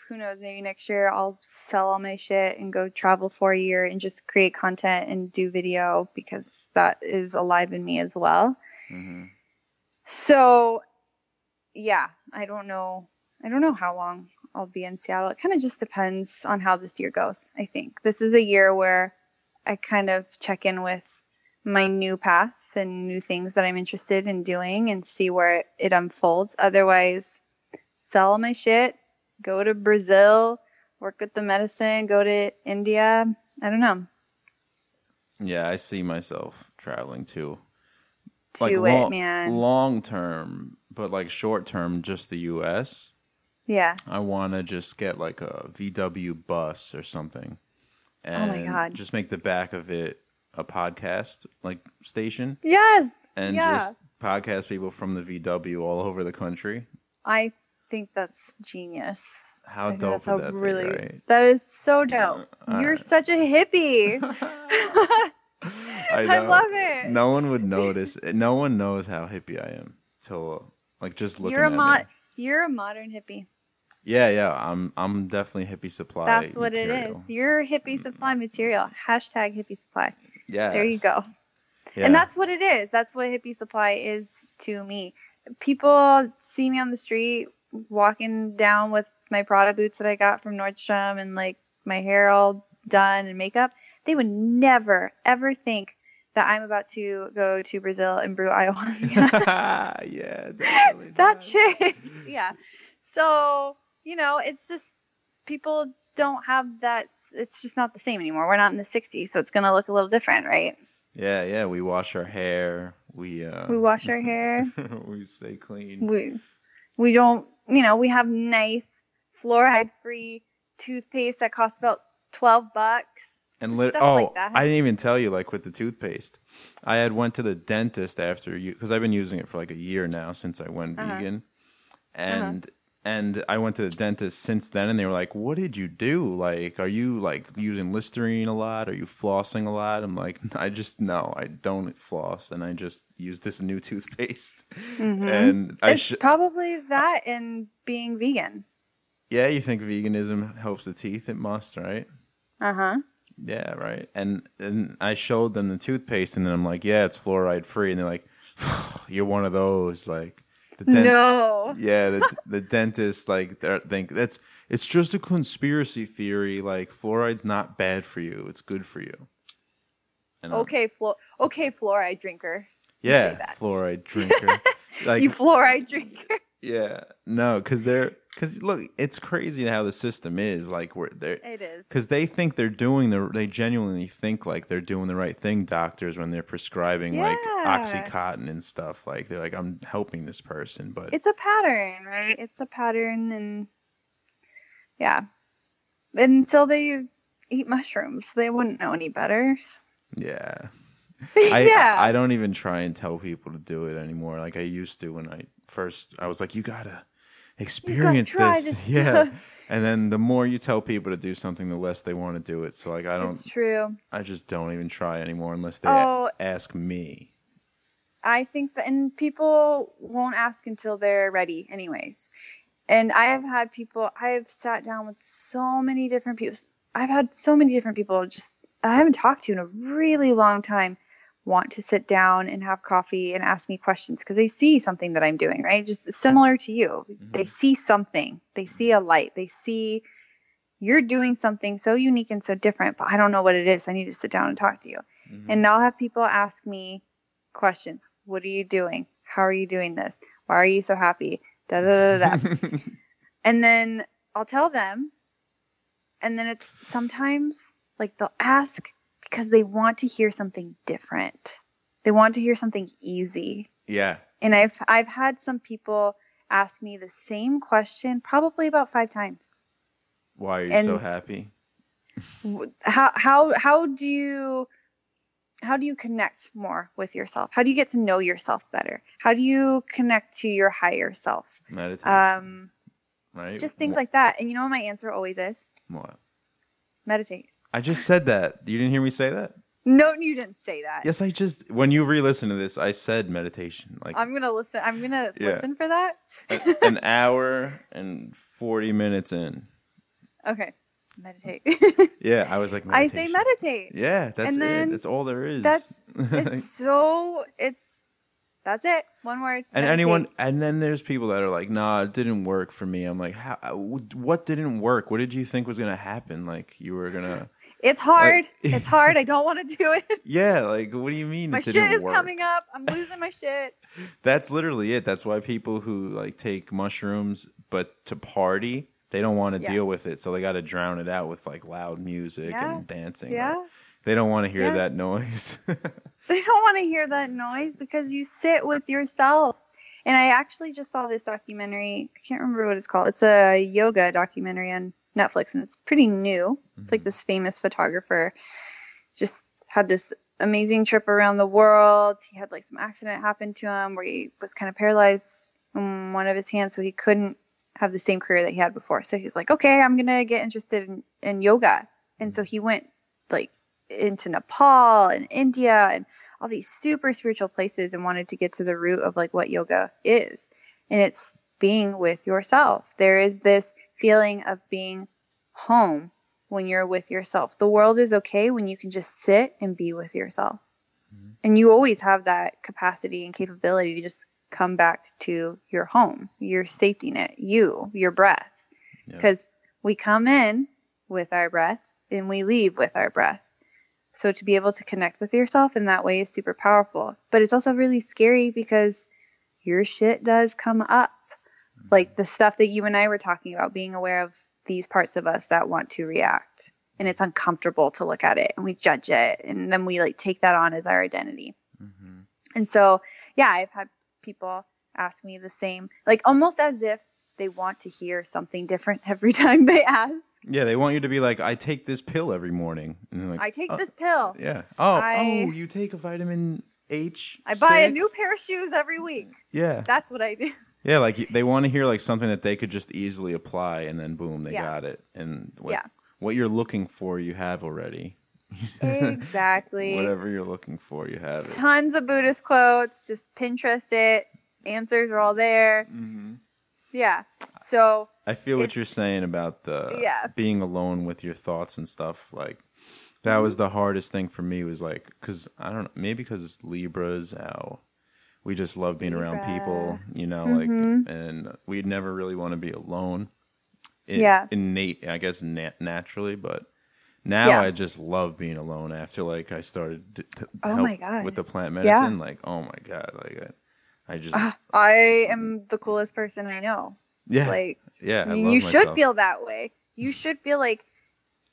[SPEAKER 4] who knows? Maybe next year I'll sell all my shit and go travel for a year and just create content and do video because that is alive in me as well.
[SPEAKER 3] hmm
[SPEAKER 4] So, yeah, I don't know. I don't know how long I'll be in Seattle. It kind of just depends on how this year goes. I think this is a year where I kind of check in with my new path and new things that I'm interested in doing and see where it, it unfolds. Otherwise, sell all my shit, go to Brazil, work with the medicine, go to India. I don't know.
[SPEAKER 3] Yeah, I see myself traveling too.
[SPEAKER 4] Do
[SPEAKER 3] Like
[SPEAKER 4] it,
[SPEAKER 3] long,
[SPEAKER 4] man.
[SPEAKER 3] long term, but like short term, just the U.S.
[SPEAKER 4] yeah.
[SPEAKER 3] I want to just get like a VW bus or something, and
[SPEAKER 4] Oh my God.
[SPEAKER 3] just make the back of it a podcast like station,
[SPEAKER 4] Yes.
[SPEAKER 3] and
[SPEAKER 4] yeah.
[SPEAKER 3] just podcast people from the VW all over the country.
[SPEAKER 4] I think that's genius.
[SPEAKER 3] How dope
[SPEAKER 4] that's
[SPEAKER 3] would that
[SPEAKER 4] really,
[SPEAKER 3] be, right?
[SPEAKER 4] That is so dope.
[SPEAKER 3] Uh,
[SPEAKER 4] You're such a hippie. *laughs*
[SPEAKER 3] I
[SPEAKER 4] I, love it.
[SPEAKER 3] No one would notice. No one knows how hippie I am till like just looking
[SPEAKER 4] You're a
[SPEAKER 3] at
[SPEAKER 4] mo-
[SPEAKER 3] me.
[SPEAKER 4] You're a modern hippie.
[SPEAKER 3] Yeah, yeah. I'm I'm definitely hippie supply.
[SPEAKER 4] That's what it is. You're hippie supply material. Hashtag hippie supply.
[SPEAKER 3] Yeah.
[SPEAKER 4] There you go.
[SPEAKER 3] Yeah.
[SPEAKER 4] And that's what it is. That's what hippie supply is to me. People see me on the street walking down with my Prada boots that I got from Nordstrom and like my hair all done and makeup. They would never ever think that I'm about to go to Brazil and brew ayahuasca. *laughs* *laughs*
[SPEAKER 3] yeah. definitely
[SPEAKER 4] that chick. *laughs* yeah. So, you know, it's just people don't have that. It's just not the same anymore. We're not in the 60s, so it's going to look a little different, right?
[SPEAKER 3] Yeah, yeah. We wash our hair. We uh.
[SPEAKER 4] We wash our hair.
[SPEAKER 3] we stay clean.
[SPEAKER 4] We we don't, you know, we have nice fluoride-free toothpaste that costs about 12 bucks.
[SPEAKER 3] And lit- oh,
[SPEAKER 4] like.
[SPEAKER 3] I didn't even tell you like with the toothpaste. I had went to the dentist after you because I've been using it for like a year now since I went
[SPEAKER 4] Uh-huh.
[SPEAKER 3] vegan, and and I went to the dentist since then, and they were like, "What did you do? Like, are you like using Listerine a lot? Are you flossing a lot?" I'm like, "I just no, I don't floss, and I just use this new *laughs* toothpaste." And I
[SPEAKER 4] it's
[SPEAKER 3] should,
[SPEAKER 4] probably that and being vegan.
[SPEAKER 3] yeah, you think veganism helps the teeth? It must, right?
[SPEAKER 4] Uh-huh.
[SPEAKER 3] Yeah, right. And and I showed them the toothpaste, and then I'm like, yeah, it's fluoride free, and they're like, *sighs* you're one of those, like the dent-
[SPEAKER 4] No.
[SPEAKER 3] yeah, the the dentist like think that's it's just a conspiracy theory. Like fluoride's not bad for you; it's good for you. And
[SPEAKER 4] Okay, fluor. Okay, fluoride drinker.
[SPEAKER 3] yeah, fluoride drinker. *laughs* like
[SPEAKER 4] you fluoride drinker.
[SPEAKER 3] yeah, no, because they're because look, it's crazy how the system is. Like we're they're
[SPEAKER 4] It is.
[SPEAKER 3] because they think they're doing the they genuinely think like they're doing the right thing. Doctors when they're prescribing like
[SPEAKER 4] Yeah.
[SPEAKER 3] oxycontin and stuff, like they're like I'm helping this person, but
[SPEAKER 4] It's a pattern, right? It's a pattern, and yeah. Until they eat mushrooms, they wouldn't know any better.
[SPEAKER 3] yeah. *laughs* I,
[SPEAKER 4] yeah.
[SPEAKER 3] I don't even try and tell people to do it anymore. Like I used to when I first, I was like, you gotta experience this.
[SPEAKER 4] this *laughs*
[SPEAKER 3] Yeah. And then the more you tell people to do something, the less they want to do it. So like I don't,
[SPEAKER 4] it's true.
[SPEAKER 3] I just don't even try anymore unless they
[SPEAKER 4] Oh.
[SPEAKER 3] ask me.
[SPEAKER 4] I think that, and people won't ask until they're ready, anyways. And I have had people, I have sat down with so many different people. I've had so many different people just I haven't talked to in a really long time want to sit down and have coffee and ask me questions because they see something that I'm doing, right? Just similar to you. Mm-hmm. They see something, they see a light, they see you're doing something so unique and so different, but I don't know what it is. I need to sit down and talk to you. Mm-hmm. And I'll have people ask me questions. What are you doing? How are you doing this? Why are you so happy? Da da da. da. *laughs* and then I'll tell them. And then it's sometimes like they'll ask because they want to hear something different. They want to hear something easy.
[SPEAKER 3] yeah.
[SPEAKER 4] And I've I've had some people ask me the same question probably about 5 times.
[SPEAKER 3] Why are you so happy?
[SPEAKER 4] How how how do you how do you connect more with yourself? How do you get to know yourself better? How do you connect to your higher self?
[SPEAKER 3] Meditation.
[SPEAKER 4] Um,
[SPEAKER 3] right?
[SPEAKER 4] just things
[SPEAKER 3] Wha-
[SPEAKER 4] like that. And you know what my answer always is?
[SPEAKER 3] what?
[SPEAKER 4] Meditate.
[SPEAKER 3] I just said that. You didn't hear me say that?
[SPEAKER 4] No, you didn't say that.
[SPEAKER 3] Yes, I just when you re-listen to this, I said meditation. Like
[SPEAKER 4] I'm gonna listen. I'm gonna
[SPEAKER 3] Yeah.
[SPEAKER 4] listen for that.
[SPEAKER 3] an hour and 40 minutes in.
[SPEAKER 4] Okay, meditate. *laughs*
[SPEAKER 3] Yeah, I was like
[SPEAKER 4] I say meditate.
[SPEAKER 3] Yeah, that's it. That's all there is.
[SPEAKER 4] that's- *laughs* It's so. It's that's it. One word.
[SPEAKER 3] and
[SPEAKER 4] meditate.
[SPEAKER 3] anyone and then there's people that are like, "Nah, it didn't work for me." I'm like, "How what didn't work? What did you think was going to happen? Like you were going to
[SPEAKER 4] It's hard.
[SPEAKER 3] like- *laughs*
[SPEAKER 4] it's hard. I don't want to do it. *laughs*
[SPEAKER 3] Yeah, like what do you mean
[SPEAKER 4] My
[SPEAKER 3] it
[SPEAKER 4] shit is
[SPEAKER 3] work?
[SPEAKER 4] coming up. I'm *laughs* losing my shit.
[SPEAKER 3] That's literally it. That's why people who like take mushrooms but to party, they don't want to
[SPEAKER 4] Yeah.
[SPEAKER 3] deal with it, so they got to drown it out with like loud music
[SPEAKER 4] Yeah.
[SPEAKER 3] and dancing.
[SPEAKER 4] Yeah.
[SPEAKER 3] Like, they don't want to hear
[SPEAKER 4] Yeah.
[SPEAKER 3] that noise.
[SPEAKER 4] They don't want to hear that noise because you sit with yourself. And I actually just saw this documentary. I can't remember what it's called. It's a yoga documentary on Netflix and it's pretty new. It's like mm-hmm. this famous photographer just had this amazing trip around the world. He had like some accident happen to him where he was kind of paralyzed in one of his hands so he couldn't have the same career that he had before. So he was like, "Okay, I'm to get interested in, in yoga." And so mm-hmm. he went like into Nepal and India and all these super spiritual places and wanted to get to the root of like what yoga is. And it's being with yourself. There is this feeling of being home when you're with yourself. The world is okay when you can just sit and be with yourself. Mm-hmm. And you always have that capacity and capability to just come back to your home, your safety net, you, your breath. Because we come in with our breath and we leave with our breath. So to be able to connect with yourself in that way is super powerful. But it's also really scary because your shit does come up. Like the stuff that you and I were talking about, being aware of these parts of us that want to react. And it's uncomfortable to look at it and we judge it. And then we like take that on as our identity.
[SPEAKER 3] Mm-hmm.
[SPEAKER 4] And so, yeah, I've had people ask me the same, like almost as if they want to hear something different *laughs* every time they ask.
[SPEAKER 3] Yeah, they want you to be like, I take this pill every morning. And like,
[SPEAKER 4] I take
[SPEAKER 3] "Oh,
[SPEAKER 4] this pill.
[SPEAKER 3] Yeah. Oh,
[SPEAKER 4] I-
[SPEAKER 3] oh, you take a vitamin H.
[SPEAKER 4] I buy a new pair of shoes every week.
[SPEAKER 3] Yeah.
[SPEAKER 4] That's what I do. *laughs*
[SPEAKER 3] Yeah, like they want to hear like something that they could just easily apply, and then boom, they
[SPEAKER 4] Yeah.
[SPEAKER 3] got it. And what,
[SPEAKER 4] Yeah.
[SPEAKER 3] what you're looking for, you have already.
[SPEAKER 4] Exactly. *laughs*
[SPEAKER 3] Whatever you're looking for, you have it.
[SPEAKER 4] Tons of Buddhist quotes. Just Pinterest it. Answers are all there.
[SPEAKER 3] hmm
[SPEAKER 4] Yeah. So
[SPEAKER 3] I feel what you're saying about the
[SPEAKER 4] Yeah.
[SPEAKER 3] being alone with your thoughts and stuff. Like that was
[SPEAKER 4] Mm-hmm.
[SPEAKER 3] the hardest thing for me. Was like because I don't know, maybe because Libras, how we just love being around people, you know,
[SPEAKER 4] Mhm.
[SPEAKER 3] like, and we'd never really want to be alone. In,
[SPEAKER 4] Yeah.
[SPEAKER 3] innate, I guess, nat- naturally, but Now
[SPEAKER 4] Yeah.
[SPEAKER 3] I just love being alone after like I started to, to
[SPEAKER 4] Oh my God.
[SPEAKER 3] with the plant
[SPEAKER 4] Yeah.
[SPEAKER 3] medicine. Like, oh my god, like I, I just
[SPEAKER 4] Ah, I am the coolest person I know.
[SPEAKER 3] yeah
[SPEAKER 4] Like
[SPEAKER 3] yeah. I love
[SPEAKER 4] you should feel that way. You should feel like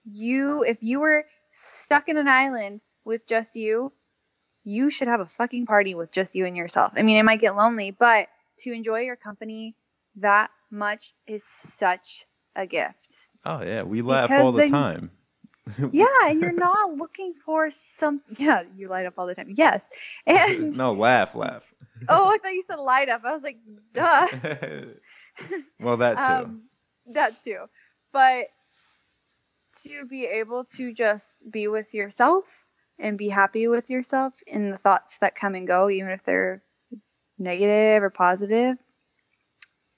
[SPEAKER 4] you, if you were stuck in an island with just you, you should have a fucking party with just you and yourself. I mean, it might get lonely, but to enjoy your company that much is such a gift.
[SPEAKER 3] Oh yeah, we laugh
[SPEAKER 4] Because
[SPEAKER 3] all the
[SPEAKER 4] then-
[SPEAKER 3] time. *laughs*
[SPEAKER 4] Yeah, and you're not looking for some. Yeah, you light up all the time. Yes, and *laughs*
[SPEAKER 3] no, laugh, laugh.
[SPEAKER 4] oh, I thought you said light up. I was like, duh. *laughs*
[SPEAKER 3] well, that too.
[SPEAKER 4] Um, that too. But to be able to just be with yourself and be happy with yourself in the thoughts that come and go, even if they're negative or positive,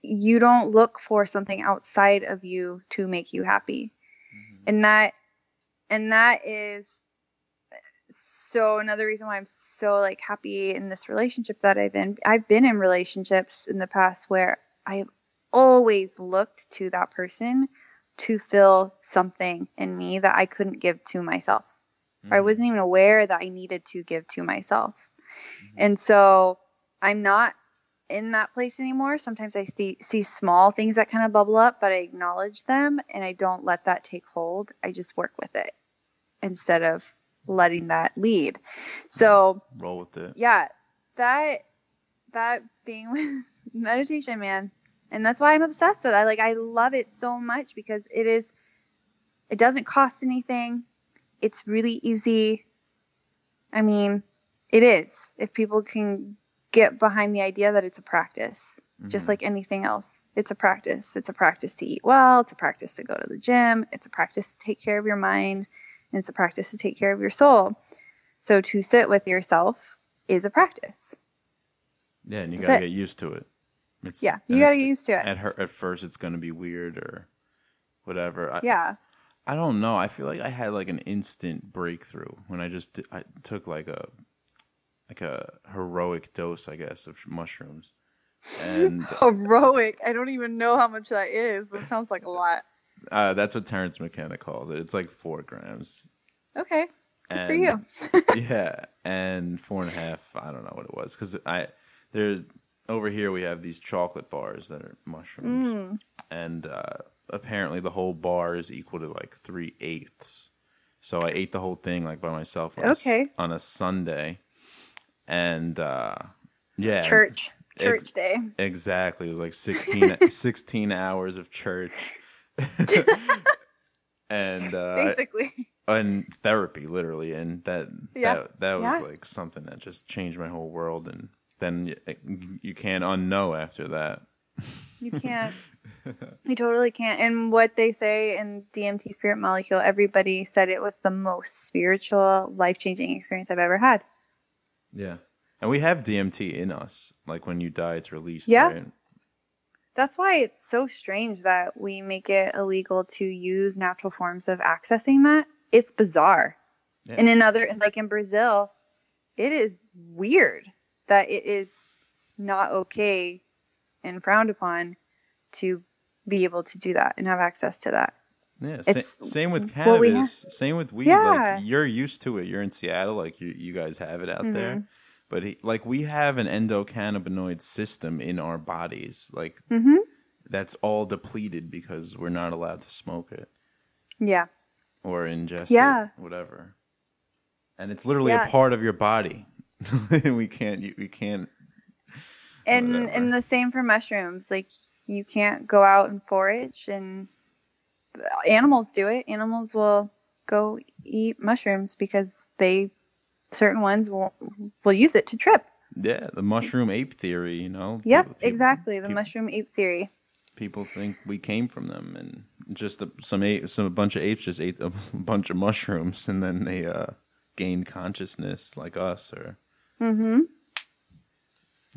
[SPEAKER 4] you don't look for something outside of you to make you happy. Mm-hmm. And that and that is so another reason why I'm so like happy in this relationship that I've been I've been in relationships in the past where I've always looked to that person to fill something in me that I couldn't give to myself. Or I
[SPEAKER 3] Mhm.
[SPEAKER 4] wasn't even aware that I needed to give to myself. And so I'm not in that place anymore. Sometimes I see, see small things that kind of bubble up, but I acknowledge them and I don't let that take hold. I just work with it instead of letting that lead. So,
[SPEAKER 3] Roll with it.
[SPEAKER 4] yeah, that that being with *laughs* meditation, man. And that's why I'm obsessed with that. Like I love it so much because it is it doesn't cost anything. It's really easy. I mean, it is. If people can get behind the idea that it's a practice, just
[SPEAKER 3] Mhm.
[SPEAKER 4] like anything else. It's a practice. It's a practice to eat well, it's a practice to go to the gym, it's a practice to take care of your mind, and it's a practice to take care of your soul. So to sit with yourself is a practice.
[SPEAKER 3] yeah, and you gotta get used to it. It's,
[SPEAKER 4] Yeah, you got to get used to it.
[SPEAKER 3] At her, at first, it's gonna be weird or whatever. I,
[SPEAKER 4] Yeah.
[SPEAKER 3] I don't know. I feel like I had like an instant breakthrough when I just I took like a like a heroic dose, I guess, of mushrooms. And *laughs*
[SPEAKER 4] Heroic. I don't even know how much that is, but it sounds like a lot.
[SPEAKER 3] uh, that's what Terence McKenna calls it. It's like four grams.
[SPEAKER 4] Okay. Good for you. *laughs*
[SPEAKER 3] yeah, and four and a half. I don't know what it was because I there's over here we have these chocolate bars that are mushrooms,
[SPEAKER 4] Mm.
[SPEAKER 3] and uh, apparently the whole bar is equal to like three eighths. So I ate the whole thing like by myself on, a,
[SPEAKER 4] Okay.
[SPEAKER 3] on a Sunday, and uh, yeah,
[SPEAKER 4] Church. Church day.
[SPEAKER 3] Exactly, it was like 16, *laughs* 16 hours of church, *laughs* and uh,
[SPEAKER 4] Basically.
[SPEAKER 3] and therapy literally and that
[SPEAKER 4] Yeah.
[SPEAKER 3] that that was
[SPEAKER 4] Yeah.
[SPEAKER 3] like something that just changed my whole world and then you, you can't unknow after that
[SPEAKER 4] You can't. *laughs* *laughs* You totally can't. And what they say in DMT Spirit Molecule, everybody said it was the most spiritual, life changing experience I've ever had.
[SPEAKER 3] yeah and we have dmt in us like when you die it's released
[SPEAKER 4] Yeah.
[SPEAKER 3] right?
[SPEAKER 4] That's why it's so strange that we make it illegal to use natural forms of accessing that. It's bizarre.
[SPEAKER 3] Yeah.
[SPEAKER 4] And in other, like in Brazil, it is weird that it is not okay and frowned upon to be able to do that and have access to that.
[SPEAKER 3] yeah
[SPEAKER 4] It's
[SPEAKER 3] same with cannabis same with weed
[SPEAKER 4] Yeah.
[SPEAKER 3] like you're used to it you're in seattle like you, you guys have it out
[SPEAKER 4] Mm-hmm.
[SPEAKER 3] there but he, like we have an endocannabinoid system in our bodies like
[SPEAKER 4] hmm
[SPEAKER 3] that's all depleted because we're not allowed to smoke it
[SPEAKER 4] Yeah.
[SPEAKER 3] or ingest
[SPEAKER 4] Yeah.
[SPEAKER 3] it, whatever. And it's literally
[SPEAKER 4] Yeah.
[SPEAKER 3] a part of your body. *laughs* we can't we can't
[SPEAKER 4] And
[SPEAKER 3] Whatever.
[SPEAKER 4] and the same for mushrooms. Like you can't go out and forage and animals do it. Animals will go eat mushrooms because they certain ones will will use it to trip.
[SPEAKER 3] yeah, the mushroom ape theory, you know.
[SPEAKER 4] Yep,
[SPEAKER 3] People-
[SPEAKER 4] exactly. The
[SPEAKER 3] people-
[SPEAKER 4] mushroom ape theory.
[SPEAKER 3] People think we came from them and just a, some ape, some a bunch of apes just ate a *laughs* bunch of mushrooms and then they uh gained consciousness like us or
[SPEAKER 4] Mm-hmm.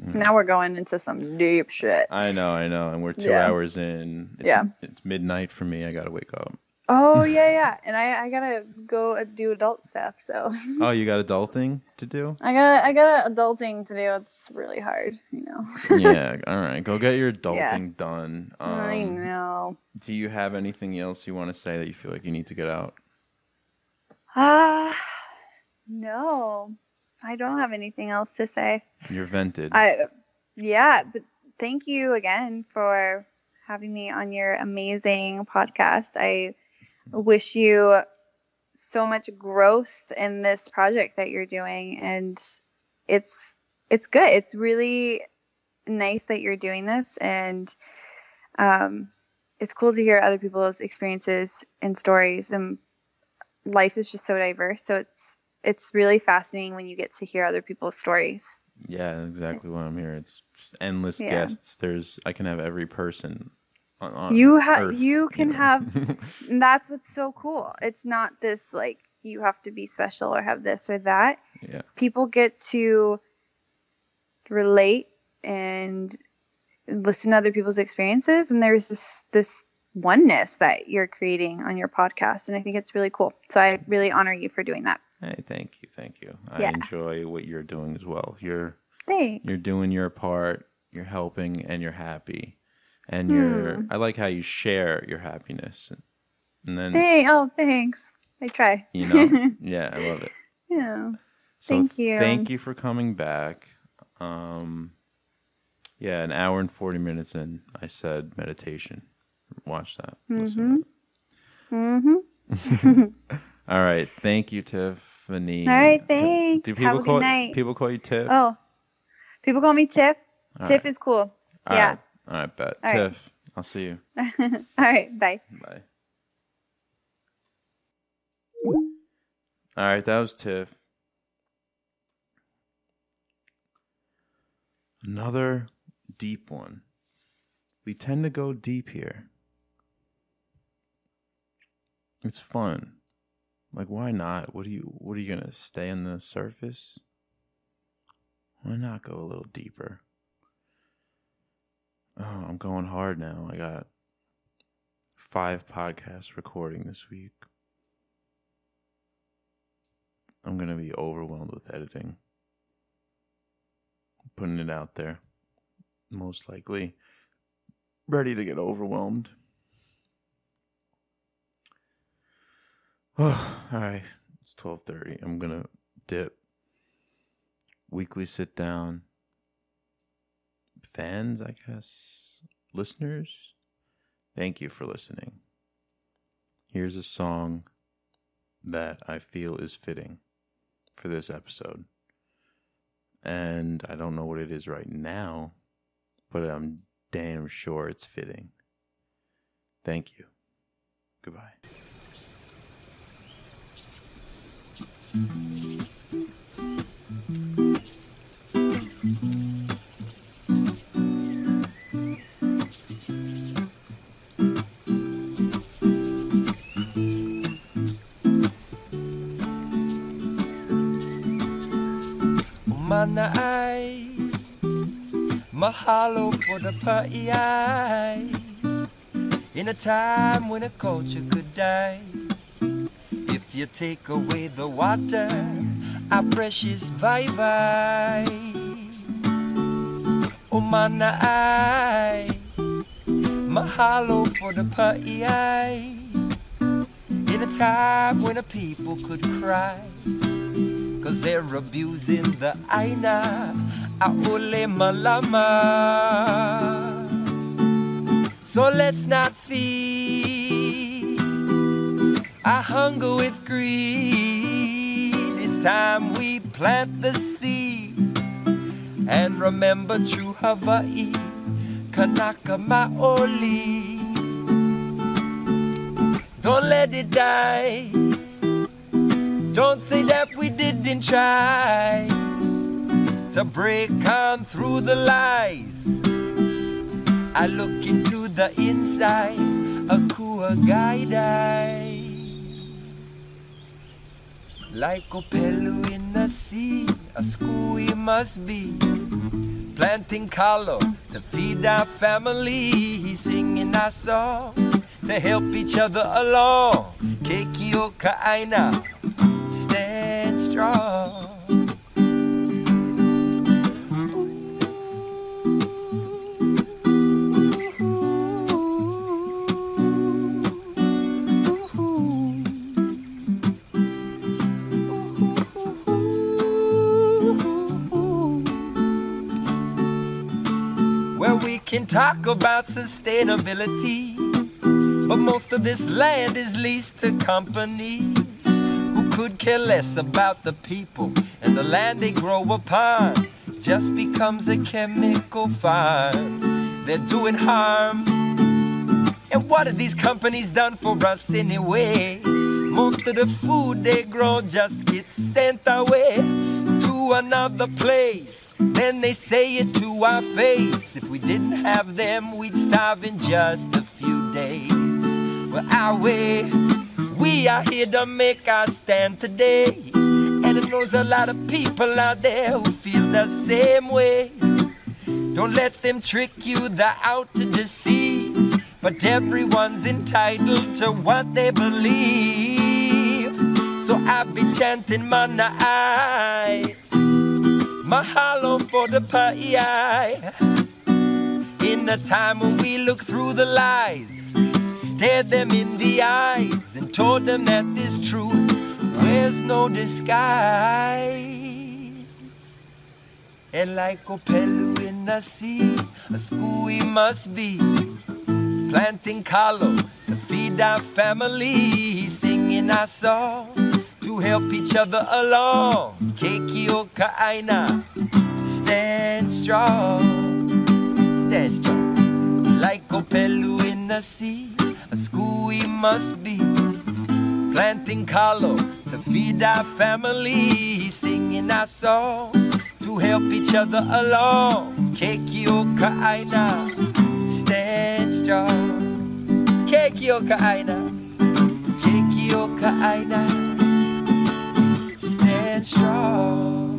[SPEAKER 4] Now we're going into some deep shit.
[SPEAKER 3] I know, I know, and we're 2
[SPEAKER 4] Yeah.
[SPEAKER 3] hours in. It's,
[SPEAKER 4] Yeah.
[SPEAKER 3] It's midnight for me. I got to wake up.
[SPEAKER 4] Oh *laughs* yeah, yeah. And I I gotta go uh, do adult stuff. So
[SPEAKER 3] Oh, you got adulting to do?
[SPEAKER 4] I got I got adulting to do. It's really hard, you know. *laughs*
[SPEAKER 3] yeah, all right. Go get your adulting done. Um,
[SPEAKER 4] I know.
[SPEAKER 3] Do you have anything else you want to say that you feel like you need to get out?
[SPEAKER 4] Ah, no, I don't have anything else to say.
[SPEAKER 3] You're vented.
[SPEAKER 4] I, yeah, but thank you again for having me on your amazing podcast. I wish you so much growth in this project that you're doing and it's it's good. It's really nice that you're doing this and um it's cool to hear other people's experiences and stories and life is just so diverse so it's it's really fascinating when you get to hear other people's stories
[SPEAKER 3] yeah, exactly what I'm here. It's endless
[SPEAKER 4] Yeah.
[SPEAKER 3] guests. There's I can have every person. On, on
[SPEAKER 4] you have you can
[SPEAKER 3] know?
[SPEAKER 4] have *laughs* and that's what's so cool it's not this like you have to be special or have this or that
[SPEAKER 3] yeah,
[SPEAKER 4] people get to relate and listen to other people's experiences and there's this this oneness that you're creating on your podcast and i think it's really cool so i really honor you for doing that
[SPEAKER 3] Hey, thank you, thank you. I
[SPEAKER 4] Yeah.
[SPEAKER 3] enjoy what you're doing as well. You're
[SPEAKER 4] thanks
[SPEAKER 3] you're doing your part. You're helping, and you're happy. And you're.
[SPEAKER 4] Hmm.
[SPEAKER 3] I like how you share your happiness, and then
[SPEAKER 4] hey oh thanks i try
[SPEAKER 3] you *laughs* know, yeah, I love it.
[SPEAKER 4] yeah
[SPEAKER 3] So
[SPEAKER 4] Thank you.
[SPEAKER 3] Thank you for coming back. Um, yeah, an hour and forty minutes in, I said meditation. Watch that.
[SPEAKER 4] Mm-hmm
[SPEAKER 3] that. *laughs* *laughs* All right. Thank you, Tiffany.
[SPEAKER 4] All right, thanks.
[SPEAKER 3] Do
[SPEAKER 4] Have
[SPEAKER 3] people
[SPEAKER 4] a good
[SPEAKER 3] call
[SPEAKER 4] night.
[SPEAKER 3] people call you Tiff?
[SPEAKER 4] oh people call me tiff
[SPEAKER 3] All
[SPEAKER 4] tiff
[SPEAKER 3] right.
[SPEAKER 4] is cool
[SPEAKER 3] All
[SPEAKER 4] yeah
[SPEAKER 3] right. All right, bet.
[SPEAKER 4] All right.
[SPEAKER 3] Tiff, I'll see you. *laughs*
[SPEAKER 4] all right bye
[SPEAKER 3] Bye. All right, that was Tiff. Another deep one. We tend to go deep here. It's fun. Like why not? What are you what are you to stay on the surface? Why not go a little deeper? Oh, I'm going hard now. I got five podcasts recording this week. I'm to be overwhelmed with editing. Putting it out there. Most likely ready to get overwhelmed. Oh, *sighs* all right. It's 12:30. I'm going to dip. Weekly sit down. Fans, I guess. Listeners, thank you for listening. Here's a song that I feel is fitting for this episode. And I don't know what it is right now, but I'm damn sure it's fitting. Thank you. Goodbye.
[SPEAKER 2] Mana ai Mahalo for the pa'i In a time when a culture could die you take away the water Our precious vai vai Oh mana ai Mahalo for the pa'i In a time when a people could cry Cause they're abusing the aina Aole malama. So let's not feed Our hunger with greed. It's time we plant the seed And remember true Hawaii Kanaka Maoli. Don't let it die. Don't say that we didn't try to break on through the lies. I look into the inside, a kua guide Like a Opelu in the sea, a screwy must be. Planting kalo to feed our family, singing our songs to help each other along. Keiki O Ka 'Aina, stand strong. Can talk about sustainability. But most of this land is leased to companies who could care less about the people and the land they grow upon. Just becomes a chemical farm. They're doing harm. And what have these companies done for us anyway? Most of the food they grow just gets sent away another place. Then they say it to our face. If we didn't have them, we'd starve in just a few days. Well, our way, we are here to make our stand today. And it knows a lot of people out there who feel the same way. Don't let them trick you, they're out to deceive. But everyone's entitled to what they believe. So I'll be chanting Manai, Mahalo for the Pai. In the time when we look through the lies, stared them in the eyes, and told them that this truth wears no disguise. And like Opelu in the sea, a school we must be planting kalo to feed our family, singing our song to help each other along. Keiki O Ka 'Aina, stand strong, stand strong. Like Opelu in the sea, a school we must be planting kalo to feed our family, singing our song to help each other along. Kekio Kaaina, stand strong. Keiki O Ka 'Aina, Kekio Kaaina, and strong.